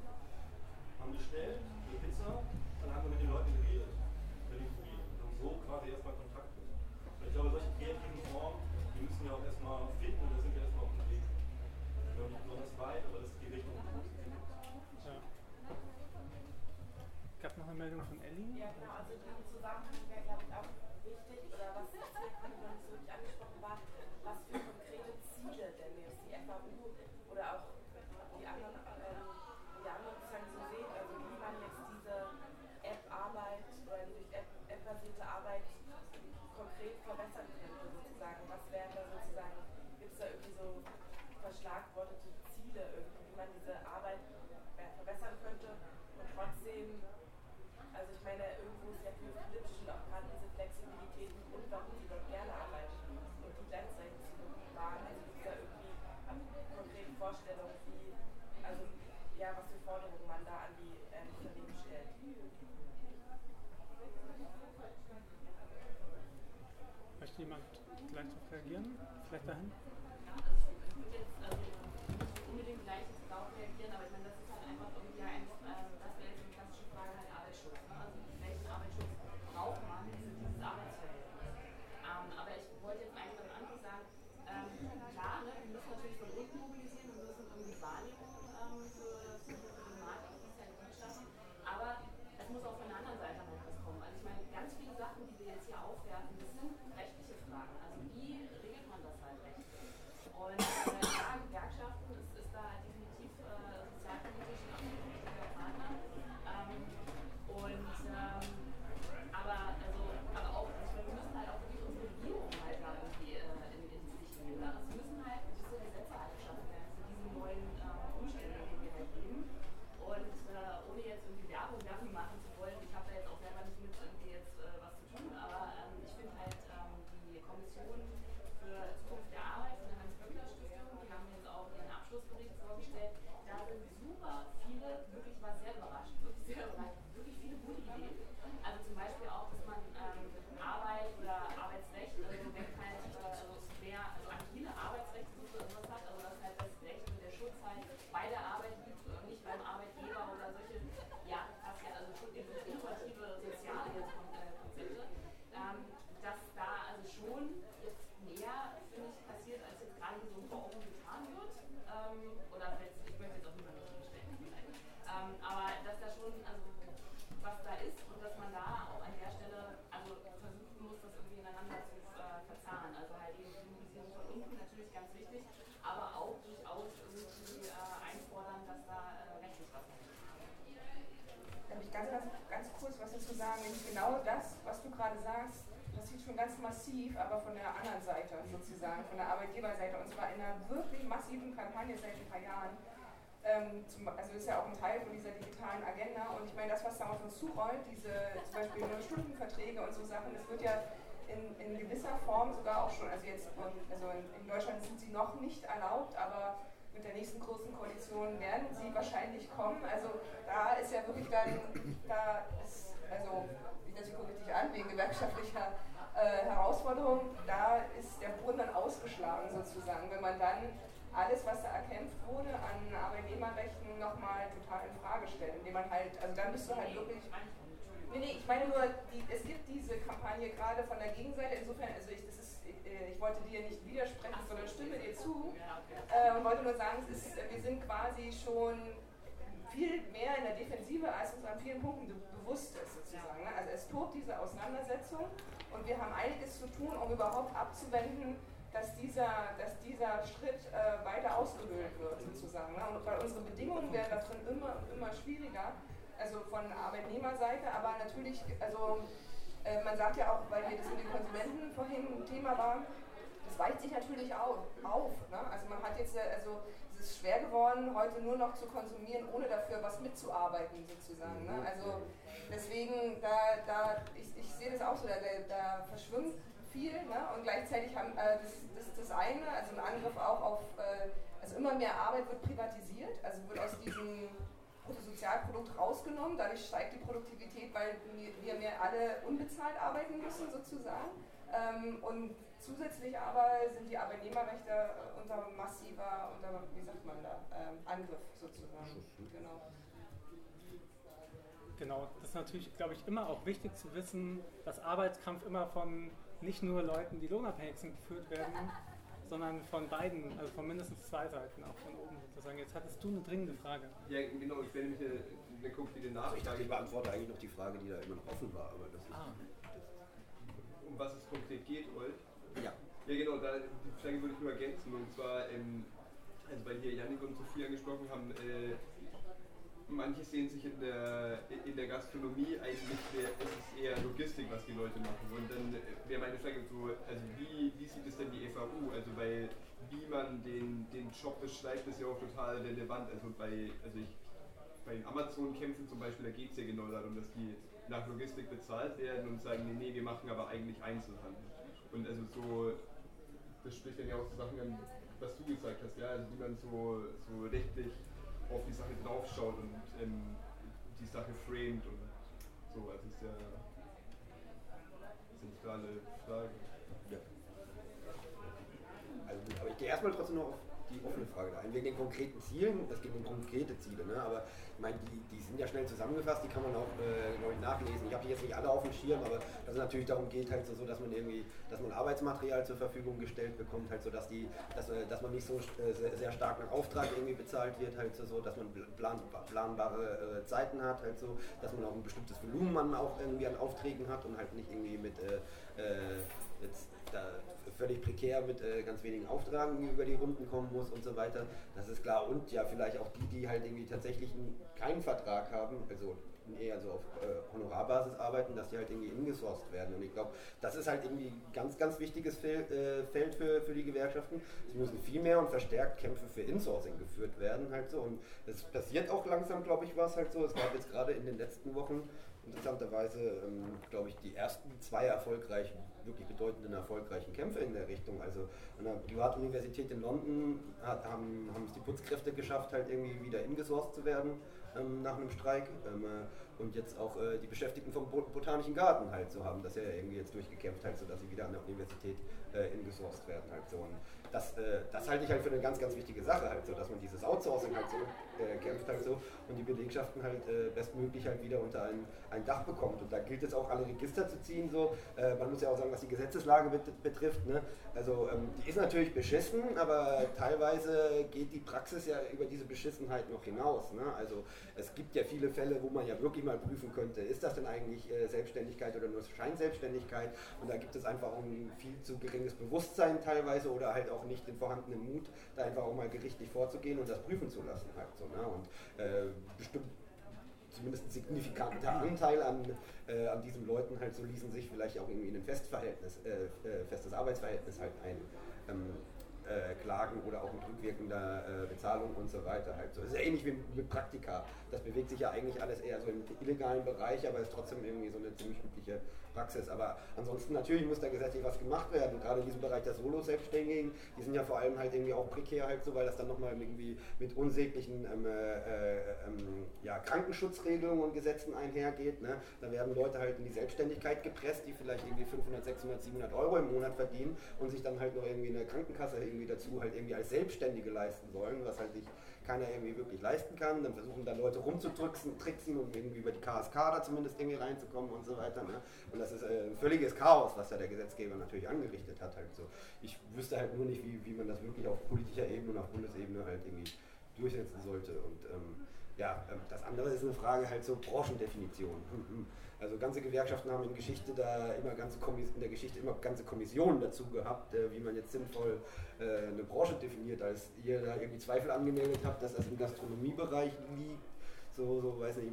haben bestellt, eine Pizza, dann haben wir mit den Leuten geredet, über die Profil, und haben so quasi erstmal Kontakt mit. Und ich glaube, solche kreativen Formen die müssen wir auch erstmal finden Yeah, positive. Vielleicht dahin? Ja, also ich würde jetzt also nicht unbedingt gleich darauf reagieren, aber ich meine, das ist halt einfach irgendwie ein, äh, das wäre jetzt eine klassische Frage halt Arbeitsschutz. Ne? Also welchen Arbeitsschutz braucht man für dieses Arbeitsverhältnis? Ähm, aber ich wollte jetzt eigentlich was anderes sagen. Ähm, klar, ne, wir müssen natürlich von unten mobilisieren, wir müssen irgendwie Wahrnehmung ähm, für, für die Problematik, das ist ja gut schaffen. Aber es muss auch von der anderen Seite halt was kommen. Also ich meine, ganz viele Sachen, die wir jetzt hier aufwerfen, das sind rechtliche Fragen. Also wie regelt man das halt rechtlich? Und äh, ja, Gewerkschaften ist, ist da definitiv äh, sozialpolitisch ein absolut wichtiger Partner. Ähm, und ähm, aber also aber auch, ich meine, wir müssen halt auch wirklich unsere Regierung halt da irgendwie äh, in, ins Licht nehmen. Ne? Also es müssen halt gewisse Gesetze halt geschaffen werden für diese neuen äh, Umstände, in denen wir halt leben. Und äh, ohne jetzt irgendwie Werbung dafür machen zu wollen, ich habe da jetzt auch selber nicht mit irgendwie jetzt äh, was zu tun, aber ähm, ich finde halt ähm, die Kommission für Zukunft der Arbeit von der Hans-Böckler-Stiftung, die haben jetzt auch ihren Abschlussbericht vorgestellt. Da sind super viele, wirklich ich war sehr überrascht, wirklich sehr überrascht, wirklich viele gute Ideen. Also zum Beispiel auch, dass man ähm, Arbeit oder Arbeitsrecht, also wenn halt äh, also mehr also agile Arbeitsrechte oder sowas hat, also dass halt das Recht und der Schutz halt bei der Arbeit liegt und nicht beim Arbeitgeber oder solche, ja, fast ja, also schon innovative soziale jetzt Kon- äh, Konzepte, ähm, dass da also schon jetzt mehr, finde ich, passiert, als jetzt gerade hier so vor Augen getan wird. Ähm, vielleicht, ich möchte jetzt auch niemanden stellen, ähm, aber dass da schon, also was da ist und dass man da auch an der Stelle also versuchen muss, das irgendwie ineinander zu äh, verzahnen. Also halt eben die Mobilisierung von unten natürlich ganz wichtig, aber auch durchaus irgendwie äh, einfordern, dass da äh, rechtlich was passiert. Darf ich ganz, ganz, ganz kurz was dazu sagen? Nämlich genau das, was du gerade sagst, passiert ganz massiv, aber von der anderen Seite sozusagen, von der Arbeitgeberseite. Und zwar in einer wirklich massiven Kampagne seit ein paar Jahren. Ähm, zum, also ist ja auch ein Teil von dieser digitalen Agenda. Und ich meine, das, was da auf uns zurollt, diese zum Beispiel Stundenverträge und so Sachen, das wird ja in, in gewisser Form sogar auch schon, also jetzt, also in, in Deutschland sind sie noch nicht erlaubt, aber mit der nächsten großen Koalition werden sie wahrscheinlich kommen. Also da ist ja wirklich dann, da ist, also ich das gucke richtig an, wegen gewerkschaftlicher äh, Herausforderung, da ist der Boden dann ausgeschlagen sozusagen, wenn man dann alles, was da erkämpft wurde an Arbeitnehmerrechten, nochmal total in Frage stellt, indem man halt, also dann bist du halt wirklich Nee, nee, ich meine nur, die, es gibt diese Kampagne gerade von der Gegenseite. Insofern, also ich, ist, ich, äh, ich wollte dir nicht widersprechen, sondern stimme dir zu. Äh, und wollte nur sagen, es ist, wir sind quasi schon viel mehr in der Defensive, als uns an vielen Punkten be bewusst ist sozusagen. Ne? Also es tobt diese Auseinandersetzung und wir haben einiges zu tun, um überhaupt abzuwenden, dass dieser, dass dieser Schritt äh, weiter ausgehöhlt wird sozusagen. Ne? Und weil unsere Bedingungen werden da drin immer und immer schwieriger also von Arbeitnehmerseite, aber natürlich, also äh, man sagt ja auch, weil hier das mit den Konsumenten vorhin ein Thema war, das weicht sich natürlich auf. auf ne? Also man hat jetzt, äh, also es ist schwer geworden, heute nur noch zu konsumieren, ohne dafür was mitzuarbeiten sozusagen. Ne? Also deswegen, da, da ich, ich sehe das auch so, da, da verschwimmt viel ne? und gleichzeitig haben äh, das, das, das eine, also ein Angriff auch auf, äh, also immer mehr Arbeit wird privatisiert, also wird aus diesem Bruttosozialprodukt rausgenommen. Dadurch steigt die Produktivität, weil wir mehr alle unbezahlt arbeiten müssen sozusagen. Ähm, und zusätzlich aber sind die Arbeitnehmerrechte unter massiver, unter, wie sagt man da, ähm, Angriff sozusagen. Genau. Genau, das ist natürlich, glaube ich, immer auch wichtig zu wissen, dass Arbeitskampf immer von nicht nur Leuten, die lohnabhängig sind, geführt werden, *laughs* sondern von beiden, also von mindestens zwei Seiten, auch von oben sozusagen. Jetzt hattest du eine dringende Frage. Ja, genau, ich stelle mich eine, eine konkrete Also Nachfrage. ich dachte, ich beantworte eigentlich noch die Frage, die da immer noch offen war, aber das ist. Ah. um was es konkret geht, Old. Ja. Ja, genau, da, die Frage würde ich nur ergänzen. Und zwar, ähm, also weil hier Janik und Sophie angesprochen haben, äh, manche sehen sich in der, in der Gastronomie eigentlich, der, es ist eher Logistik, was die Leute machen. Und dann äh, wäre meine Frage so, also wie, wie sieht es denn die FAU? Also weil wie man den, den Job beschreibt, ist ja auch total relevant. Also bei, also ich, bei den Amazon-Kämpfen zum Beispiel, da geht es ja genau darum, dass die nach Logistik bezahlt werden und sagen, nee, nee, wir machen aber eigentlich Einzelhandel. Und also so, das spricht dann ja genau auch zu Sachen an, was du gesagt hast, ja, also wie man so, so richtig auf die Sache draufschaut und ähm, die Sache framed und so, also ist ja eine zentrale Frage. Ja. Also, aber ich gehe erstmal trotzdem noch auf die offene Frage ein. Wegen den konkreten Zielen, es geht um konkrete Ziele, ne? aber ich meine, die, die sind ja schnell zusammengefasst, die kann man auch äh, nachlesen. Ich habe die jetzt nicht alle auf dem Schirm, aber dass es natürlich darum geht, halt so, dass man irgendwie, dass man Arbeitsmaterial zur Verfügung gestellt bekommt, halt so, dass die, dass, äh, dass man nicht so äh, sehr, sehr, stark nach Auftrag irgendwie bezahlt wird, halt so, dass man plan, planbare äh, Zeiten hat, halt so, dass man auch ein bestimmtes Volumen auch irgendwie an Aufträgen hat und halt nicht irgendwie mit äh, äh, jetzt da völlig prekär mit äh, ganz wenigen Auftragen über die Runden kommen muss und so weiter. Das ist klar. Und ja, vielleicht auch die, die halt irgendwie tatsächlich keinen Vertrag haben, also eher so auf äh, Honorarbasis arbeiten, dass die halt irgendwie ingesourced werden. Und ich glaube, das ist halt irgendwie ein ganz, ganz wichtiges Fel äh, Feld für, für die Gewerkschaften. Es müssen viel mehr und verstärkt Kämpfe für Insourcing geführt werden halt so. Und es passiert auch langsam, glaube ich, was halt so. Es gab jetzt gerade in den letzten Wochen interessanterweise, ähm, glaube ich, die ersten zwei erfolgreichen, wirklich bedeutenden erfolgreichen Kämpfe in der Richtung. Also an der Privatuniversität in London hat, haben, haben es die Putzkräfte geschafft, halt irgendwie wieder ingesourced zu werden ähm, nach einem Streik. Ähm, äh, und jetzt auch äh, die Beschäftigten vom Botanischen Garten halt so haben, dass er irgendwie jetzt durchgekämpft halt, sodass sie wieder an der Universität äh, ingesourced werden halt so. Und das, äh, das halte ich halt für eine ganz, ganz wichtige Sache halt so, dass man dieses Outsourcing halt so äh, kämpft halt so und die Belegschaften halt äh, bestmöglich halt wieder unter ein, ein Dach bekommt. Und da gilt es auch alle Register zu ziehen so. Äh, man muss ja auch sagen, was die Gesetzeslage bet betrifft. Ne? Also ähm, die ist natürlich beschissen, aber teilweise geht die Praxis ja über diese Beschissenheit noch hinaus. Ne? Also es gibt ja viele Fälle, wo man ja wirklich mal prüfen könnte, ist das denn eigentlich äh, Selbstständigkeit oder nur Scheinselbstständigkeit? Und da gibt es einfach auch ein viel zu geringes Bewusstsein teilweise oder halt auch nicht den vorhandenen Mut, da einfach auch mal gerichtlich vorzugehen und das prüfen zu lassen. Halt so, ne? Und äh, bestimmt zumindest ein signifikanter Anteil an, äh, an diesen Leuten halt so ließen sich vielleicht auch irgendwie in ein Festverhältnis, äh, äh festes Arbeitsverhältnis halt ein. Ähm, äh, klagen oder auch mit rückwirkender äh, Bezahlung und so weiter. Halt so. Das ist ja ähnlich wie mit Praktika. Das bewegt sich ja eigentlich alles eher so im illegalen Bereich, aber ist trotzdem irgendwie so eine ziemlich übliche Praxis. Aber ansonsten natürlich muss da gesetzlich was gemacht werden. Gerade in diesem Bereich der Solo-Selbstständigen, die sind ja vor allem halt irgendwie auch prekär halt so, weil das dann nochmal irgendwie mit unsäglichen ähm, äh, ähm, ja, Krankenschutzregelungen und Gesetzen einhergeht. Ne? Da werden Leute halt in die Selbstständigkeit gepresst, die vielleicht irgendwie 500, 600, 700 Euro im Monat verdienen und sich dann halt noch irgendwie eine Krankenkasse irgendwie dazu halt irgendwie als Selbstständige leisten sollen, was halt sich keiner irgendwie wirklich leisten kann. Dann versuchen da Leute rumzutricksen, tricksen, um irgendwie über die KSK da zumindest irgendwie reinzukommen und so weiter. Ne? Und das ist äh, ein völliges Chaos, was da der Gesetzgeber natürlich angerichtet hat. Halt so. Ich wüsste halt nur nicht, wie, wie man das wirklich auf politischer Ebene und auf Bundesebene halt irgendwie durchsetzen sollte. Und ähm, ja, ähm, das andere ist eine Frage halt so Branchendefinition. Also ganze Gewerkschaften haben in Geschichte da immer ganze Kommis in der Geschichte immer ganze Kommissionen dazu gehabt, äh, wie man jetzt sinnvoll äh, eine Branche definiert. Als ihr da irgendwie Zweifel angemeldet habt, dass das im Gastronomiebereich liegt, so, so, weiß nicht,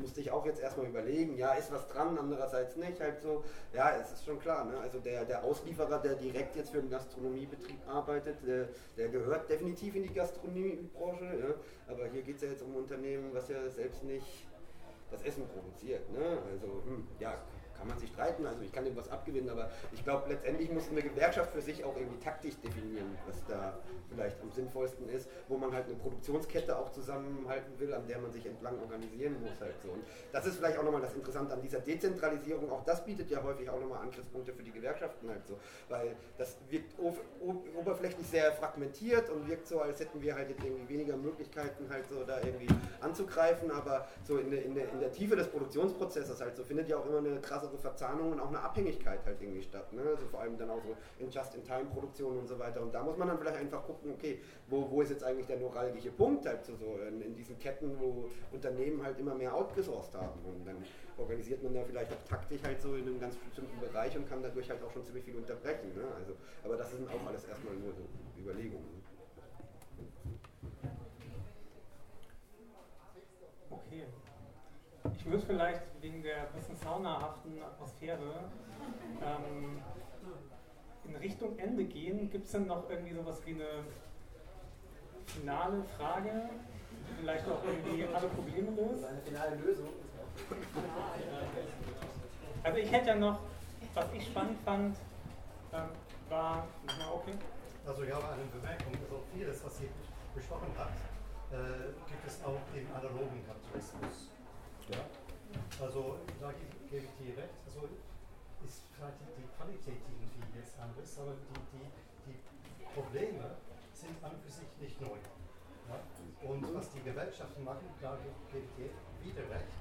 musste ich auch jetzt erstmal überlegen, ja, ist was dran, andererseits nicht, halt so, ja, es ist schon klar, ne? also der, der Auslieferer, der direkt jetzt für den Gastronomiebetrieb arbeitet, der, der gehört definitiv in die Gastronomiebranche, ja? aber hier geht es ja jetzt um ein Unternehmen, was ja selbst nicht das Essen produziert, ne? also, hm, ja, kann man sich streiten, also ich kann dem was abgewinnen, aber ich glaube, letztendlich muss eine Gewerkschaft für sich auch irgendwie taktisch definieren, was da vielleicht am sinnvollsten ist, wo man halt eine Produktionskette auch zusammenhalten will, an der man sich entlang organisieren muss halt so. Und das ist vielleicht auch nochmal das Interessante an dieser Dezentralisierung, auch das bietet ja häufig auch nochmal Angriffspunkte für die Gewerkschaften halt so, weil das wirkt oberflächlich sehr fragmentiert und wirkt so, als hätten wir halt jetzt irgendwie weniger Möglichkeiten halt so da irgendwie anzugreifen, aber so in der, in der, in der Tiefe des Produktionsprozesses halt so findet ja auch immer eine krasse krassere Verzahnung und auch eine Abhängigkeit halt irgendwie statt. Ne? Also vor allem dann auch so in Just-in-Time-Produktion und so weiter. Und da muss man dann vielleicht einfach gucken, okay, wo, wo ist jetzt eigentlich der neuralgische Punkt halt so, so in, in, diesen Ketten, wo Unternehmen halt immer mehr outgesourced haben. Und dann organisiert man da vielleicht auch taktisch halt so in einem ganz bestimmten Bereich und kann dadurch halt auch schon ziemlich viel unterbrechen. Ne? Also, aber das sind auch alles erstmal nur so Überlegungen. Okay. Ich würde vielleicht wegen der bisschen saunahaften Atmosphäre ähm, in Richtung Ende gehen. Gibt es denn noch irgendwie sowas wie eine finale Frage, die vielleicht auch irgendwie alle Probleme löst? Eine finale Lösung. Also ich hätte ja noch, was ich spannend fand, ähm, war, okay. Also ich habe eine Bemerkung, also vieles, was Sie besprochen hat, äh, gibt es auch im analogen Kapitalismus. Ja? Also da gebe ich dir recht. Also ist vielleicht die, die Qualität irgendwie jetzt anders, aber die, die, die Probleme sind an und für sich nicht neu. Ja? Und was die Gewerkschaften machen, da gebe ich wieder recht,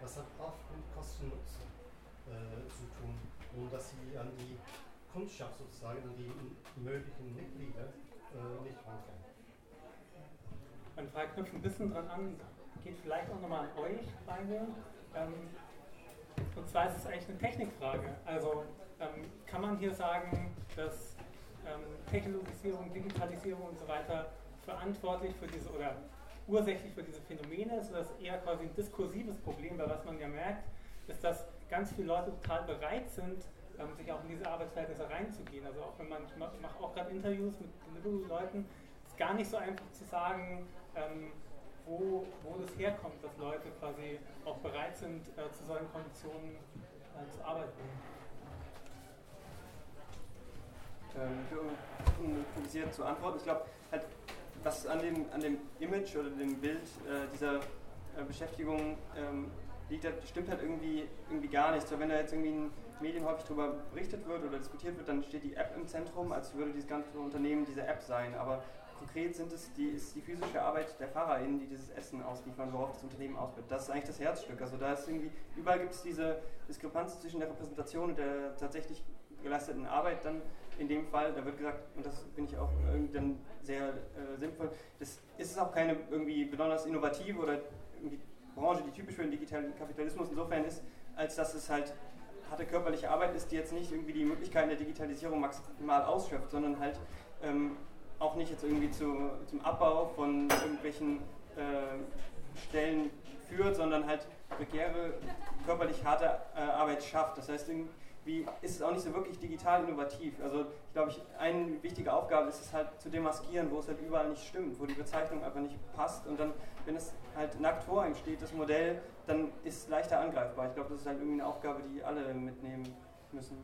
das hat oft mit Kosten-Nutzen äh, zu tun und dass sie an die Kundschaft sozusagen, an die möglichen Mitglieder äh, nicht rankommen. Frage knüpft ein bisschen dran an, geht vielleicht auch nochmal an euch beide. Ähm, und zwar ist es eigentlich eine Technikfrage. Also ähm, kann man hier sagen, dass ähm, Technologisierung, Digitalisierung und so weiter verantwortlich für diese oder ursächlich für diese Phänomene ist, ist eher quasi ein diskursives Problem, weil was man ja merkt, ist, dass ganz viele Leute total bereit sind, ähm, sich auch in diese Arbeitsverhältnisse reinzugehen. Also auch wenn man, ich mache auch gerade Interviews mit Delivery-Leuten, ist gar nicht so einfach zu sagen, ähm, wo, wo das herkommt, dass Leute quasi auch bereit sind, äh, zu solchen Konditionen äh, zu arbeiten. Ähm, improvisiert zu antworten. Ich glaube, halt, was an dem, an dem Image oder dem Bild äh, dieser äh, Beschäftigung ähm, liegt, das stimmt halt irgendwie, irgendwie gar nicht. So, wenn da jetzt irgendwie in Medien häufig darüber berichtet wird oder diskutiert wird, dann steht die App im Zentrum, als würde dieses ganze Unternehmen diese App sein. Aber konkret sind es die, ist die physische Arbeit der FahrerInnen, die dieses Essen ausliefern, worauf das Unternehmen ausbildet. Das ist eigentlich das Herzstück. Also da ist irgendwie, überall gibt es diese Diskrepanz zwischen der Repräsentation und der tatsächlich geleisteten Arbeit dann in dem Fall, da wird gesagt, und das finde ich auch dann sehr äh, sinnvoll, das ist auch keine irgendwie besonders innovative oder irgendwie Branche, die typisch für den digitalen Kapitalismus insofern ist, als dass es halt harte körperliche Arbeit ist, die jetzt nicht irgendwie die Möglichkeiten der Digitalisierung maximal ausschöpft, sondern halt ähm, auch nicht jetzt irgendwie zu, zum Abbau von irgendwelchen äh, Stellen führt, sondern halt prekäre, körperlich harte äh, Arbeit schafft. Das heißt, irgendwie ist es auch nicht so wirklich digital innovativ. Also ich glaube, ich, eine wichtige Aufgabe ist es halt zu demaskieren, wo es halt überall nicht stimmt, wo die Bezeichnung einfach nicht passt und dann, wenn es halt nackt vor ihm steht, das Modell, dann ist es leichter angreifbar. Ich glaube, das ist halt irgendwie eine Aufgabe, die alle mitnehmen müssen.